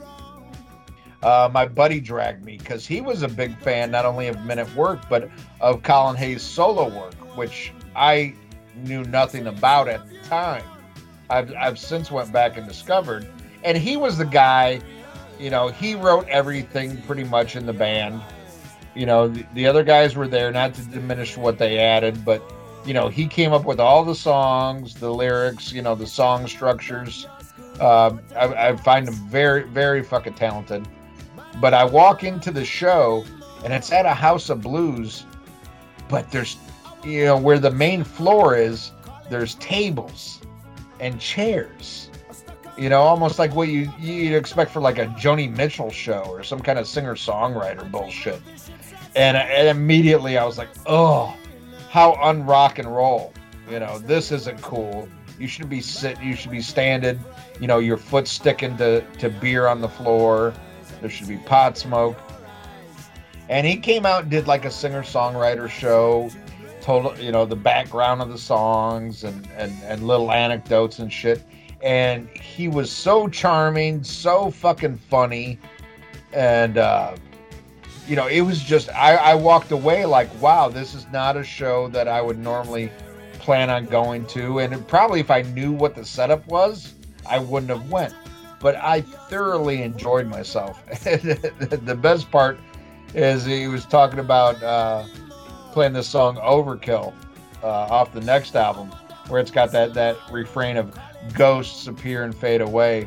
[SPEAKER 4] Uh, my buddy dragged me because he was a big fan not only of Men at Work but of Colin Hay's solo work, which I knew nothing about at the time. I've I've since went back and discovered, and he was the guy. You know, he wrote everything pretty much in the band. You know, the, the other guys were there, not to diminish what they added, but you know, he came up with all the songs, the lyrics, you know, the song structures. Um, I, I find him very, very fucking talented. But I walk into the show, and it's at a House of Blues, but there's, you know, where the main floor is, there's tables and chairs. You know, almost like what you you'd expect for like a Joni Mitchell show or some kind of singer songwriter bullshit. And, and immediately I was like, oh, how unrock and roll. You know, this isn't cool. You should be sit. You should be standing. You know, your foot sticking to to beer on the floor. There should be pot smoke. And he came out and did like a singer songwriter show, told you know the background of the songs and and and little anecdotes and shit. And he was so charming, so fucking funny, and. uh you know, it was just I, I walked away like, wow, this is not a show that I would normally plan on going to, and it, probably if I knew what the setup was, I wouldn't have went. But I thoroughly enjoyed myself. [LAUGHS] the best part is he was talking about uh, playing this song "Overkill" uh, off the next album, where it's got that that refrain of "ghosts appear and fade away,"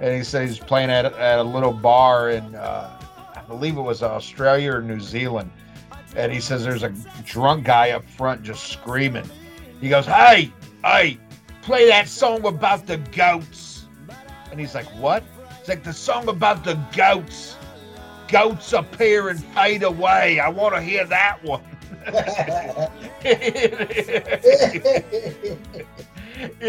[SPEAKER 4] and he says he's playing at at a little bar in. Uh, I believe it was Australia or New Zealand. And he says there's a drunk guy up front just screaming. He goes, Hey, hey, play that song about the goats. And he's like, What? It's like the song about the goats. Goats appear and fade away. I want to hear that one. [LAUGHS] you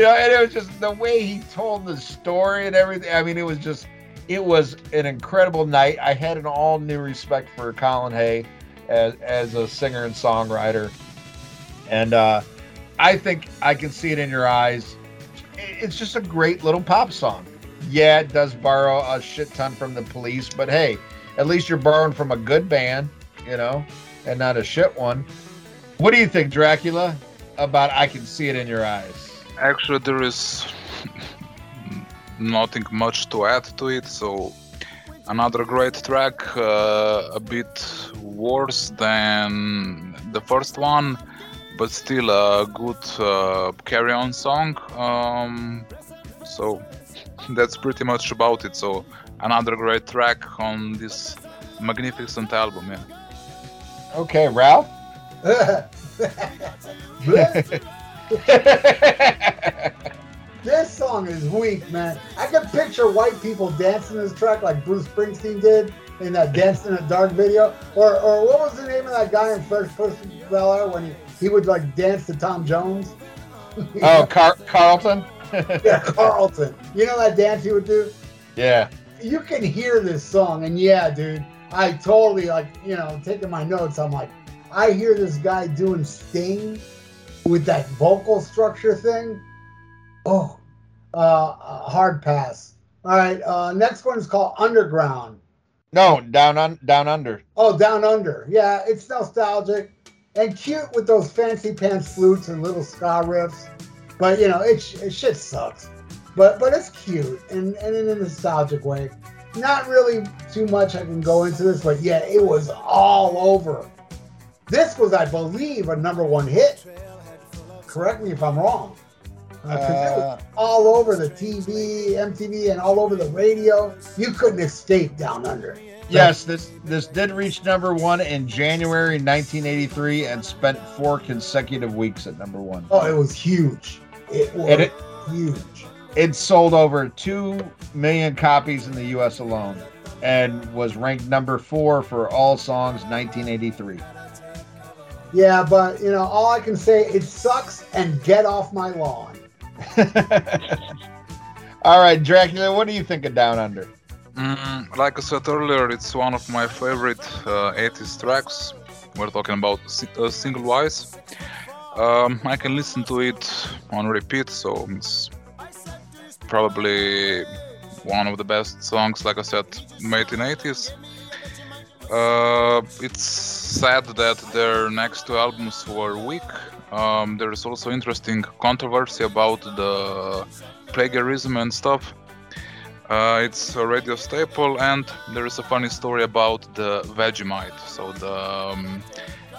[SPEAKER 4] know, and it was just the way he told the story and everything. I mean, it was just it was an incredible night. I had an all new respect for Colin Hay as, as a singer and songwriter. And uh, I think I can see it in your eyes. It's just a great little pop song. Yeah, it does borrow a shit ton from the police, but hey, at least you're borrowing from a good band, you know, and not a shit one. What do you think, Dracula, about I Can See It in Your Eyes?
[SPEAKER 6] Actually, there is nothing much to add to it. So another great track, uh, a bit worse than the first one, but still a good uh, carry-on song. Um, so that's pretty much about it. So another great track on this magnificent album. Yeah.
[SPEAKER 4] Okay, Ralph. [LAUGHS]
[SPEAKER 3] This song is weak, man. I can picture white people dancing this track like Bruce Springsteen did in that Dance in the Dark video. Or, or what was the name of that guy in First Person Bel Air when he, he would like dance to Tom Jones?
[SPEAKER 4] oh, Car- Carlton. [LAUGHS]
[SPEAKER 3] yeah, Carlton. You know that dance he would do?
[SPEAKER 4] yeah.
[SPEAKER 3] You can hear this song, and yeah, dude, I totally like, you know, taking my notes. I'm like, I hear this guy doing Sting with that vocal structure thing. Oh, uh, hard pass. All right, uh, next one is called Underground.
[SPEAKER 4] No, down on down under.
[SPEAKER 3] Oh, Down Under. Yeah, it's nostalgic and cute with those fancy pants flutes and little ska riffs. But you know, it, sh- it shit sucks. But but it's cute and, and in a nostalgic way. Not really too much I can go into this, but yeah, it was all over. This was, I believe, a number one hit. Correct me if I'm wrong. Uh, 'cause it was
[SPEAKER 4] Uh,
[SPEAKER 3] all over the TV, MTV, and all over the radio. You couldn't escape down under.
[SPEAKER 4] yes, this this did reach number one in January 1983 and spent four consecutive weeks at number one.
[SPEAKER 3] Oh, it was huge. It was
[SPEAKER 4] it-
[SPEAKER 3] huge.
[SPEAKER 4] It sold over 2 million copies in the US alone and was ranked number four for all songs 1983.
[SPEAKER 3] Yeah, but you know, all I can say it sucks and get off my lawn. [LAUGHS]
[SPEAKER 4] all right, Dracula, what do you think of Down Under?
[SPEAKER 6] Mm, like I said earlier, it's one of my favorite uh, 80s tracks. We're talking about uh, single wise. Um, I can listen to it on repeat, so it's probably one of the best songs, like I said, made in 80s. Uh, it's sad that their next two albums were weak. Um, there is also interesting controversy about the plagiarism and stuff. Uh, it's a radio staple, and there is a funny story about the Vegemite. So the um,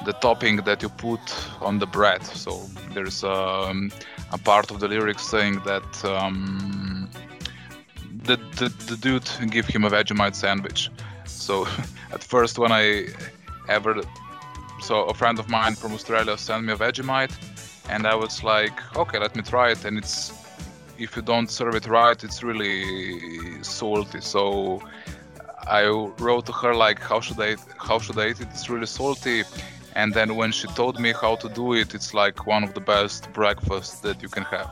[SPEAKER 6] the topping that you put on the bread. So there's um, a part of the lyrics saying that um, the, the the dude give him a Vegemite sandwich. So [LAUGHS] at first, when I ever so a friend of mine from Australia sent me a Vegemite, and I was like, okay, let me try it, and it's if you don't serve it right, it's really salty. So I wrote to her like, how should I how should I eat it? It's really salty. And then when she told me how to do it, it's like one of the best breakfasts that you can have.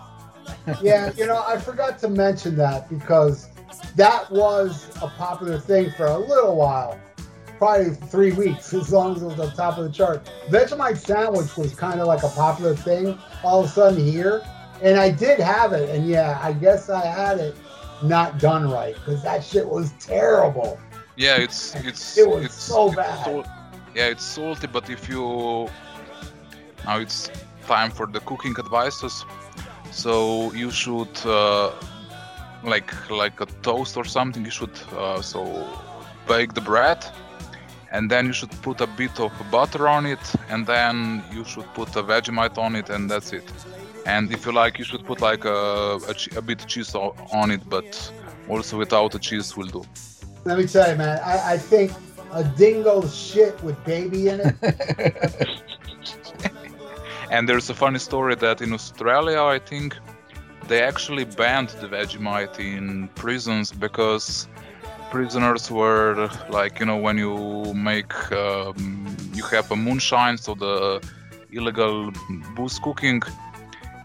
[SPEAKER 3] yeah, you know, I forgot to mention that because that was a popular thing for a little while. Probably three weeks, [LAUGHS] as long as it was on top of the chart. Vegemite sandwich was kind of like a popular thing all of a sudden here. And I did have it, and yeah, I guess I had it not done right because that shit was terrible.
[SPEAKER 6] Yeah, it's it's
[SPEAKER 3] It was
[SPEAKER 6] it's,
[SPEAKER 3] so
[SPEAKER 6] it's
[SPEAKER 3] bad.
[SPEAKER 6] sal- yeah, it's salty, but if you now it's time for the cooking advices. So you should uh, like like a toast or something. You should uh, so bake the bread, and then you should put a bit of butter on it, and then you should put a Vegemite on it, and that's it. And if you like, you should put like a a, a bit cheese on it, but also without the cheese will do.
[SPEAKER 3] Let me tell you, man, I, I think a dingo shit with baby in it. [LAUGHS]
[SPEAKER 6] And there's a funny story that in Australia, I think, they actually banned the Vegemite in prisons because prisoners were like, you know, when you make, um, you have a moonshine, so the illegal booze cooking,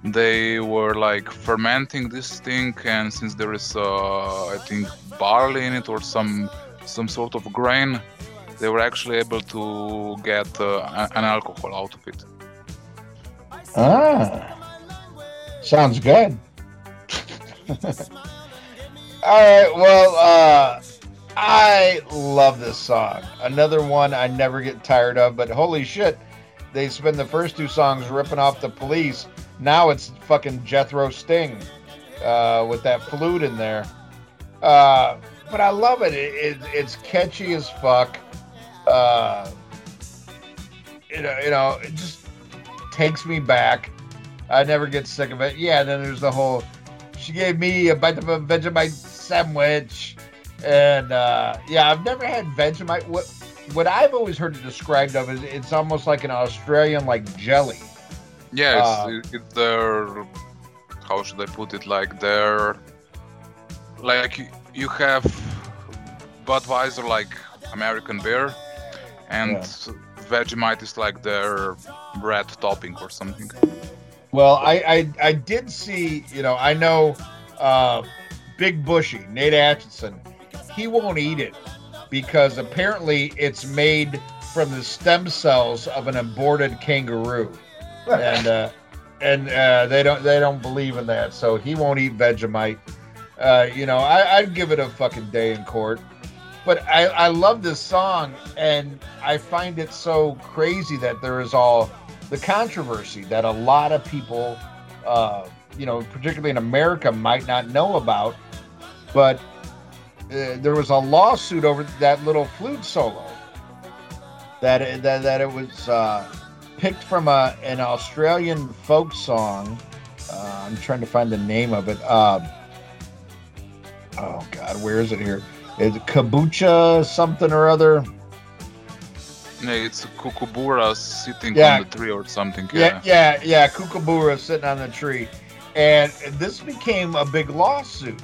[SPEAKER 6] they were like fermenting this thing, and since there is, uh, I think, barley in it or some some sort of grain, they were actually able to get uh, an alcohol out of it.
[SPEAKER 4] Ah, sounds good. [LAUGHS] All right, well, uh, I love this song. Another one I never get tired of, but holy shit, they spend the first two songs ripping off the police. Now it's fucking Jethro Sting uh, with that flute in there. Uh, but I love it. it, it it's catchy as fuck. Uh, you know, you know, it just takes me back. I never get sick of it. Yeah, then there's the whole. She gave me a bite of a Vegemite sandwich, and uh, yeah, I've never had Vegemite. What what I've always heard it described of is it's almost like an Australian like jelly.
[SPEAKER 6] Yeah, it's,
[SPEAKER 4] Uh,
[SPEAKER 6] it, their. How should I put it? Like their. Like you- have Budweiser, like American beer, and
[SPEAKER 4] Yeah.
[SPEAKER 6] Vegemite is like their bread topping or something.
[SPEAKER 4] Well, I, I I did see, you know, I know uh, Big Bushy, Nate Atchison, he won't eat it because apparently it's made from the stem cells of an aborted kangaroo, [LAUGHS] and uh, and uh, they don't they don't believe in that, so he won't eat Vegemite. Uh, you know, I, I'd give it a fucking day in court. But I, I love this song, and I find it so crazy that there is all the controversy that a lot of people uh, you know, particularly in America, might not know about. But uh, there was a lawsuit over that little flute solo. That that, that it was uh, picked from a an Australian folk song. Uh, I'm trying to find the name of it. Oh God, where is it here? Is it Kabucha something or other?
[SPEAKER 6] Yeah, it's Kookaburra sitting
[SPEAKER 4] Yeah.
[SPEAKER 6] on the tree or something.
[SPEAKER 4] Yeah, yeah, yeah. Kookaburra sitting on the tree, and this became a big lawsuit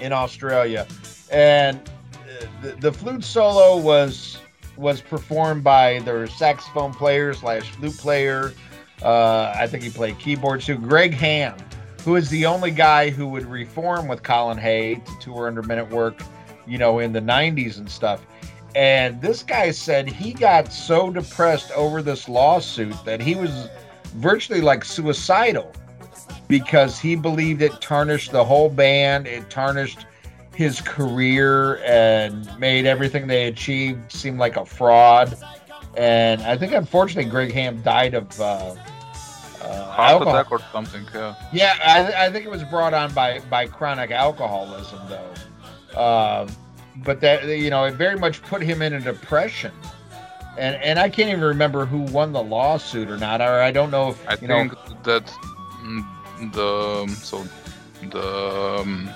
[SPEAKER 4] in Australia, and uh, the, the flute solo was was performed by their saxophone player slash flute player. Uh, I think he played keyboard too. Greg Ham, who is the only guy who would reform with Colin Hay to tour under Men at Work, you know, in the '90s and stuff. And this guy said he got so depressed over this lawsuit that he was virtually like suicidal because he believed it tarnished the whole band, it tarnished his career and made everything they achieved seem like a fraud. And I think unfortunately Greg Ham died of uh, uh, alcohol.
[SPEAKER 6] attack or something. Yeah.
[SPEAKER 4] Yeah, I, I think it was brought on by by chronic alcoholism, though. Um, but that you know, it very much put him in a depression. And and I can't even remember who won the lawsuit or not, or I don't know if
[SPEAKER 6] I
[SPEAKER 4] you
[SPEAKER 6] think
[SPEAKER 4] know.
[SPEAKER 6] that mm, the so the um,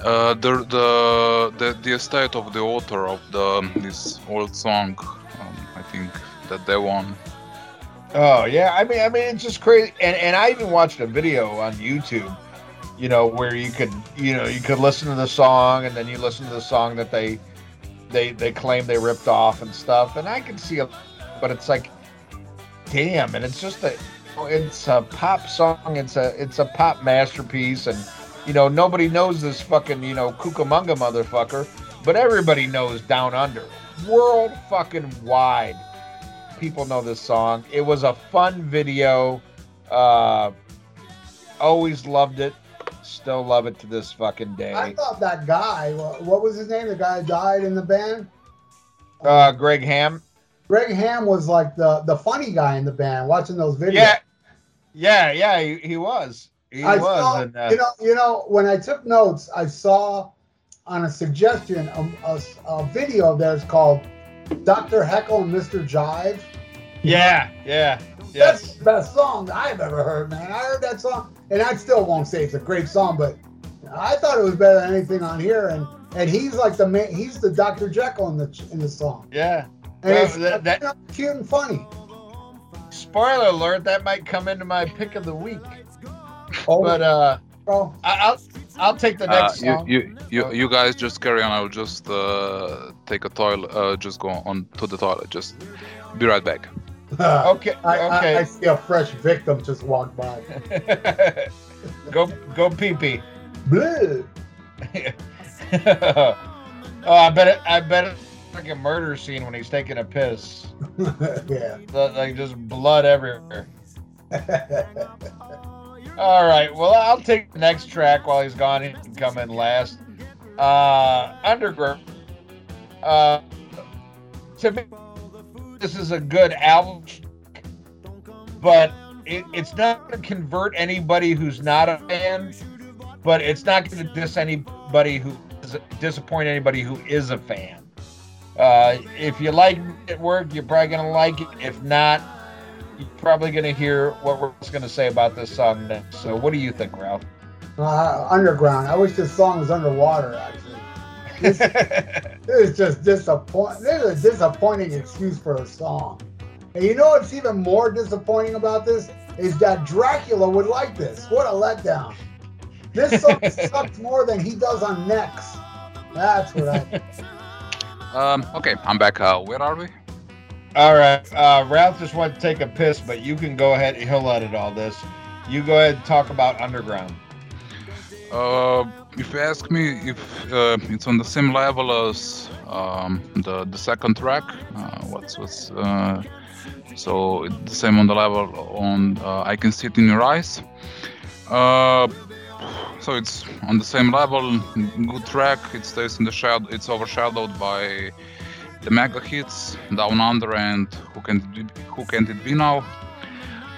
[SPEAKER 6] uh, the, the the the estate of the author of the this old song, um, I think that they won.
[SPEAKER 4] Oh yeah, I mean, I mean, it's just crazy. And and I even watched a video on YouTube, you know, where you could you know you could listen to the song and then you listen to the song that they they they claim they ripped off and stuff. And I can see it, but it's like, damn, and it's just a it's a pop song. It's a it's a pop masterpiece, and you know nobody knows this fucking you know Cucamonga motherfucker, but everybody knows Down Under, world fucking wide people know this song. It was a fun video. Uh, always loved it. Still love it to this fucking day.
[SPEAKER 3] I thought that guy, what was his name? The guy died in the band?
[SPEAKER 4] Uh, Greg Ham.
[SPEAKER 3] Greg Ham was like the the funny guy in the band. Watching those videos.
[SPEAKER 4] Yeah, yeah, yeah. He, he was. He
[SPEAKER 3] I
[SPEAKER 4] was.
[SPEAKER 3] saw,
[SPEAKER 4] and, uh,
[SPEAKER 3] you know, you know, when I took notes, I saw on a suggestion a, a, a video of theirs called "Dr. Heckle and Mr. Jive."
[SPEAKER 4] yeah, yeah,
[SPEAKER 3] That's the best song I've ever heard, man. I heard that song, and I still won't say it's a great song, but I thought it was better than anything on here. And and he's like the man, he's the Dr. Jekyll in the in the song,
[SPEAKER 4] Yeah.
[SPEAKER 3] and
[SPEAKER 4] Well,
[SPEAKER 3] it's
[SPEAKER 4] that- that-
[SPEAKER 3] you know, cute and funny.
[SPEAKER 4] Spoiler alert: that might come into my pick of the week.
[SPEAKER 3] Oh,
[SPEAKER 4] But uh,
[SPEAKER 3] bro,
[SPEAKER 4] I, I'll I'll take the
[SPEAKER 6] Uh,
[SPEAKER 4] next
[SPEAKER 6] you,
[SPEAKER 4] song.
[SPEAKER 6] you you you guys just carry on. I'll just uh, take a toilet. Uh, just go on to the toilet. Just be right back. [LAUGHS]
[SPEAKER 4] okay,
[SPEAKER 3] I, I, I see a fresh victim just walk by. [LAUGHS]
[SPEAKER 4] go go pee pee.
[SPEAKER 3] Bleh. [LAUGHS]
[SPEAKER 4] oh, I bet it. I bet it's like a murder scene when he's taking a piss.
[SPEAKER 3] yeah.
[SPEAKER 4] Like just blood everywhere. All right. Well, I'll take the next track while he's gone. He can come in last. Uh, Underground. Uh, to me, this is a good album, but it, it's not going to convert anybody who's not a fan. But it's not going to diss anybody who is, disappoint anybody who is a fan. Uh, if you like it work, you're probably going to like it. If not, probably going to hear what we're going to say about this song next. So, what do you think, Ralph?
[SPEAKER 3] Uh, underground. I wish this song was underwater. Actually, this, this [LAUGHS] is just disappointing. This is a disappointing excuse for a song. And you know what's even more disappointing about this is that Dracula would like this. What a letdown! This song [LAUGHS] sucks more than he does on Next. That's what I. [LAUGHS]
[SPEAKER 6] Um, okay, I'm back. Uh, where are we?
[SPEAKER 4] All right. Uh, Ralph just wanted to take a piss, but you can go ahead. He'll edit all this. You go ahead and talk about Underground.
[SPEAKER 6] Uh, if you ask me if uh, it's on the same level as um, the the second track, uh, what's what's uh, so it's the same on the level on uh, I can see it in your eyes. Uh, so it's on the same level, good track. It stays in the shadow. It's overshadowed by the mega hits Down Under and Who Can It Be, Who Can It Be Now.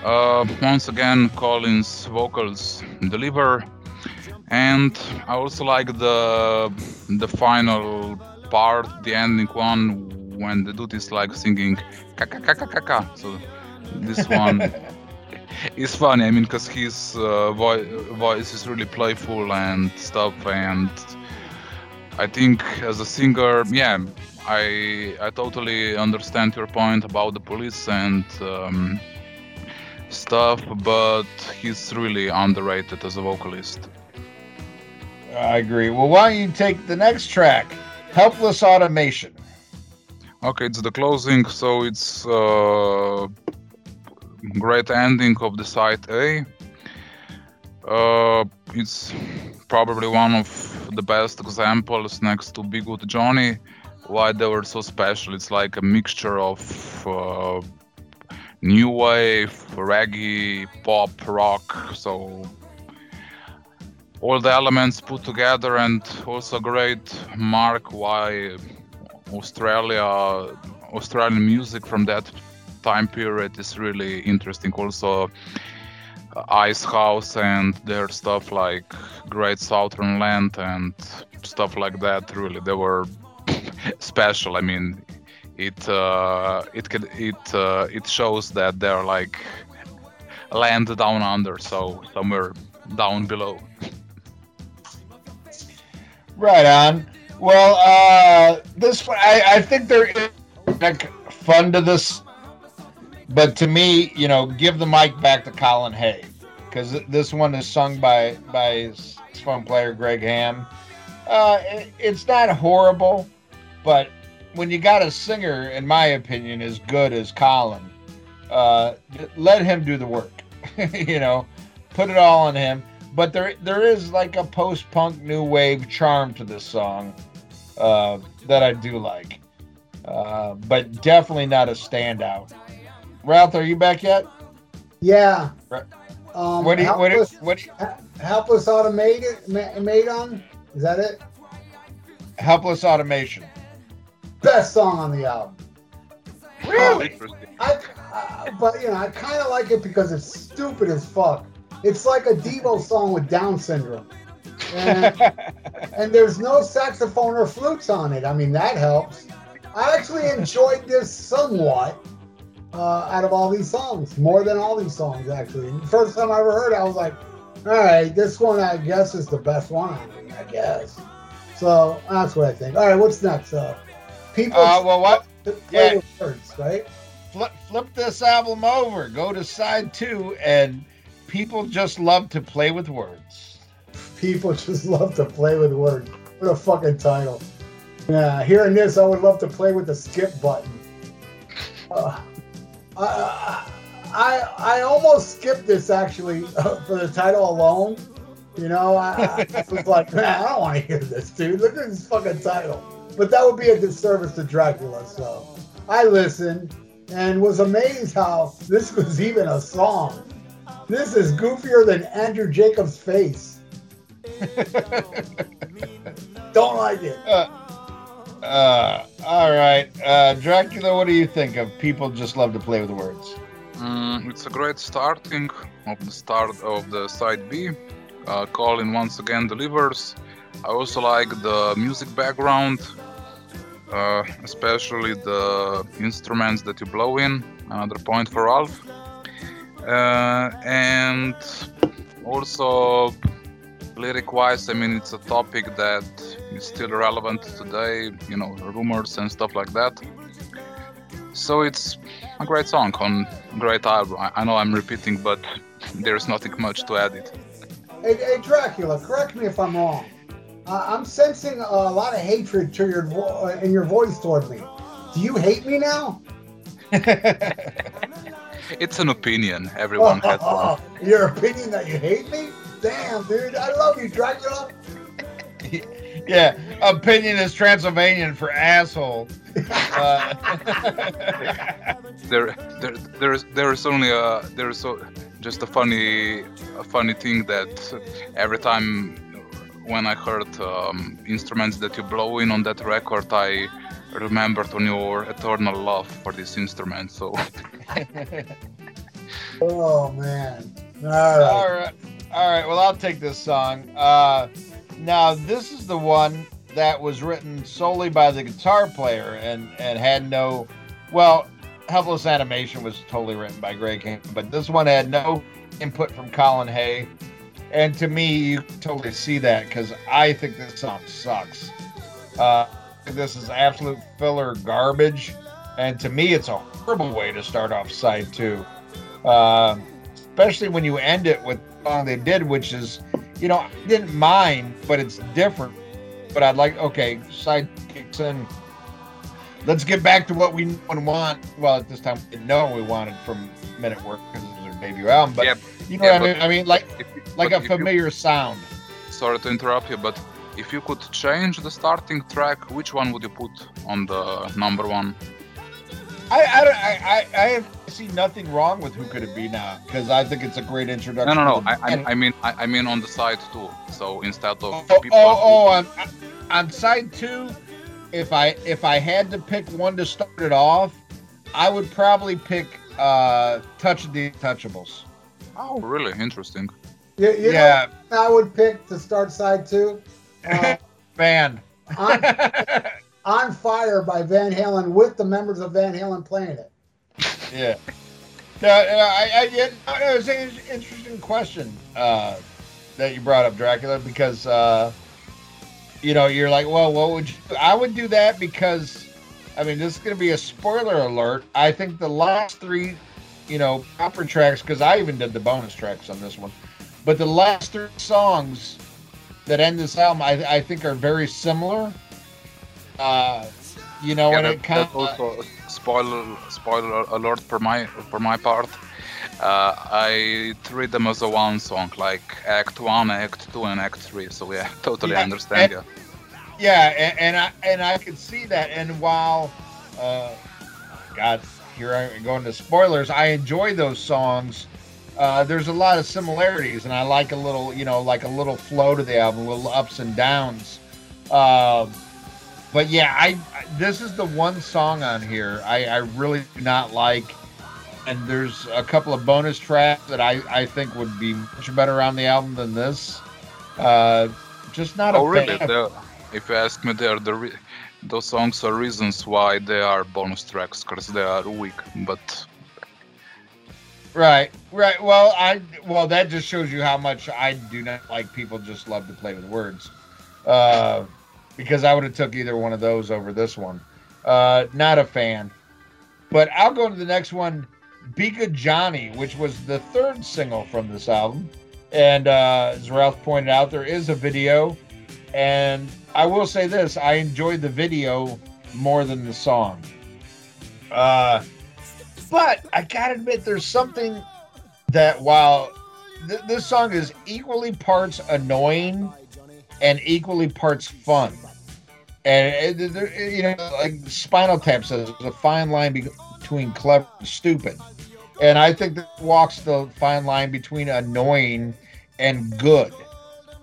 [SPEAKER 6] Uh, once again, Colin's vocals deliver, and I also like the the final part, the ending one, when the dude is like singing "kaka kaka kaka." So this [LAUGHS] one is funny. I mean, because his uh, vo- voice is really playful and stuff, and I think as a singer, yeah, I I totally understand your point about the police and um, stuff, but he's really underrated as a vocalist.
[SPEAKER 4] I agree. Well, why don't you take the next track, "Helpless Automaton"?
[SPEAKER 6] Okay, it's the closing, so it's uh, great ending of the side A. Uh, it's probably one of the best examples next to Be Good Johnny why they were so special. It's like a mixture of uh, new wave, reggae, pop, rock. So all the elements put together, and also great mark why Australia, Australian music from that time period is really interesting. Also, Icehouse and their stuff like Great Southern Land and stuff like that. Really, they were [LAUGHS] special. I mean, it uh, it could it uh, it shows that they're like land down under, so somewhere down below.
[SPEAKER 4] Right on. Well, uh, this I, I think there is like, fun to this, but to me, you know, give the mic back to Colin Hay because this one is sung by by saxophone player Greg Ham. Uh, it, it's not horrible, but when you got a singer, in my opinion, as good as Colin, uh, let him do the work. [LAUGHS] you know, put it all on him. But there, there is like a post-punk new wave charm to this song uh, that I do like, uh, but definitely not a standout. Ralph, are you back yet?
[SPEAKER 3] Yeah.
[SPEAKER 4] Right.
[SPEAKER 3] Um,
[SPEAKER 4] What do you, what do you,
[SPEAKER 3] helpless,
[SPEAKER 4] what do you,
[SPEAKER 3] helpless automated made on? Is that it?
[SPEAKER 4] helpless automaton?
[SPEAKER 3] Best song on the album.
[SPEAKER 4] Really?
[SPEAKER 6] Interesting.
[SPEAKER 3] I, I but you know I kind of like it because it's stupid as fuck. It's like a Devo song with Down syndrome, and, [LAUGHS] and there's no saxophone or flutes on it. I mean that helps. I actually enjoyed this somewhat uh, out of all these songs, more than all these songs actually. The first time I ever heard it, I was like, all right, this one I guess is the best one. I, mean, I guess. So that's what I think. All right, what's next? Uh, people
[SPEAKER 4] Uh, well, what?
[SPEAKER 3] play
[SPEAKER 4] yeah.
[SPEAKER 3] words, right?
[SPEAKER 4] Flip, flip this album over. Go to side two, and people just love to play with words.
[SPEAKER 3] People just [LAUGHS] love to play with words. What a fucking title. Yeah, hearing this, I would love to play with the skip button. Uh, I, I, I almost skipped this actually uh, [LAUGHS] for the title alone. You know, I, I was like, [LAUGHS] man, I don't want to hear this, dude. Look at this fucking title. But that would be a disservice to Dracula. So I listened and was amazed how this was even a song. This is goofier than Andrew Jacobs' face. [LAUGHS] Don't like it.
[SPEAKER 4] Uh, uh, all right. Uh, Dracula, what do you think of people just love to play with words?
[SPEAKER 6] Mm, it's a great starting of the start of the side B. Uh, Colin once again delivers. I also like the music background, uh, especially the instruments that you blow in. Another point for Ralph. Uh, and also lyric wise, I mean, it's a topic that is still relevant today, you know, rumors and stuff like that. So it's a great song on a great album. I, I know I'm repeating, but [LAUGHS] there's nothing much to add it.
[SPEAKER 3] Hey, hey Dracula, correct me if I'm wrong. Uh, I'm sensing a lot of hatred to your vo- uh, in your voice toward me. Do you hate me now? [LAUGHS]
[SPEAKER 6] It's an opinion. Everyone has [LAUGHS] one.
[SPEAKER 3] your opinion that you hate me? Damn, dude, I love you, Dracula. [LAUGHS]
[SPEAKER 4] yeah, opinion is Transylvanian for asshole. Uh,
[SPEAKER 6] There, there, there's, there's only a, there's so, just a funny, a funny thing that every time when I heard um, instruments that you blow in on that record, I remembered on your eternal love for this instrument. So [LAUGHS]
[SPEAKER 3] Oh man. All right.
[SPEAKER 4] All right. All right. Well, I'll take this song. Uh, now, this is the one that was written solely by the guitar player and, and had no, well, Helpless Animation was totally written by Greg Hansen, but this one had no input from Colin Hay. And to me, you totally see that because I think this song sucks. Uh, this is absolute filler garbage. And to me, it's a horrible way to start off side two. Uh, especially when you end it with the song they did, which is, you know, I didn't mind, but it's different. But I'd like, okay, side kicks in. Let's get back to what we want. Well, at this time, we didn't know what we wanted from Men at Work because it was their debut album. But
[SPEAKER 6] Yeah,
[SPEAKER 4] you know
[SPEAKER 6] yeah,
[SPEAKER 4] what I mean? I mean, like like
[SPEAKER 6] but
[SPEAKER 4] a
[SPEAKER 6] if you-
[SPEAKER 4] familiar sound.
[SPEAKER 6] sorry to interrupt you, but if you could change the starting track, which one would you put on the number one?
[SPEAKER 4] I I, I, I, see nothing wrong with Who Could It Be Now because I think it's a great introduction.
[SPEAKER 6] no, no.
[SPEAKER 4] the
[SPEAKER 6] I. I, I mean, I, I mean on the side too. So instead of
[SPEAKER 4] oh,
[SPEAKER 6] people.
[SPEAKER 4] oh, oh, on, on side two, if I if I had to pick one to start it off, I would probably pick uh, Touch of the Untouchables.
[SPEAKER 6] oh, really interesting.
[SPEAKER 3] You, you
[SPEAKER 4] yeah,
[SPEAKER 3] know I would pick to start side two? [LAUGHS] Uh,
[SPEAKER 4] band.
[SPEAKER 3] on, [LAUGHS] on Fire by Van Halen with the members of Van Halen playing it.
[SPEAKER 4] yeah. No, I, I, yeah, it was an interesting question uh, that you brought up, Dracula, because uh, you know you're like, well, what would you? I would do that because, I mean, this is going to be a spoiler alert. I think the last three, you know, proper tracks, because I even did the bonus tracks on this one, but the last three songs that end this album, I, I think, are very similar. Uh, you know,
[SPEAKER 6] Yeah,
[SPEAKER 4] and
[SPEAKER 6] that,
[SPEAKER 4] it kind
[SPEAKER 6] that also spoiler spoiler alert for my for my part. Uh, I treat them as a one song, like Act One, Act Two, and Act Three. So yeah, [LAUGHS] totally
[SPEAKER 4] Yeah,
[SPEAKER 6] understand.
[SPEAKER 4] and-
[SPEAKER 6] Yeah.
[SPEAKER 4] Yeah, and, and I and I could see that. And while, uh, God, here I go into spoilers. I enjoy those songs. Uh, there's a lot of similarities, and I like a little, you know, like a little flow to the album, little ups and downs. Um, but yeah, I I- this is the one song on here I, I really do not like. And there's a couple of bonus tracks that I, I think would be much better on the album than this. Uh, just not a
[SPEAKER 6] Oh really?
[SPEAKER 4] fan.
[SPEAKER 6] The, if you ask me, they're the re- those songs are reasons why they are bonus tracks because they are weak. But
[SPEAKER 4] Right, right. Well, I well that just shows you how much I do not like people just love to play with words. Uh, because I would have took either one of those over this one. Uh, not a fan. But I'll go to the next one, Good Johnny, which was the third single from this album. And uh, as Ralph pointed out, there is a video. And I will say this: I enjoyed the video more than the song. Uh, but I gotta admit, there's something that while th- this song is equally parts annoying and equally parts fun, and uh, there- you know, like Spinal Tap says, there's a fine line between clever and stupid, and I think that walks the fine line between annoying and good.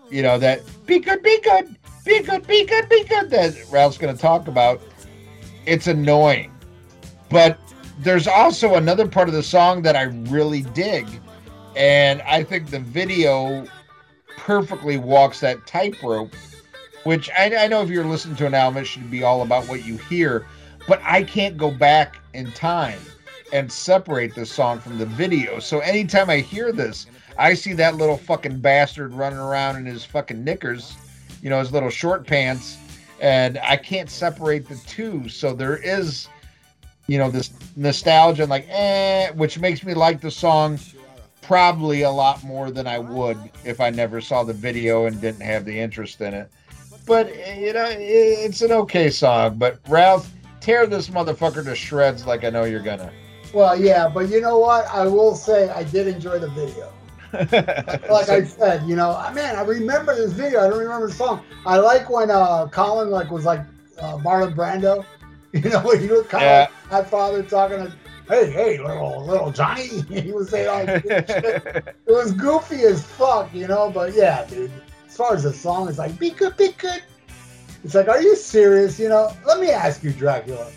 [SPEAKER 4] You know that be good, be good, be good, be good, be good. That Ralph's going to talk about. It's annoying, but there's also another part of the song that I really dig, and I think the video perfectly walks that tightrope. Which I, I know if you're listening to an album, it should be all about what you hear, but I can't go back in time and separate this song from the video. So anytime I hear this, I see that little fucking bastard running around in his fucking knickers, you know, his little short pants, and I can't separate the two. So there is you know this nostalgia and like eh which makes me like the song probably a lot more than i would if i never saw the video and didn't have the interest in it but eh, you know eh, it's an okay song but ralph tear this motherfucker to shreds like i know you're gonna
[SPEAKER 3] Well, yeah, but you know what? I will say I did enjoy the video. [LAUGHS] Like I said, you know, I- man, I remember this video. I don't remember the song. I like when uh Colin like was like uh, Marlon Brando. [LAUGHS] You know, when he was kind
[SPEAKER 4] Yeah.
[SPEAKER 3] of like my father talking to, hey, hey, little little Johnny. [LAUGHS] he was saying all this shit. It was goofy as fuck, you know. But yeah, dude. As far as the song, it's like be good, be good. It's like, are you serious? You know. Let me ask you, Dracula.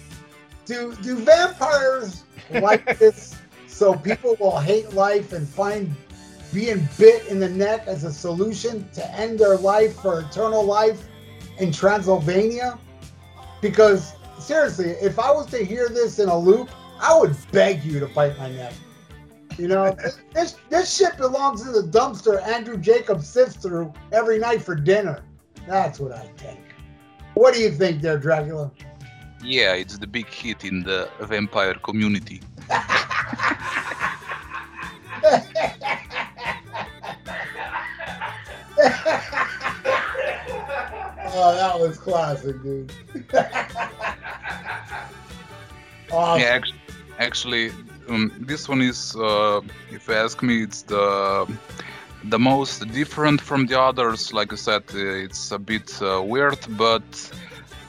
[SPEAKER 3] Do do vampires like [LAUGHS] this so people will hate life and find being bit in the neck as a solution to end their life for eternal life in Transylvania? Because seriously, if I was to hear this in a loop, I would beg you to bite my neck. You know, [LAUGHS] this this shit belongs in the dumpster Andrew Jacobs sifts through every night for dinner. That's what I think. What do you think there, Dracula?
[SPEAKER 6] Yeah, it's the big hit in the vampire community. [LAUGHS]
[SPEAKER 3] oh, that was classic, dude. [LAUGHS] awesome.
[SPEAKER 6] Yeah, actually, actually um, this one is, uh, if you ask me, it's the the most different from the others. Like I said, uh, it's a bit uh, weird, but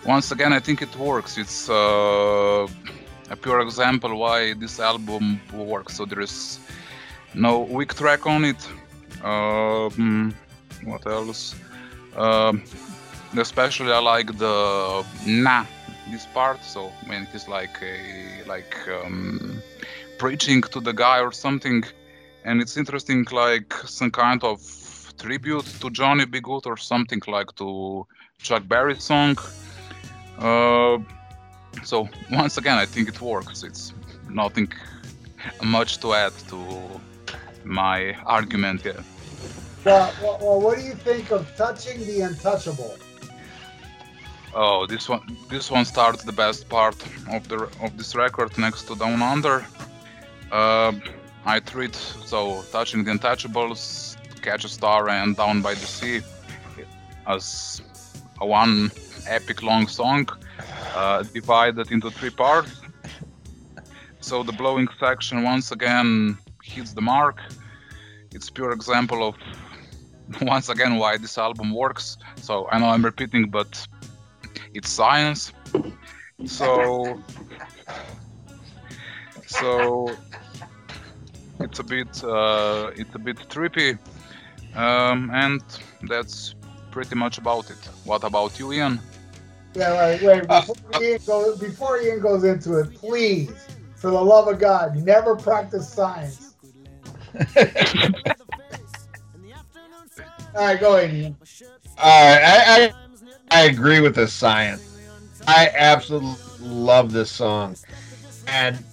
[SPEAKER 6] once again, I think it works. It's uh, a pure example why this album works. So there is no weak track on it. Um, what else? Um, especially I like the na this part. So when he's like a like um, preaching to the guy or something, and it's interesting like some kind of tribute to Johnny B. Goode or something like to Chuck Berry's song. Uh, so once again, I think it works. It's nothing much to add to my argument here.
[SPEAKER 3] Well, well, well, what do you think of touching the untouchable?
[SPEAKER 6] Oh, this one, this one starts the best part of the of this record next to Down Under. Uh, I treat so touching the untouchables, Catch a Star, and Down by the Sea as a one epic long song uh, divided into three parts. So the blowing section once again hits the mark. It's pure example of [LAUGHS] once again why this album works. So I know I'm repeating, but it's science. So so it's a bit uh, it's a bit trippy, um, and that's pretty much about it. What about you, Ian?
[SPEAKER 3] Yeah, wait, wait. Before, Ian, goes, before Ian goes into it, please, for the love of God, never practice science. [LAUGHS] All right, go ahead, Ian.
[SPEAKER 4] All right, I, I I agree with this science. I absolutely love this song, and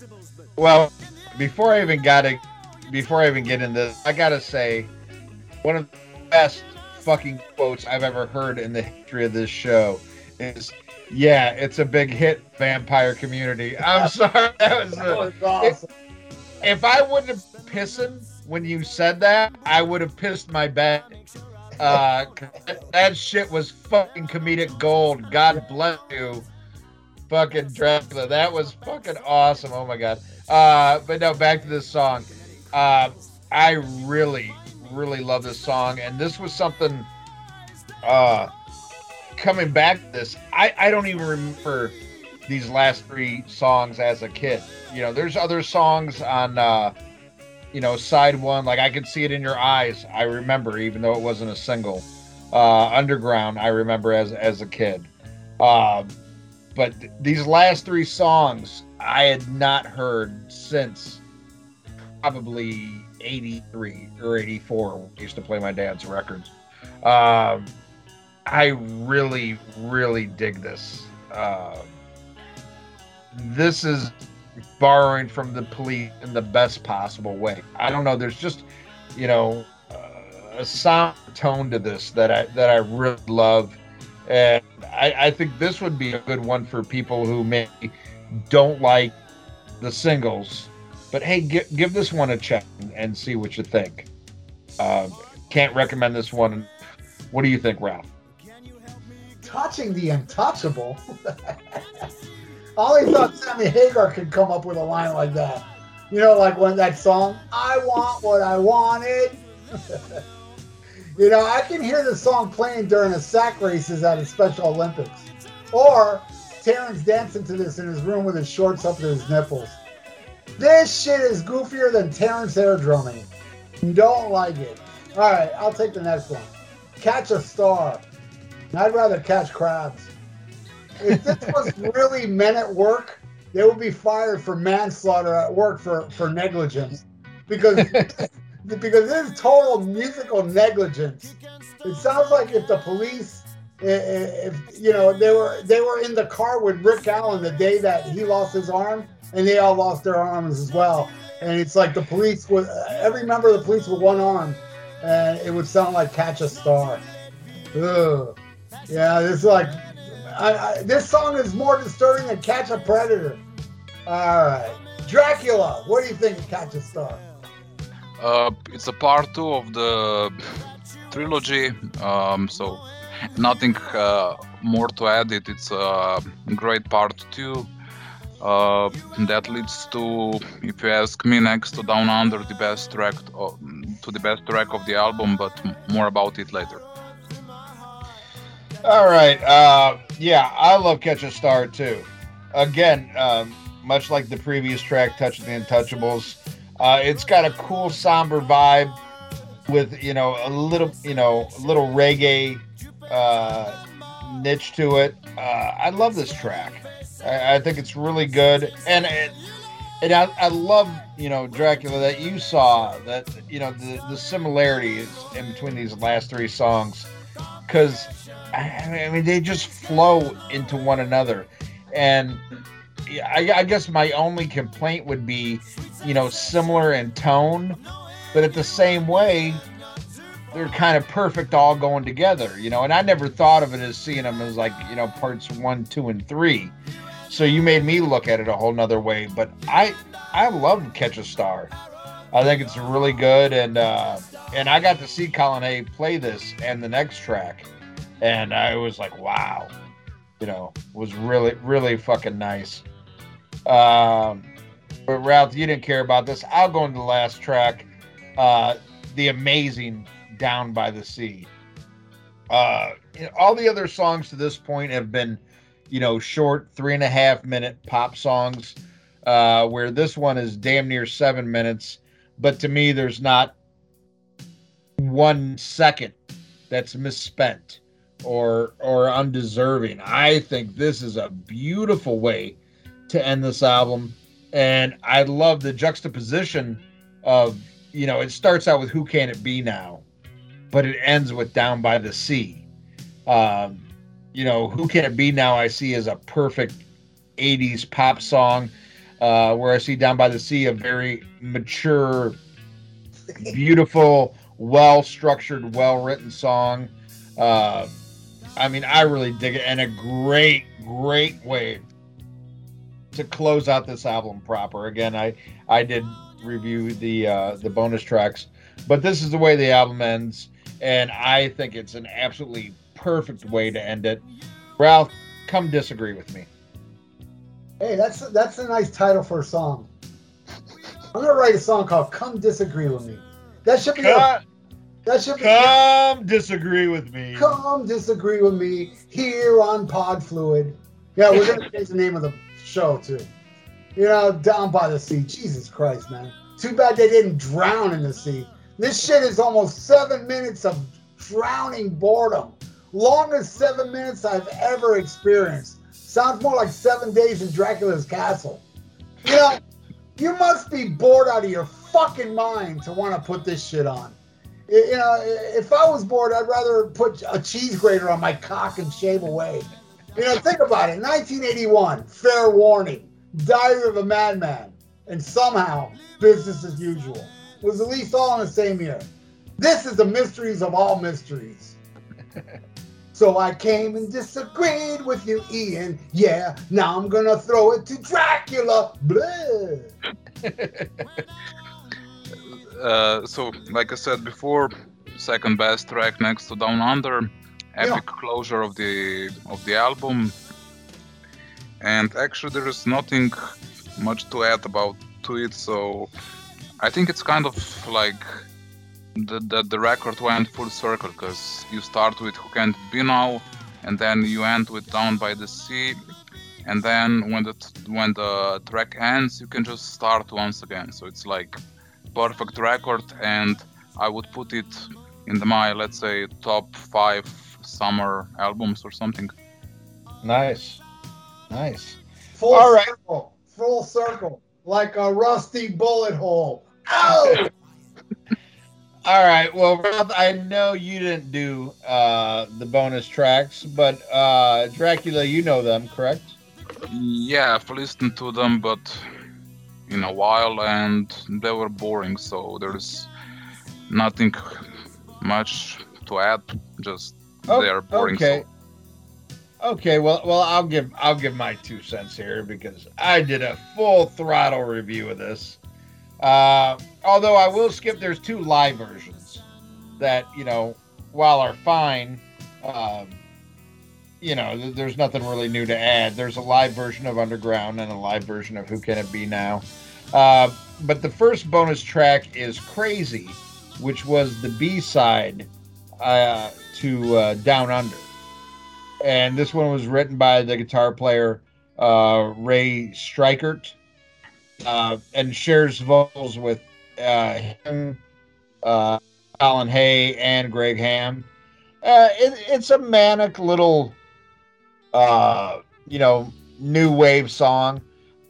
[SPEAKER 4] well, before I even got it, before I even get into this, I gotta say, one of the best fucking quotes I've ever heard in the history of this show is, "Yeah, it's a big hit, vampire community." I'm [LAUGHS] sorry, that was,
[SPEAKER 3] That
[SPEAKER 4] a,
[SPEAKER 3] was awesome.
[SPEAKER 4] if I wouldn't have him when you said that, I would have pissed my bed. Uh, that shit was fucking comedic gold. God bless you, fucking Dracula. That was fucking awesome. Oh my god. Uh, but no, back to this song. Uh, I really, really love this song, and this was something. Uh, coming back to this, I I don't even remember these last three songs as a kid. You know, there's other songs on. Uh, you know, side one, like I could see it in your eyes. I remember, even though it wasn't a single. Uh, Underground, I remember as as a kid. Uh, but th- these last three songs, I had not heard since probably '83 or '84. I used to play my dad's records. Um, I really, really dig this. Uh, this is borrowing from the police in the best possible way. I don't know. There's just, you know, uh, a sound tone to this that I that I really love, and I, I think this would be a good one for people who maybe don't like the singles, but hey, give give this one a check and, and see what you think. Uh, can't recommend this one. What do you think, Ralph?
[SPEAKER 3] Touching the untouchable. [LAUGHS] I always thought Sammy Hagar could come up with a line like that. You know, like when that song, I want what I wanted. [LAUGHS] you know, I can hear the song playing during the sack races at a Special Olympics. Or Terrence dancing to this in his room with his shorts up to his nipples. This shit is goofier than Terrence air drumming. Don't like it. All right, I'll take the next one. Catch a star. I'd rather catch crabs. If this was really men at work they would be fired for manslaughter at work for for negligence because [LAUGHS] because this is total musical negligence. It sounds like if the police, if you know, they were they were in the car with Rick Allen the day that he lost his arm, and they all lost their arms as well. And it's like the police with every member of the police with one arm, and it would sound like Catch a Star. Ugh. Yeah, this is like I, this song is more disturbing than Catch a Predator. All right, Dracula. What do you think of Catch a Star?
[SPEAKER 6] Uh, it's a part two of the [LAUGHS] trilogy, um, so nothing uh, more to add. It it's a great part two. Uh, that leads to, if you ask me, next to Down Under, the best track of, to the best track of the album, but more about it later.
[SPEAKER 4] All right. Uh, yeah, I love Catch a Star too. Again, um, much like the previous track, Touch the Untouchables, uh, it's got a cool, somber vibe with you know a little, you know, a little reggae uh, niche to it. Uh, I love this track. I, I think it's really good, and it, and I, I love you know Dracula that you saw that you know the the similarities in between these last three songs because I mean they just flow into one another, and I, I guess my only complaint would be, you know, similar in tone, but at the same way, they're kind of perfect all going together, you know. And I never thought of it as seeing them as like you know parts one, two, and three. So you made me look at it a whole nother way. But I I love Catch a Star. I think it's really good, and uh, and I got to see Colin Hay play this and the next track, and I was like, wow, you know, was really really fucking nice. Um, but Ralph, you didn't care about this. I'll go into the last track, uh, the amazing "Down by the Sea." Uh, all the other songs to this point have been, you know, short three and a half minute pop songs, uh, where this one is damn near seven minutes. But to me, there's not one second that's misspent or or undeserving. I think this is a beautiful way to end this album, and I love the juxtaposition of you know it starts out with "Who Can It Be Now," but it ends with "Down by the Sea." Um, you know, "Who Can It Be Now" I see as a perfect '80s pop song, uh, where I see "Down by the Sea" a very mature, beautiful, well structured, well written song. Uh, I mean, I really dig it, and a great, great way to close out this album proper. Again, I I did review the uh, the bonus tracks, but this is the way the album ends, and I think it's an absolutely perfect way to end it. Ralph, come disagree with me.
[SPEAKER 3] Hey, that's that's a nice title for a song. I'm gonna write a song called "Come Disagree with Me." That should be a,
[SPEAKER 4] Come,
[SPEAKER 3] that should be
[SPEAKER 4] come disagree with me.
[SPEAKER 3] "Come Disagree with Me" here on Pod Fluid. Yeah, we're gonna change the name of the show too. You know, down by the sea. Jesus Christ, man. Too bad they didn't drown in the sea. This shit is almost seven minutes of drowning boredom. Longest seven minutes I've ever experienced. Sounds more like seven days in Dracula's castle. You know, you must be bored out of your fucking mind to want to put this shit on. You know, if I was bored, I'd rather put a cheese grater on my cock and shave away. You know, think about it. 1981, fair warning, Diary of a Madman, and somehow business as usual was at least all in the same year. This is the mysteries of all mysteries. [LAUGHS] So I came and disagreed with you, Ian. Yeah, now I'm gonna throw it to Dracula. Blah. [LAUGHS]
[SPEAKER 6] Uh, so, like I said before, second best track next to Down Under, epic closure of the of the album. And actually, there is nothing much to add about to it. So, I think it's kind of like the the, the record went full circle because you start with Who Can't It Be Now, and then you end with Down by the Sea. And then when the when the track ends, you can just start once again. So it's like perfect record and i would put it in the my let's say top five summer albums or something
[SPEAKER 4] Nice, nice.
[SPEAKER 3] Full
[SPEAKER 4] All right.
[SPEAKER 3] circle. full circle like a rusty bullet hole. Oh, [LAUGHS]
[SPEAKER 4] All right. Well, Rob, I know you didn't do uh, the bonus tracks, but uh, Dracula, you know them, correct?
[SPEAKER 6] Yeah, I've listened to them, but in a while, and they were boring. So there's nothing much to add. Just
[SPEAKER 4] Oh,
[SPEAKER 6] they are boring.
[SPEAKER 4] Okay. Okay. Well, well, I'll give I'll give my two cents here because I did a full throttle review of this. Uh, although I will skip. There's two live versions that you know, while are fine. Um, you know, th- there's nothing really new to add. There's a live version of Underground and a live version of Who Can It Be Now. Uh, but the first bonus track is Crazy, which was the B side uh, to uh, Down Under. And this one was written by the guitar player uh, Ray Strykert uh, and shares vocals with him, Colin Hay, and Greg Ham. It, it's a manic little, you know, new wave song.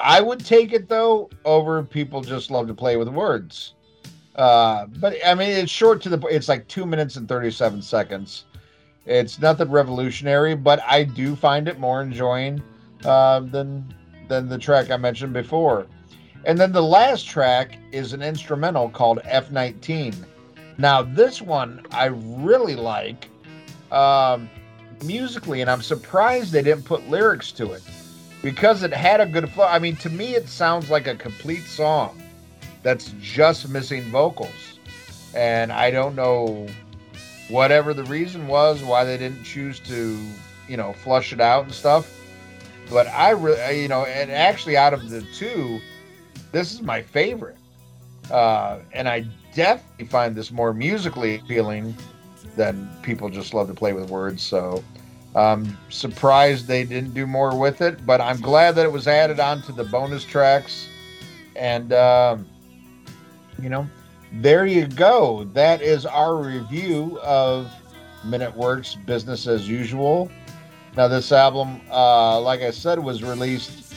[SPEAKER 4] I would take it though over people just love to play with words. Uh, but I mean, it's short to the. It's like two minutes and thirty-seven seconds. It's nothing revolutionary, but I do find it more enjoying uh, than than the track I mentioned before. And then the last track is an instrumental called F19. Now this one I really like um, musically, and I'm surprised they didn't put lyrics to it because it had a good flow. I mean, to me, it sounds like a complete song that's just missing vocals. And I don't know whatever the reason was why they didn't choose to, you know, flush it out and stuff. But I really, you know, and actually out of the two, this is my favorite. Uh, and I definitely find this more musically appealing than people just love to play with words. So I'm surprised they didn't do more with it, but I'm glad that it was added onto the bonus tracks. And, um, you know, there you go. That is our review of Men at Work's Business as Usual. Now, this album, uh, like I said, was released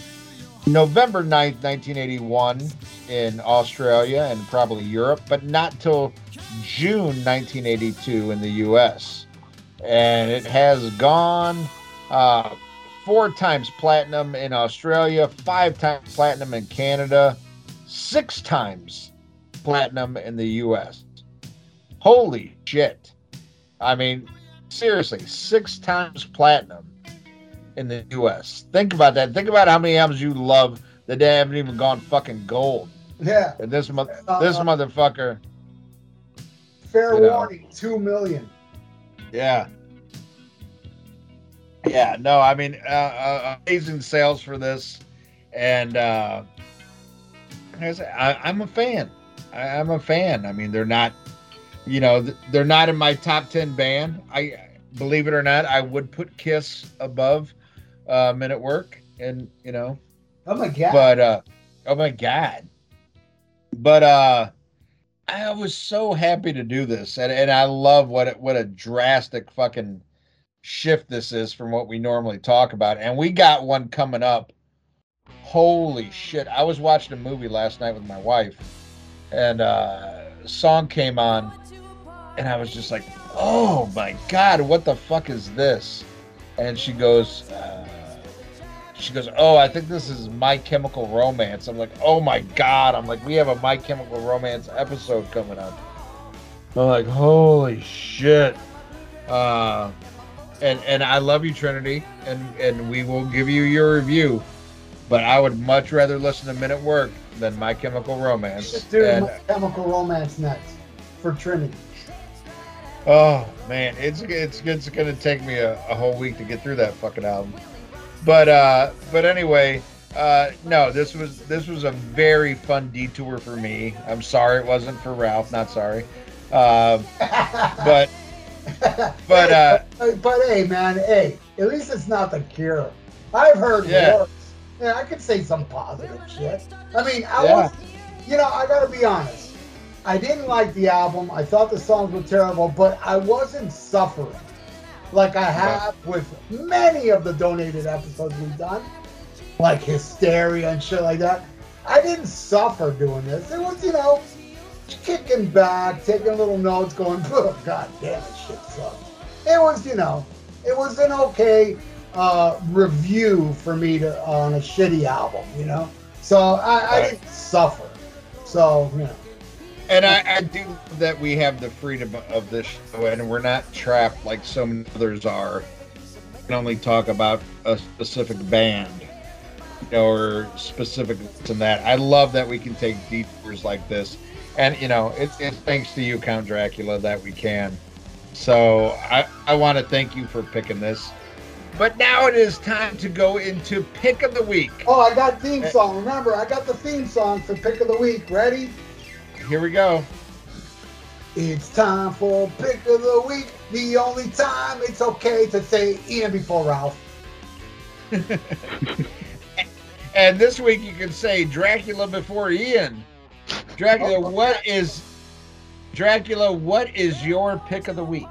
[SPEAKER 4] November 9th, 1981 in Australia and probably Europe, but not till June 1982 in the US. And it has gone uh, four times platinum in Australia, five times platinum in Canada, six times platinum in the US. Holy shit. I mean, seriously, six times platinum in the US. Think about that. Think about how many albums you love that they haven't even gone fucking gold.
[SPEAKER 3] yeah.
[SPEAKER 4] And this mo-
[SPEAKER 3] Uh,
[SPEAKER 4] this motherfucker,
[SPEAKER 3] Fair
[SPEAKER 4] You know.
[SPEAKER 3] warning, two million.
[SPEAKER 4] Yeah. Yeah, no, I mean, uh, uh, amazing sales for this. And uh, I, I'm a fan. I, I'm a fan. I mean, they're not, you know, they're not in my top 10 band. I believe it or not, I would put Kiss above uh, Men at Work. And, you know,
[SPEAKER 3] Oh my god.
[SPEAKER 4] but uh oh my god but uh i was so happy to do this and, and i love what it, what a drastic fucking shift this is from what we normally talk about and we got one coming up. Holy shit i was watching a movie last night with my wife and uh a song came on and i was just like oh my god what the fuck is this? And she goes uh, she goes, "Oh, I think this is My Chemical Romance." I'm like, "Oh my god!" I'm like, "We have a My Chemical Romance episode coming up." I'm like, "Holy shit!" Uh, and and I love you, Trinity, and and we will give you your review. But I would much rather listen to Men at Work than My Chemical Romance.
[SPEAKER 3] Just do
[SPEAKER 4] And-
[SPEAKER 3] chemical romance next for Trinity.
[SPEAKER 4] Oh man, it's it's it's gonna take me a, a whole week to get through that fucking album. But uh but anyway, uh no, this was this was a very fun detour for me. I'm sorry it wasn't for Ralph, not sorry. Uh, [LAUGHS] but but uh
[SPEAKER 3] Hey, but hey, man, hey, at least it's not the cure. I've heard
[SPEAKER 4] Yeah.
[SPEAKER 3] worse. Yeah, I could say some positive shit. I mean, I
[SPEAKER 4] Yeah.
[SPEAKER 3] was, you know, I gotta be honest. I didn't like the album. I thought the songs were terrible, but I wasn't suffering like I have with many of the donated episodes we've done. like hysteria and shit like that. I didn't suffer doing this. It was, you know, kicking back, taking little notes, going, [LAUGHS] oh, God damn it, shit sucks. It was, you know, it was an okay uh, review for me to on a shitty album, you know. So I, I didn't suffer. So you know,
[SPEAKER 4] And I, I do that we have the freedom of this show, and we're not trapped like so many others are. We can only talk about a specific band you know, or specific and that. I love that we can take detours like this, and you know, it's, it's thanks to you, Count Dracula, that we can. So I, I want to thank you for picking this. But now it is time to go into pick of the week.
[SPEAKER 3] oh, I got theme song. Remember, I got the theme song for pick of the week. Ready?
[SPEAKER 4] Here we go.
[SPEAKER 3] It's time for pick of the week. The only time it's okay to say Ian before Ralph. [LAUGHS]
[SPEAKER 4] And this week you can say Dracula before Ian. Dracula, what is Dracula? What is your pick of the week?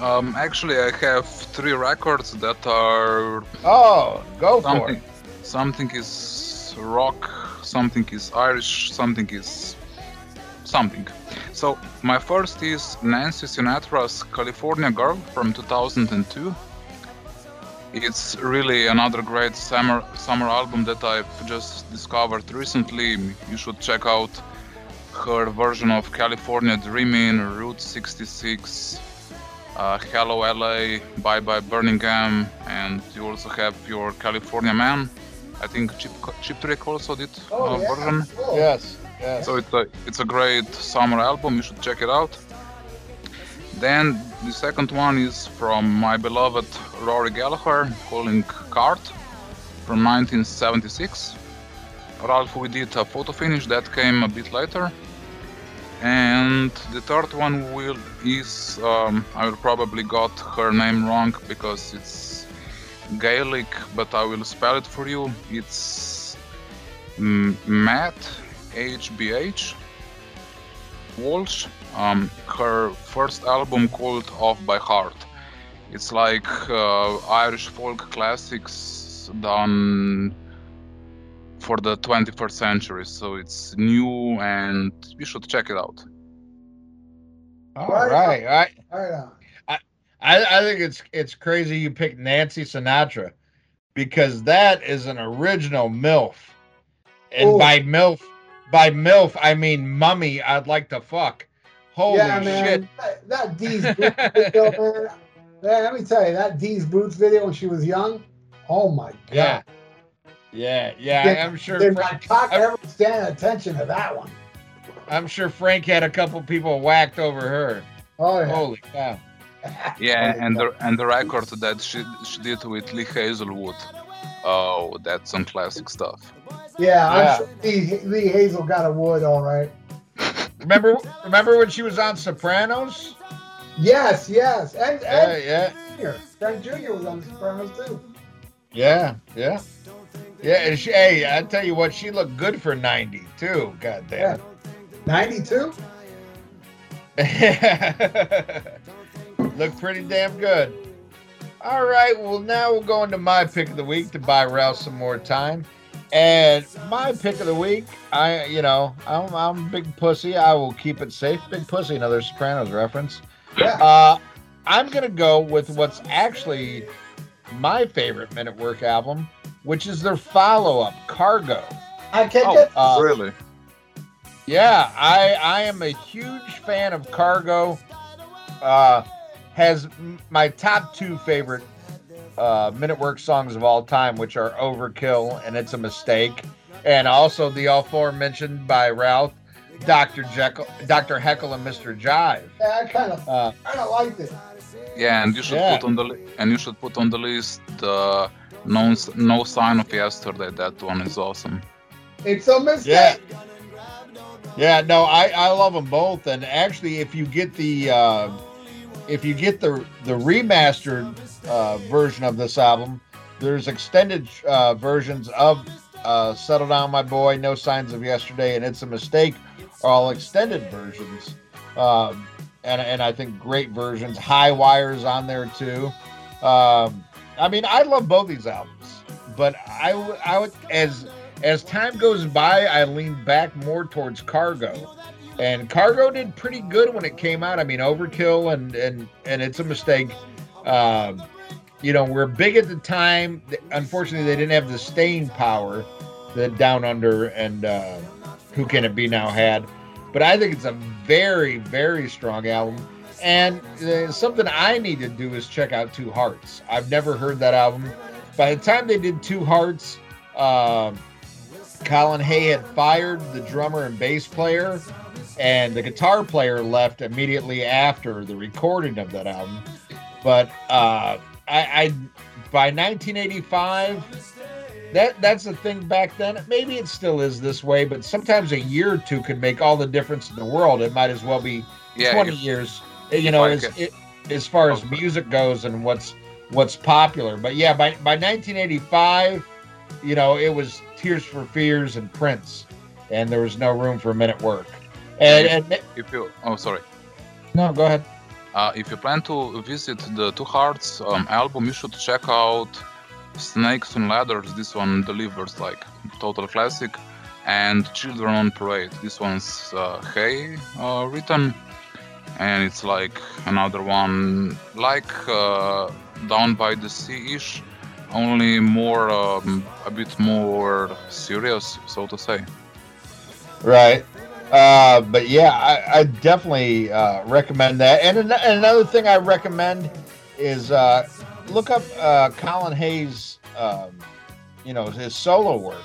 [SPEAKER 6] Um, actually, I have three records that are
[SPEAKER 4] Oh, go for it.
[SPEAKER 6] Something is rock, something is Irish, something is something. So my first is Nancy Sinatra's California Girl from 2002. It's really another great summer summer album that I've just discovered recently. You should check out her version of California Dreaming, Route 66, uh, Hello LA, Bye Bye Birmingham, and you also have your California Man. I think Cheap, Cheap Trick also did
[SPEAKER 3] Oh
[SPEAKER 6] uh,
[SPEAKER 3] yeah.
[SPEAKER 6] version.
[SPEAKER 3] Cool.
[SPEAKER 4] Yes,
[SPEAKER 6] So it's a it's a great summer album. You should check it out. Then the second one is from my beloved Rory Gallagher, Calling Card from 1976. Ralph, we did a photo finish that came a bit later. And the third one will is um, I will probably got her name wrong because it's Gaelic, but I will spell it for you. It's Matt HBH Walsh. Um, her first album called Off by Heart. It's like uh, Irish folk classics done for the 21st century. So it's new and you should check it out.
[SPEAKER 4] All right, all right.
[SPEAKER 3] All right. on.
[SPEAKER 4] I, I think it's it's crazy you picked Nancy Sinatra because that is an original MILF. And
[SPEAKER 3] Ooh.
[SPEAKER 4] by MILF by MILF I mean mummy I'd like to fuck. Holy
[SPEAKER 3] yeah,
[SPEAKER 4] shit.
[SPEAKER 3] That, that These Boots [LAUGHS] video, man. Man, let me tell you, that These Boots video when she was young. Oh my god.
[SPEAKER 4] Yeah. Yeah, yeah.
[SPEAKER 3] Did-
[SPEAKER 4] I'm sure
[SPEAKER 3] Did my
[SPEAKER 4] Frank,
[SPEAKER 3] cock
[SPEAKER 4] I'm-
[SPEAKER 3] ever stand attention to that one?
[SPEAKER 4] I'm sure Frank had a couple people whacked over her.
[SPEAKER 3] Oh yeah.
[SPEAKER 4] Holy cow.
[SPEAKER 6] Yeah, [LAUGHS] and the and the record that she she did with Lee Hazlewood. Oh, that's some classic stuff.
[SPEAKER 3] Yeah, I'm
[SPEAKER 4] Yeah.
[SPEAKER 3] sure Lee, Lee Hazel got a wood, all right.
[SPEAKER 4] Remember remember when she was on Sopranos?
[SPEAKER 3] Yes, yes. And,
[SPEAKER 4] Yeah,
[SPEAKER 3] and
[SPEAKER 4] yeah.
[SPEAKER 3] Jr. Frank Jr. was on Sopranos too.
[SPEAKER 4] Yeah, yeah. Yeah, and she, hey, I tell you what, she looked good for 90 too. God damn
[SPEAKER 3] 92?
[SPEAKER 4] it. Looked pretty damn good. All right, well, now we'll go into my pick of the week to buy Ralph some more time. And my pick of the week, I, you know, I'm, I'm big pussy. I will keep it safe. Big pussy, another Sopranos reference.
[SPEAKER 3] Yeah.
[SPEAKER 4] Uh, I'm gonna go with what's actually my favorite Men at Work album, which is their follow-up, Cargo.
[SPEAKER 3] I can't
[SPEAKER 6] Oh,
[SPEAKER 3] get
[SPEAKER 4] Uh,
[SPEAKER 6] really?
[SPEAKER 4] Yeah, I I am a huge fan of Cargo. Uh, has my top two favorite uh, Men at Work songs of all time, which are Overkill and It's a Mistake, and also the aforementioned by Ralph, Dr. Jekyll, Dr. Heckle, and Mr. Jive.
[SPEAKER 3] Yeah, I kind of,
[SPEAKER 4] Uh,
[SPEAKER 3] kind of liked it.
[SPEAKER 6] Yeah, and you should
[SPEAKER 4] Yeah.
[SPEAKER 6] put on the and you should put on the list uh, no no sign of yesterday. That one is awesome.
[SPEAKER 3] It's a mistake.
[SPEAKER 4] Yeah. Yeah, no, I, I love them both, and actually, if you get the uh, if you get the the remastered uh, version of this album, there's extended uh, versions of uh, "Settle Down, My Boy," "No Signs of Yesterday," and "It's a Mistake," are all extended versions, um, and and I think great versions. High Wires on there too. Um, I mean, I love both these albums, but I I would as as time goes by, I lean back more towards Cargo, and Cargo did pretty good when it came out. I mean, Overkill and and and it's a mistake. Um, you know, we're big at the time. Unfortunately, they didn't have the staying power that Down Under and uh, Who Can It Be Now had. But I think it's a very, very strong album. And uh, something I need to do is check out Two Hearts. I've never heard that album. By the time they did Two Hearts, um, Colin Hay had fired the drummer and bass player, and the guitar player left immediately after the recording of that album. But uh, I, I by 1985 that that's the thing back then. Maybe it still is this way but sometimes a year or two can make all the difference in the world. It might as well be
[SPEAKER 6] Yeah,
[SPEAKER 4] 20 years you know as, it, as far as music goes and what's what's popular. But yeah by, by 1985 you know it was tears for fears and prince and there was no room for a Men at Work and, and
[SPEAKER 6] If you, oh sorry,
[SPEAKER 4] no go ahead
[SPEAKER 6] uh, if you plan to visit the Two Hearts um, album, you should check out Snakes and Ladders. This one delivers like total classic, and Children on Parade. This one's uh, Hay uh, written, and it's like another one like uh, Down by the Sea-ish, only more um, a bit more serious, so to say.
[SPEAKER 4] Right. Uh, but yeah, I, I definitely uh, recommend that. And, an- another thing I recommend is uh, look up uh, Colin Hay's, um, you know, his solo work.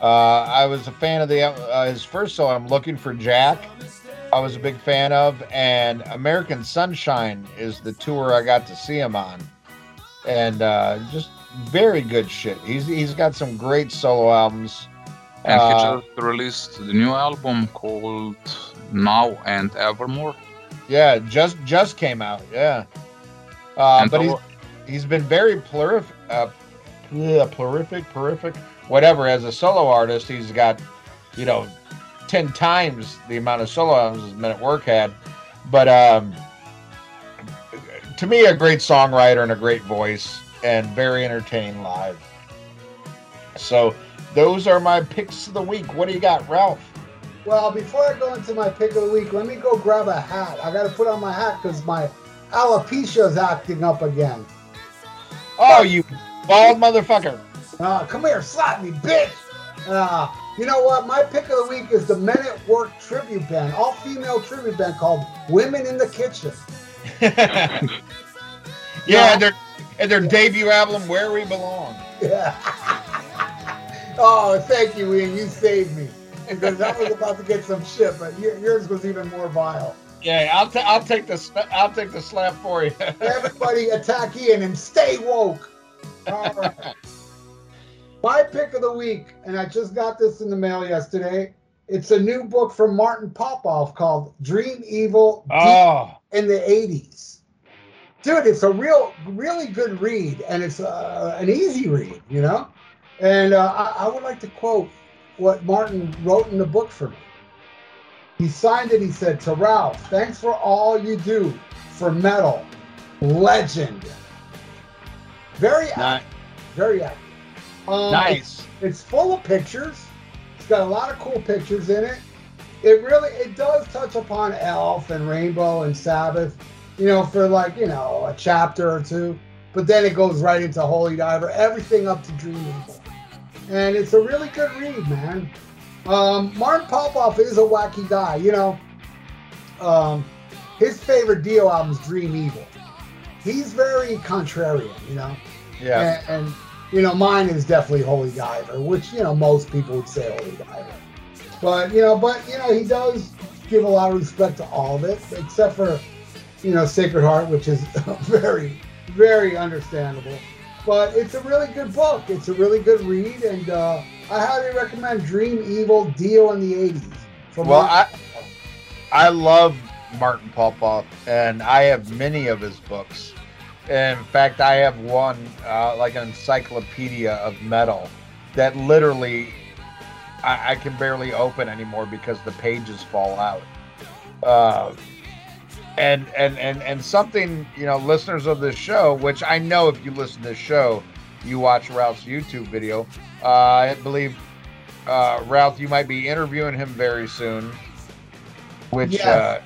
[SPEAKER 4] Uh, I was a fan of the uh, his first solo. I'm looking for Jack. I was a big fan of, and American Sunshine is the tour I got to see him on, and uh, just very good shit. He's he's got some great solo albums.
[SPEAKER 6] And
[SPEAKER 4] Uh,
[SPEAKER 6] he just released the new album called Now and Evermore.
[SPEAKER 4] Yeah, just just came out. Yeah, uh, but he's he's been very prolific, uh, plurific, prolific, whatever. As a solo artist, he's got you know ten times the amount of solo albums as Men at Work had. But um, to me, a great songwriter and a great voice, and very entertaining live. So those are my picks of the week. What do you got, Ralph?
[SPEAKER 3] Well, before I go into my pick of the week, let me go grab a hat. I got to put on my hat because my alopecia is acting up again.
[SPEAKER 4] Oh, you bald motherfucker!
[SPEAKER 3] Uh, come here, slap me, bitch. Uh, you know what? My pick of the week is the Men at Work tribute band, all female tribute band called Women in the Kitchen.
[SPEAKER 4] yeah, [LAUGHS]
[SPEAKER 3] Yeah.
[SPEAKER 4] and their and their debut album, "Where We Belong." [LAUGHS]
[SPEAKER 3] Yeah. Oh, thank you, Ian. You saved me. Because I was about to get some shit, but yours was even more vile.
[SPEAKER 4] Yeah, I'll ta- I'll take the I'll take the slap for you. [LAUGHS]
[SPEAKER 3] Everybody attack Ian and stay woke. All right. My pick of the week, and I just got this in the mail yesterday. It's a new book from Martin Popoff called Dream Evil Deep
[SPEAKER 4] oh,
[SPEAKER 3] in the 80s. Dude, it's a real, really good read, and it's uh, an easy read, you know? And uh, I, I would like to quote what Martin wrote in the book for me. He signed it, he said, To Ralph, thanks for all you do for metal. Legend. Very
[SPEAKER 4] ni-
[SPEAKER 3] active, very active. Um,
[SPEAKER 4] nice.
[SPEAKER 3] it's full of pictures. It's got a lot of cool pictures in it. It really it does touch upon Elf and Rainbow and Sabbath, you know, for like, you know, a chapter or two. But then it goes right into Holy Diver, everything up to Dream Evil. And it's a really good read, man. Um, Martin Popoff is a wacky guy, you know. Um, his favorite Dio album is Dream Evil. He's very contrarian, you know.
[SPEAKER 4] Yeah,
[SPEAKER 3] And, and, you know, mine is definitely Holy Diver, which you know most people would say Holy Diver. But you know, but you know, he does give a lot of respect to all of it, except for you know Sacred Heart, which is [LAUGHS] very, very understandable. But it's a really good book. It's a really good read, and uh, I highly recommend Dream Evil Dio in the '80s.
[SPEAKER 4] Well, I I love Martin Popoff, and I have many of his books. In fact, I have one uh, like an encyclopedia of metal that literally I, I can barely open anymore because the pages fall out. Uh, and and and and something you know, listeners of this show, which I know if you listen to this show, you watch Ralph's YouTube video. Uh, I believe uh, Ralph, you might be interviewing him very soon, which
[SPEAKER 3] Yes.
[SPEAKER 4] uh,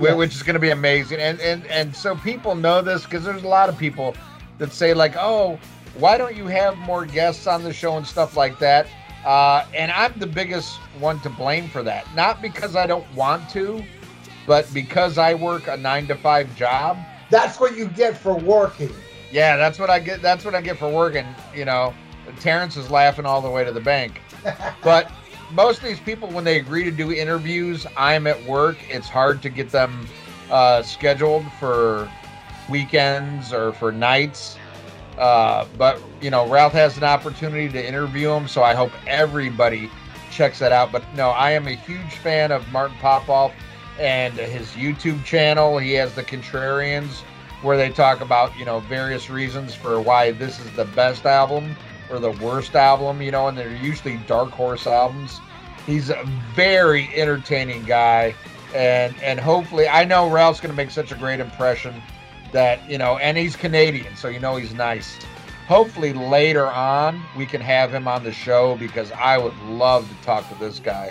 [SPEAKER 3] Yes.
[SPEAKER 4] which is going to be amazing. And and and so people know this because there's a lot of people that say like, oh, why don't you have more guests on the show and stuff like that? Uh, and I'm the biggest one to blame for that. Not because I don't want to, but because I work a nine to five job.
[SPEAKER 3] That's what you get for working.
[SPEAKER 4] Yeah, that's what I get. That's what I get for working. You know, Terrence is laughing all the way to the bank. [LAUGHS] But most of these people, when they agree to do interviews, I'm at work. It's hard to get them uh, scheduled for weekends or for nights. Uh, but you know, Ralph has an opportunity to interview him, so I hope everybody checks that out. But no, I am a huge fan of Martin Popoff and his YouTube channel. He has the Contrarians, where they talk about you know various reasons for why this is the best album or the worst album. You know, and they're usually dark horse albums. He's a very entertaining guy, and and hopefully, I know Ralph's going to make such a great impression that you know, and he's Canadian, so you know he's nice. Hopefully later on we can have him on the show because I would love to talk to this guy.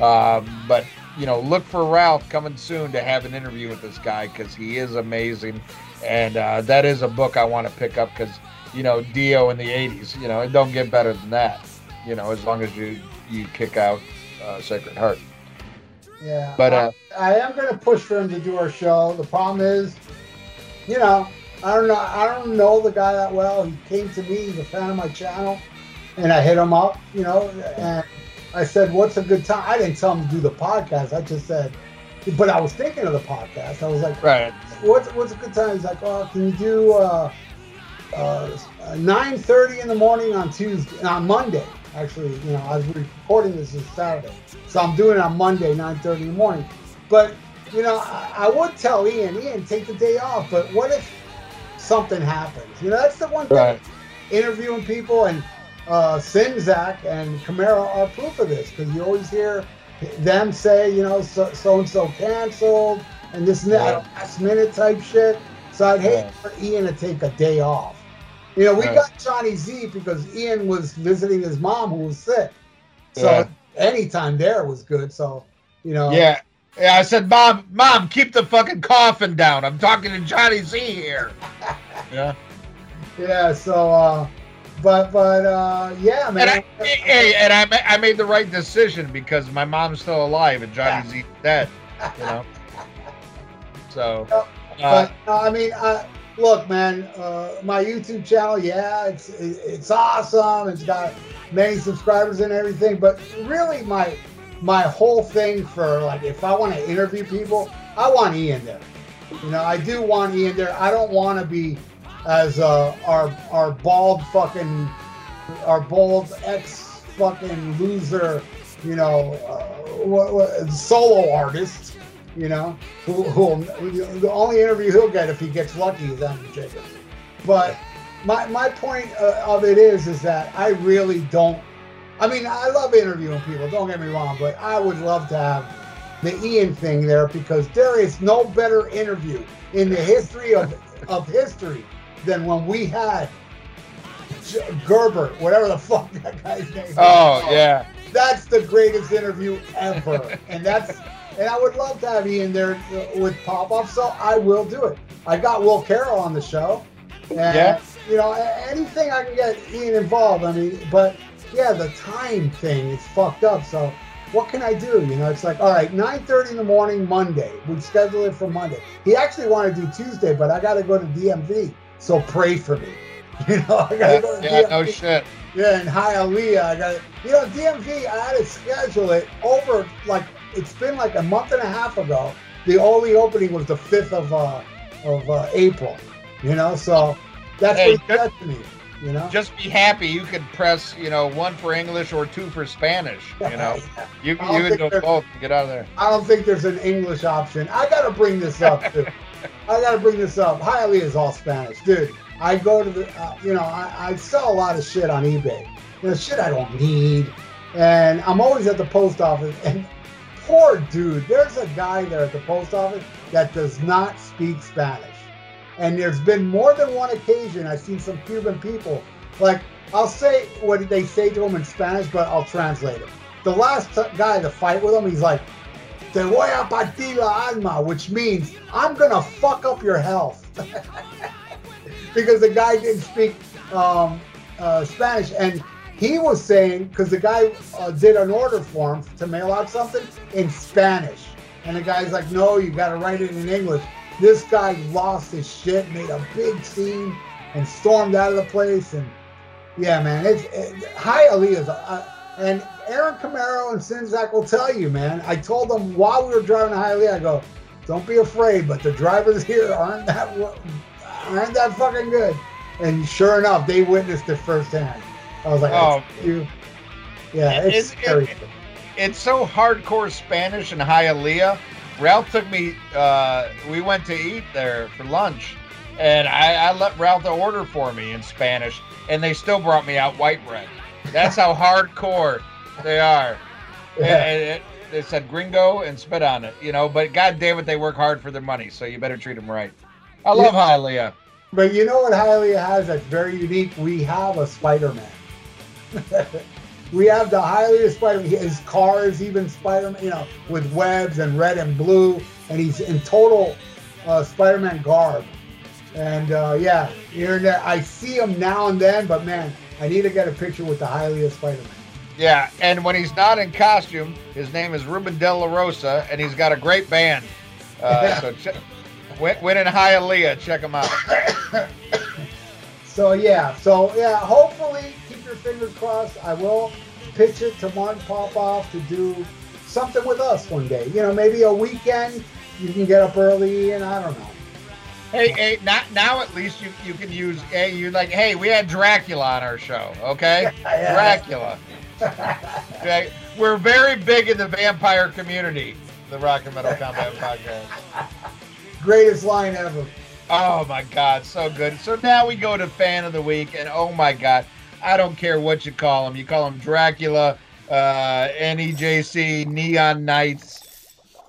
[SPEAKER 4] Um, but you know, look for Ralph coming soon to have an interview with this guy because he is amazing, and uh, that is a book I want to pick up because you know Dio in the '80s. You know, it don't get better than that. You know, as long as you you kick out uh, Sacred Heart.
[SPEAKER 3] Yeah.
[SPEAKER 4] But uh,
[SPEAKER 3] I am going to push for him to do our show. The problem is, you know, I don't know. I don't know the guy that well. He came to me. He's a fan of my channel, and I hit him up. You know, and I said, "What's a good time?" I didn't tell him to do the podcast. I just said, but I was thinking of the podcast. I was like,
[SPEAKER 4] right,
[SPEAKER 3] "What's what's a good time?" He's like, "Oh, can you do uh, uh, nine thirty in the morning on Tuesday on Monday?" Actually, you know, I was recording this is Saturday, so I'm doing it on Monday, nine thirty in the morning. But you know, I, I would tell Ian, Ian, take the day off. But what if something happens? You know, that's the one thing.
[SPEAKER 4] right,
[SPEAKER 3] Interviewing people and uh, Sinzak and Camaro are proof of this because you always hear them say, you know, so and so canceled and this and that
[SPEAKER 4] Yeah.
[SPEAKER 3] last minute type shit. So I'd hate
[SPEAKER 4] Yeah.
[SPEAKER 3] for Ian to take a day off. You know, we
[SPEAKER 4] Right.
[SPEAKER 3] got Johnny Z because Ian was visiting his mom who was sick. So
[SPEAKER 4] Yeah.
[SPEAKER 3] anytime there was good. So, you know,
[SPEAKER 4] yeah. Yeah, I said, Mom, Mom, keep the fucking coffin down. I'm talking to Johnny Z here. [LAUGHS] Yeah.
[SPEAKER 3] yeah. So, uh, but, but, uh, yeah, man.
[SPEAKER 4] And I, hey, and I, I made the right decision because my mom's still alive and Johnny Z's dead. You know. [LAUGHS] So. Uh,
[SPEAKER 3] but uh, I mean, uh, look, man, uh, my YouTube channel, yeah, it's it's awesome. It's got many subscribers and everything. But really, my my whole thing for like, if I want to interview people, I want Ian there. You know, I do want Ian there. I don't want to be as uh, our our bald fucking our bald ex fucking loser. You know, uh, solo artist you know, who, who the only interview he'll get if he gets lucky is Andrew Jacobs. But my my point uh, of it is is that I really don't. I mean, I love interviewing people. Don't get me wrong, but I would love to have the Ian thing there because there is no better interview in the history of of history than when we had Gerber, whatever the fuck that guy's name. is.
[SPEAKER 4] oh yeah.
[SPEAKER 3] That's the greatest interview ever, and that's and I would love to have Ian there with pop up. So I will do it. I got Will Carroll on the show, and
[SPEAKER 4] Yeah.
[SPEAKER 3] you know anything I can get Ian involved. I mean, but yeah, the time thing is fucked up. So what can I do? You know, it's like all right, nine thirty in the morning Monday. We schedule it for Monday. He actually wanted to do Tuesday, but I got to go to DMV. So pray for me. [LAUGHS] You know, I got to
[SPEAKER 4] Yeah,
[SPEAKER 3] go to
[SPEAKER 4] yeah,
[SPEAKER 3] DMV.
[SPEAKER 4] no shit.
[SPEAKER 3] Yeah, in Hialeah, I got. You know, DMV, I had to schedule it over like it's been like a month and a half ago. The only opening was the fifth of uh of uh, April. You know, so that's
[SPEAKER 4] Hey,
[SPEAKER 3] what to me. You know,
[SPEAKER 4] Just be happy you could press, you know, one for English or two for Spanish. You know, [LAUGHS] you you
[SPEAKER 3] think
[SPEAKER 4] can do both and get out of there.
[SPEAKER 3] I don't think there's an English option. I gotta bring this up too. [LAUGHS] I gotta bring this up. Hialeah is all Spanish, dude. I go to the, uh, you know, I, I sell a lot of shit on eBay. You shit I don't need, and I'm always at the post office. And poor dude, there's a guy there at the post office that does not speak Spanish. And there's been more than one occasion I've seen some Cuban people Like I'll say what they say to him in Spanish, but I'll translate it. The last t- guy to fight with him, he's like, "Te voy a partir la alma," which means I'm gonna fuck up your health. [LAUGHS] because the guy didn't speak um, uh, Spanish, and he was saying because the guy uh, did an order form to mail out something in Spanish, and the guy's like, "No, you got to write it in English." This guy lost his shit, made a big scene, and stormed out of the place. And yeah, man, it's it, Hialeah's. Uh, and Aaron Camaro and Sinzak will tell you, man. I told them while we were driving to Hialeah, I go, "Don't be afraid," but the drivers here aren't that aren't that fucking good. And sure enough, they witnessed it firsthand. I was like,
[SPEAKER 4] Oh.
[SPEAKER 3] you. Yeah, it's
[SPEAKER 4] It's- it-
[SPEAKER 3] scary.
[SPEAKER 4] it's so hardcore Spanish in Hialeah. Ralph took me. Uh, we went to eat there for lunch, and I, I let Ralph order for me in Spanish, and they still brought me out white bread. That's how hardcore they are.
[SPEAKER 3] Yeah.
[SPEAKER 4] And it, they said gringo and spit on it, you know. But god damn it, they work hard for their money, so you better treat them right. I love Hialeah.
[SPEAKER 3] But you know what Hialeah has that's very unique? We have a Spider-Man. [LAUGHS] we have the Hialeah Spider-Man. His car is even Spider-Man, you know, with webs and red and blue, and he's in total uh, Spider-Man garb. And uh, yeah, here and there, I see him now and then, but man, I need to get a picture with the Hialeah Spider-Man.
[SPEAKER 4] Yeah, and when he's not in costume, his name is Ruben De La Rosa, and he's got a great band. Uh, [LAUGHS] so check, in Hialeah, check him out. [COUGHS]
[SPEAKER 3] So yeah, so yeah, hopefully keep your fingers crossed. I will pitch it to Martin Popoff to do something with us one day. You know, maybe a weekend. You can get up early, and I don't know.
[SPEAKER 4] Hey, hey, not, now at least you, you can use, hey, you're like, hey, we had Dracula on our show, okay? [LAUGHS]
[SPEAKER 3] Yeah.
[SPEAKER 4] Dracula. Okay? We're very big in the vampire community, the Rock and Metal Combat [LAUGHS] Podcast.
[SPEAKER 3] Greatest line ever.
[SPEAKER 4] Oh my God, so good. So now we go to fan of the week, and oh my God, I don't care what you call him. You call him Dracula, uh, NEJC, Neon Knights.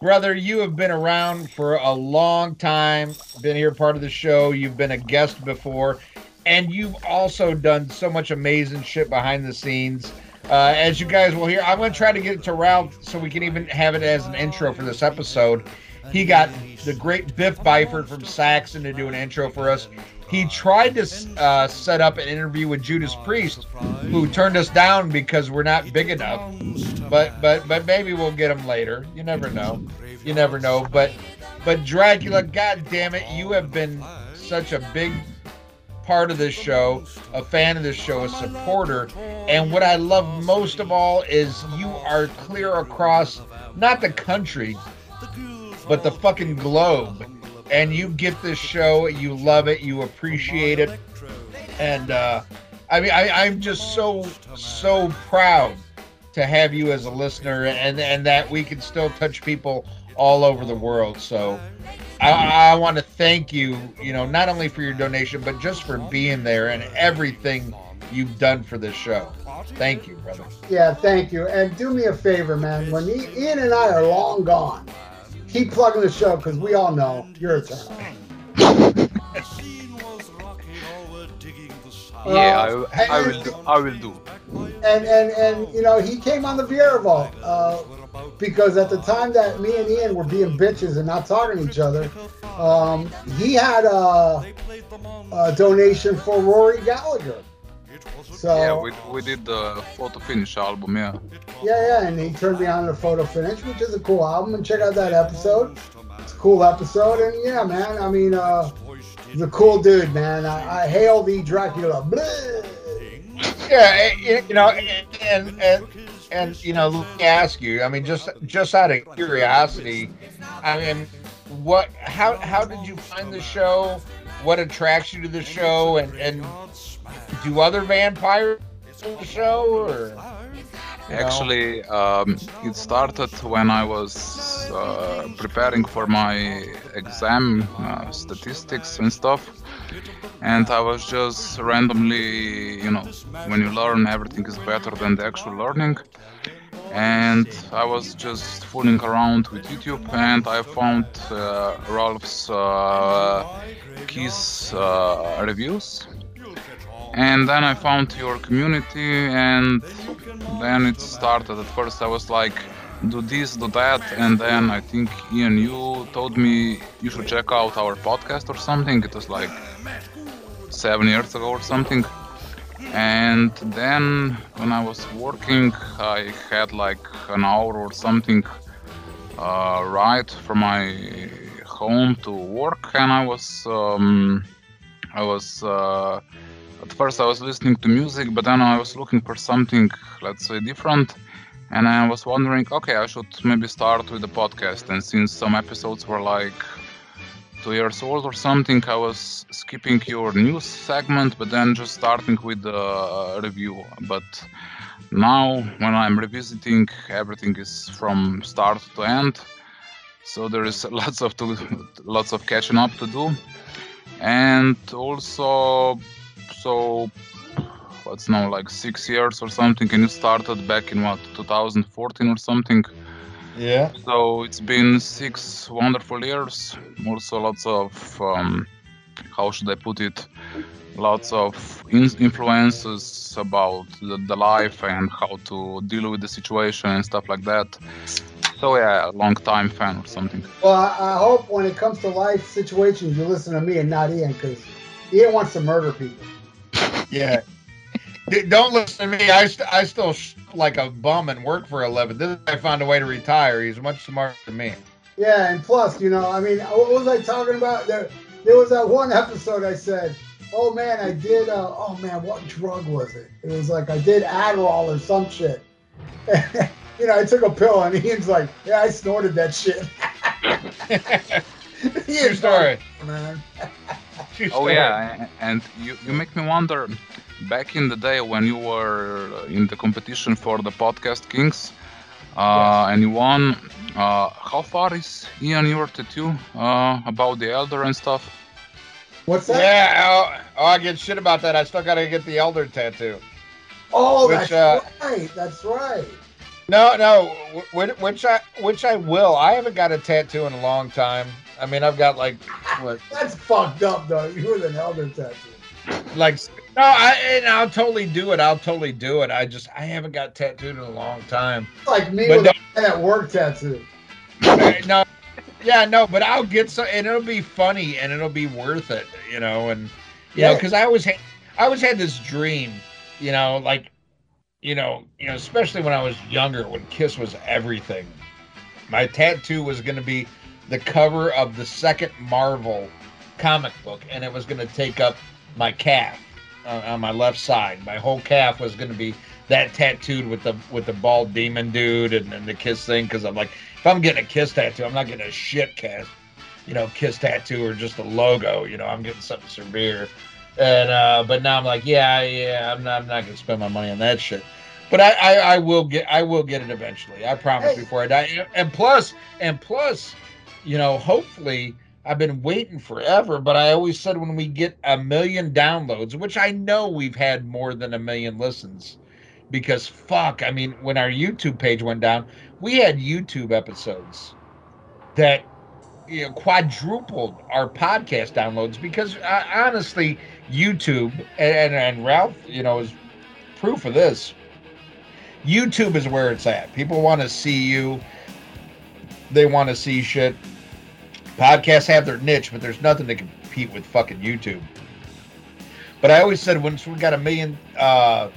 [SPEAKER 4] Brother, you have been around for a long time, been here part of the show. You've been a guest before, and you've also done so much amazing shit behind the scenes. Uh, as you guys will hear, I'm going to try to get it to Ralph so we can even have it as an intro for this episode. He got the great Biff Byford from Saxon to do an intro for us. He tried to uh, set up an interview with Judas Priest, who turned us down because we're not big enough. But but but maybe we'll get him later. You never know. You never know. But but Dracula, God damn it, you have been such a big part of this show, a fan of this show, a supporter. And what I love most of all is you are clear across not the country, but the fucking globe. And you get this show, you love it, you appreciate it. And uh, I mean, I, I'm just so, so proud to have you as a listener and, and that we can still touch people all over the world. So I, I want to thank you, you know, not only for your donation, but just for being there and everything you've done for this show. Thank you, brother.
[SPEAKER 3] Yeah, thank you. And do me a favor, man. When I- Ian and I are long gone, keep plugging the show because we all know you're eternal. [LAUGHS]
[SPEAKER 6] Yeah,
[SPEAKER 3] Uh,
[SPEAKER 6] I, I will do. I will do.
[SPEAKER 3] and and and you know he came on the Vieira Vault uh, because at the time that me and Ian were being bitches and not talking to each other, um, he had a, a donation for Rory Gallagher. So
[SPEAKER 6] Yeah, we, we did the photo finish album. Yeah.
[SPEAKER 3] yeah, yeah, and he turned me on to Photo Finish, which is a cool album. And check out that episode. It's a cool episode, and yeah, man. I mean, uh, he's a cool dude, man. I, I hail the Dracula. Blah.
[SPEAKER 4] Yeah, eh, you know, and and and you know, let me ask you. I mean, just just out of curiosity, I mean, what? How how did you find the show? What attracts you to the show? And and do other vampires the show or?
[SPEAKER 6] Actually, um, it started when I was uh, preparing for my exam, uh, statistics and stuff. And I was just randomly, you know, when you learn, everything is better than the actual learning. And I was just fooling around with YouTube, and I found uh, Ralph's uh, Kiss uh, reviews. and then I found your community, and then it started. At first, I was like, do this, do that, and then I think Ian, you told me you should check out our podcast or something. It was like seven years ago or something. And then when I was working, I had like an hour or something uh, ride from my home to work, and I was um, I was uh, at first I was listening to music, but then I was looking for something, let's say, different. And I was wondering, okay, I should maybe start with the podcast. And since some episodes were like two years old or something, I was skipping your news segment, but then just starting with the review. But now, when I'm revisiting, everything is from start to end. So there is [LAUGHS] lots of to, lots of catching up to do, and also so what's now like six years or something and you started back in what 2014 or something
[SPEAKER 4] Yeah.
[SPEAKER 6] so it's been six wonderful years also lots of um, how should i put it lots of in- influences about the, the life and how to deal with the situation and stuff like that so yeah long time fan or something
[SPEAKER 3] Well, I, I hope when it comes to life situations, you listen to me and not Ian, because Ian wants to murder people.
[SPEAKER 4] Yeah. D- Don't listen to me. I, st- I still sh- like a bum and work for a living. This guy found a way to retire. He's much smarter than me.
[SPEAKER 3] Yeah, and plus, you know, I mean, what was I talking about? There, there was that one episode I said, "Oh man, I did. Uh, oh man, what drug was it? It was like I did Adderall or some shit. [LAUGHS] you know, I took a pill, and Ian's like, "Yeah, I snorted that shit." [LAUGHS] [LAUGHS]
[SPEAKER 4] True
[SPEAKER 3] Ian's
[SPEAKER 4] story.
[SPEAKER 3] man.
[SPEAKER 4] True
[SPEAKER 6] Oh yeah, and you, you make me wonder. Back in the day when you were in the competition for the podcast Kings, uh, and you won, uh, how far is Ian your tattoo uh, about the elder and stuff?
[SPEAKER 3] What's that?
[SPEAKER 4] Yeah. Oh, oh, I get shit about that. I still got to get the elder tattoo.
[SPEAKER 3] Oh,
[SPEAKER 4] Which,
[SPEAKER 3] that's
[SPEAKER 4] uh,
[SPEAKER 3] right. That's right.
[SPEAKER 4] No, no, wh- wh- which I which I will. I haven't got a tattoo in a long time. I mean, I've got like what, [LAUGHS]
[SPEAKER 3] That's fucked up, though. You were an elder tattoo.
[SPEAKER 4] like no, I and I'll totally do it. I'll totally do it. I just I haven't got tattooed in a long time.
[SPEAKER 3] Like me
[SPEAKER 4] But
[SPEAKER 3] with a man at work tattoo.
[SPEAKER 4] No, yeah, no, but I'll get some, and it'll be funny, and it'll be worth it, you know, and you know,
[SPEAKER 3] Yeah.
[SPEAKER 4] because I always had, I always had this dream, you know, like, you know, you know, especially when I was younger, when Kiss was everything. My tattoo was going to be the cover of the second Marvel comic book, and it was going to take up my calf uh, on my left side. My whole calf was going to be that tattooed with the with the bald demon dude and, and the kiss thing because I'm like, if I'm getting a kiss tattoo, I'm not getting a shit cast, you know, kiss tattoo or just a logo. You know, I'm getting something severe. And uh, but now I'm like, yeah, yeah, I'm not, I'm not gonna spend my money on that shit. But I, I, I will get, I will get it eventually. I promise
[SPEAKER 3] Hey.
[SPEAKER 4] before I die. And plus, and plus, you know, hopefully, I've been waiting forever. But I always said when we get a million downloads, which I know we've had more than a million listens, because fuck, I mean, when our YouTube page went down, we had YouTube episodes that you know, quadrupled our podcast downloads because uh, honestly, YouTube and, and, and Ralph, you know, is proof of this. YouTube is where it's at. People want to see you. They want to see shit. Podcasts have their niche, but there's nothing to compete with fucking YouTube. But I always said once we got a million uh,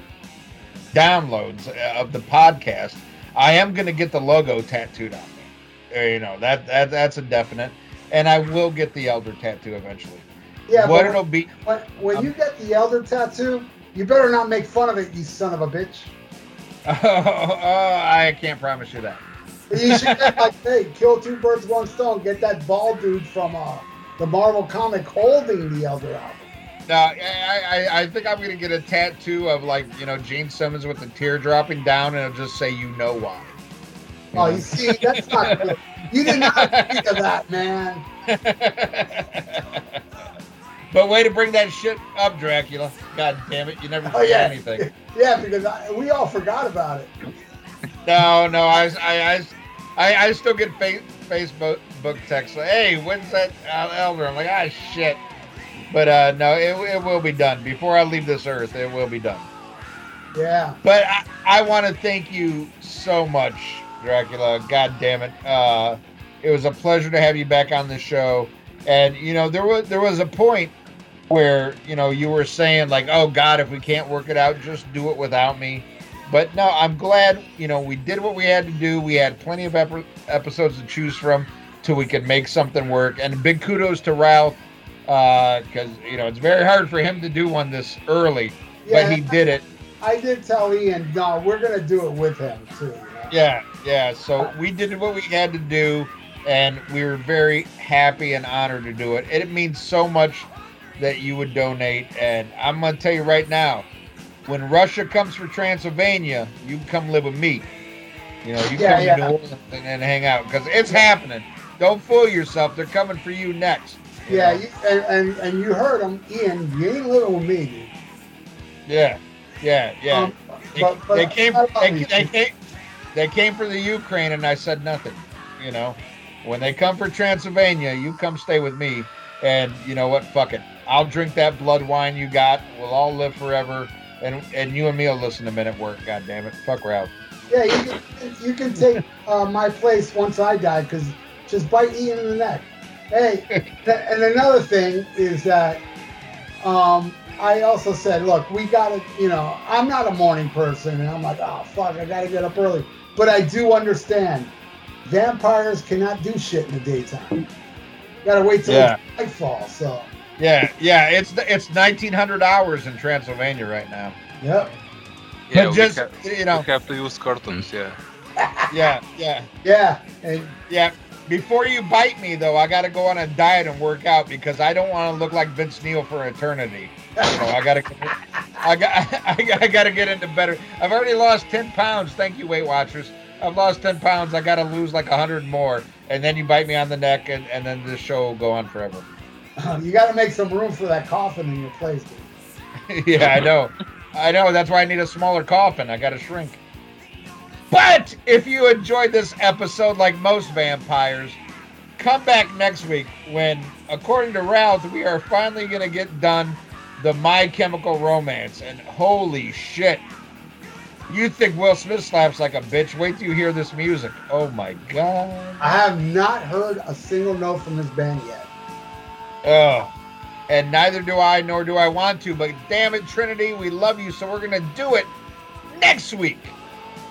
[SPEAKER 4] downloads of the podcast, I am going to get the logo tattooed on me. Uh, You know that that that's a definite, and I will get the elder tattoo eventually.
[SPEAKER 3] Yeah,
[SPEAKER 4] what
[SPEAKER 3] but
[SPEAKER 4] it'll be?
[SPEAKER 3] when, when you get the elder tattoo, you better not make fun of it, you son of a bitch. [LAUGHS]
[SPEAKER 4] I can't promise you that.
[SPEAKER 3] You should get like, hey, kill two birds, with one stone. Get that bald dude from uh, the Marvel comic holding the elder album.
[SPEAKER 4] No, I, I, I think I'm gonna get a tattoo of like you know Gene Simmons with the tear dropping down, and it'll just say "You know why."
[SPEAKER 3] Oh, you see, that's not good. You did not [LAUGHS] think of that, man.
[SPEAKER 4] but way to bring that shit up, Dracula! God damn it, you never
[SPEAKER 3] Oh, yeah.
[SPEAKER 4] anything. [LAUGHS]
[SPEAKER 3] Yeah, because I, we all forgot about it.
[SPEAKER 4] No, no, I, I, I, I, I still get fa- Facebook book texts like, "Hey, when's that uh, elder?" I'm like, "Ah, shit." But uh, no, it, it will be done before I leave this earth. It will be done.
[SPEAKER 3] Yeah.
[SPEAKER 4] But I, I want to thank you so much, Dracula. God damn it. Uh, it was a pleasure to have you back on the show. And you know, there was there was a point where you know you were saying like, "Oh God, if we can't work it out, just do it without me." But no, I'm glad you know we did what we had to do. We had plenty of ep- episodes to choose from till we could make something work. And big kudos to Ralph uh, because you know it's very hard for him to do one this early,
[SPEAKER 3] Yeah.
[SPEAKER 4] but he did it.
[SPEAKER 3] I did tell Ian, no, we're gonna do it with him too. You know?
[SPEAKER 4] Yeah, yeah. So we did what we had to do, and we were very happy and honored to do it. And it means so much that you would donate. And I'm gonna tell you right now, when Russia comes for Transylvania, you come live with me. You know, you
[SPEAKER 3] Yeah,
[SPEAKER 4] come
[SPEAKER 3] yeah.
[SPEAKER 4] to New Orleans and, and hang out because it's happening. Don't fool yourself; they're coming for you next. you
[SPEAKER 3] Yeah, you, and, and and you heard him, Ian. You ain't living with me, dude.
[SPEAKER 4] yeah, yeah, yeah.
[SPEAKER 3] Um,
[SPEAKER 4] They,
[SPEAKER 3] but- but
[SPEAKER 4] they came. They, they came. They came for the Ukraine, and I said nothing. You know, when they come for Transylvania, you come stay with me, and you know what? Fuck it. I'll drink that blood wine you got. We'll all live forever, and and you and me will listen to Men at Work. God damn it, fuck Ralph.
[SPEAKER 3] Yeah, you can you can take uh, my place once I die because just bite Ian in the neck. Hey, [LAUGHS] th- and another thing is that um, I also said, look, we gotta, you know, I'm not a morning person, and I'm like, oh fuck, I gotta get up early, but I do understand vampires cannot do shit in the daytime. gotta wait till
[SPEAKER 4] Yeah.
[SPEAKER 3] nightfall. So,
[SPEAKER 4] Yeah, yeah. It's it's 1900 hours in Transylvania right now.
[SPEAKER 3] yep,
[SPEAKER 6] Yeah,
[SPEAKER 4] but
[SPEAKER 6] we,
[SPEAKER 4] just
[SPEAKER 6] ha-
[SPEAKER 4] you know,
[SPEAKER 6] we have to use curtains. Yeah. [LAUGHS]
[SPEAKER 4] yeah, yeah.
[SPEAKER 3] yeah, and
[SPEAKER 4] Yeah. Before you bite me, though, I got to go on a diet and work out because I don't want to look like Vince Neil for eternity. You know, I got to, [LAUGHS] I got, I got, I got to get into better. I've already lost ten pounds. Thank you, Weight Watchers. I've lost ten pounds. I got to lose like hundred more, and then you bite me on the neck, and, and then this show will go on forever.
[SPEAKER 3] Um, you gotta make some room for that coffin in your place. Dude. [LAUGHS]
[SPEAKER 4] yeah, I know. I know. That's why I need a smaller coffin. I got to shrink. But if you enjoyed this episode like most vampires, come back next week when, according to Ralph, we are finally going to get done the My Chemical Romance. And holy shit. You think Will Smith slaps like a bitch? Wait till you hear this music. Oh my god.
[SPEAKER 3] I have not heard a single note from this band yet.
[SPEAKER 4] Oh. And neither do I, nor do I want to. But damn it, Trinity, we love you, so we're to do it next week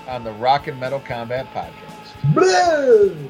[SPEAKER 4] on the Rock and Metal Combat Podcast.
[SPEAKER 3] Blue!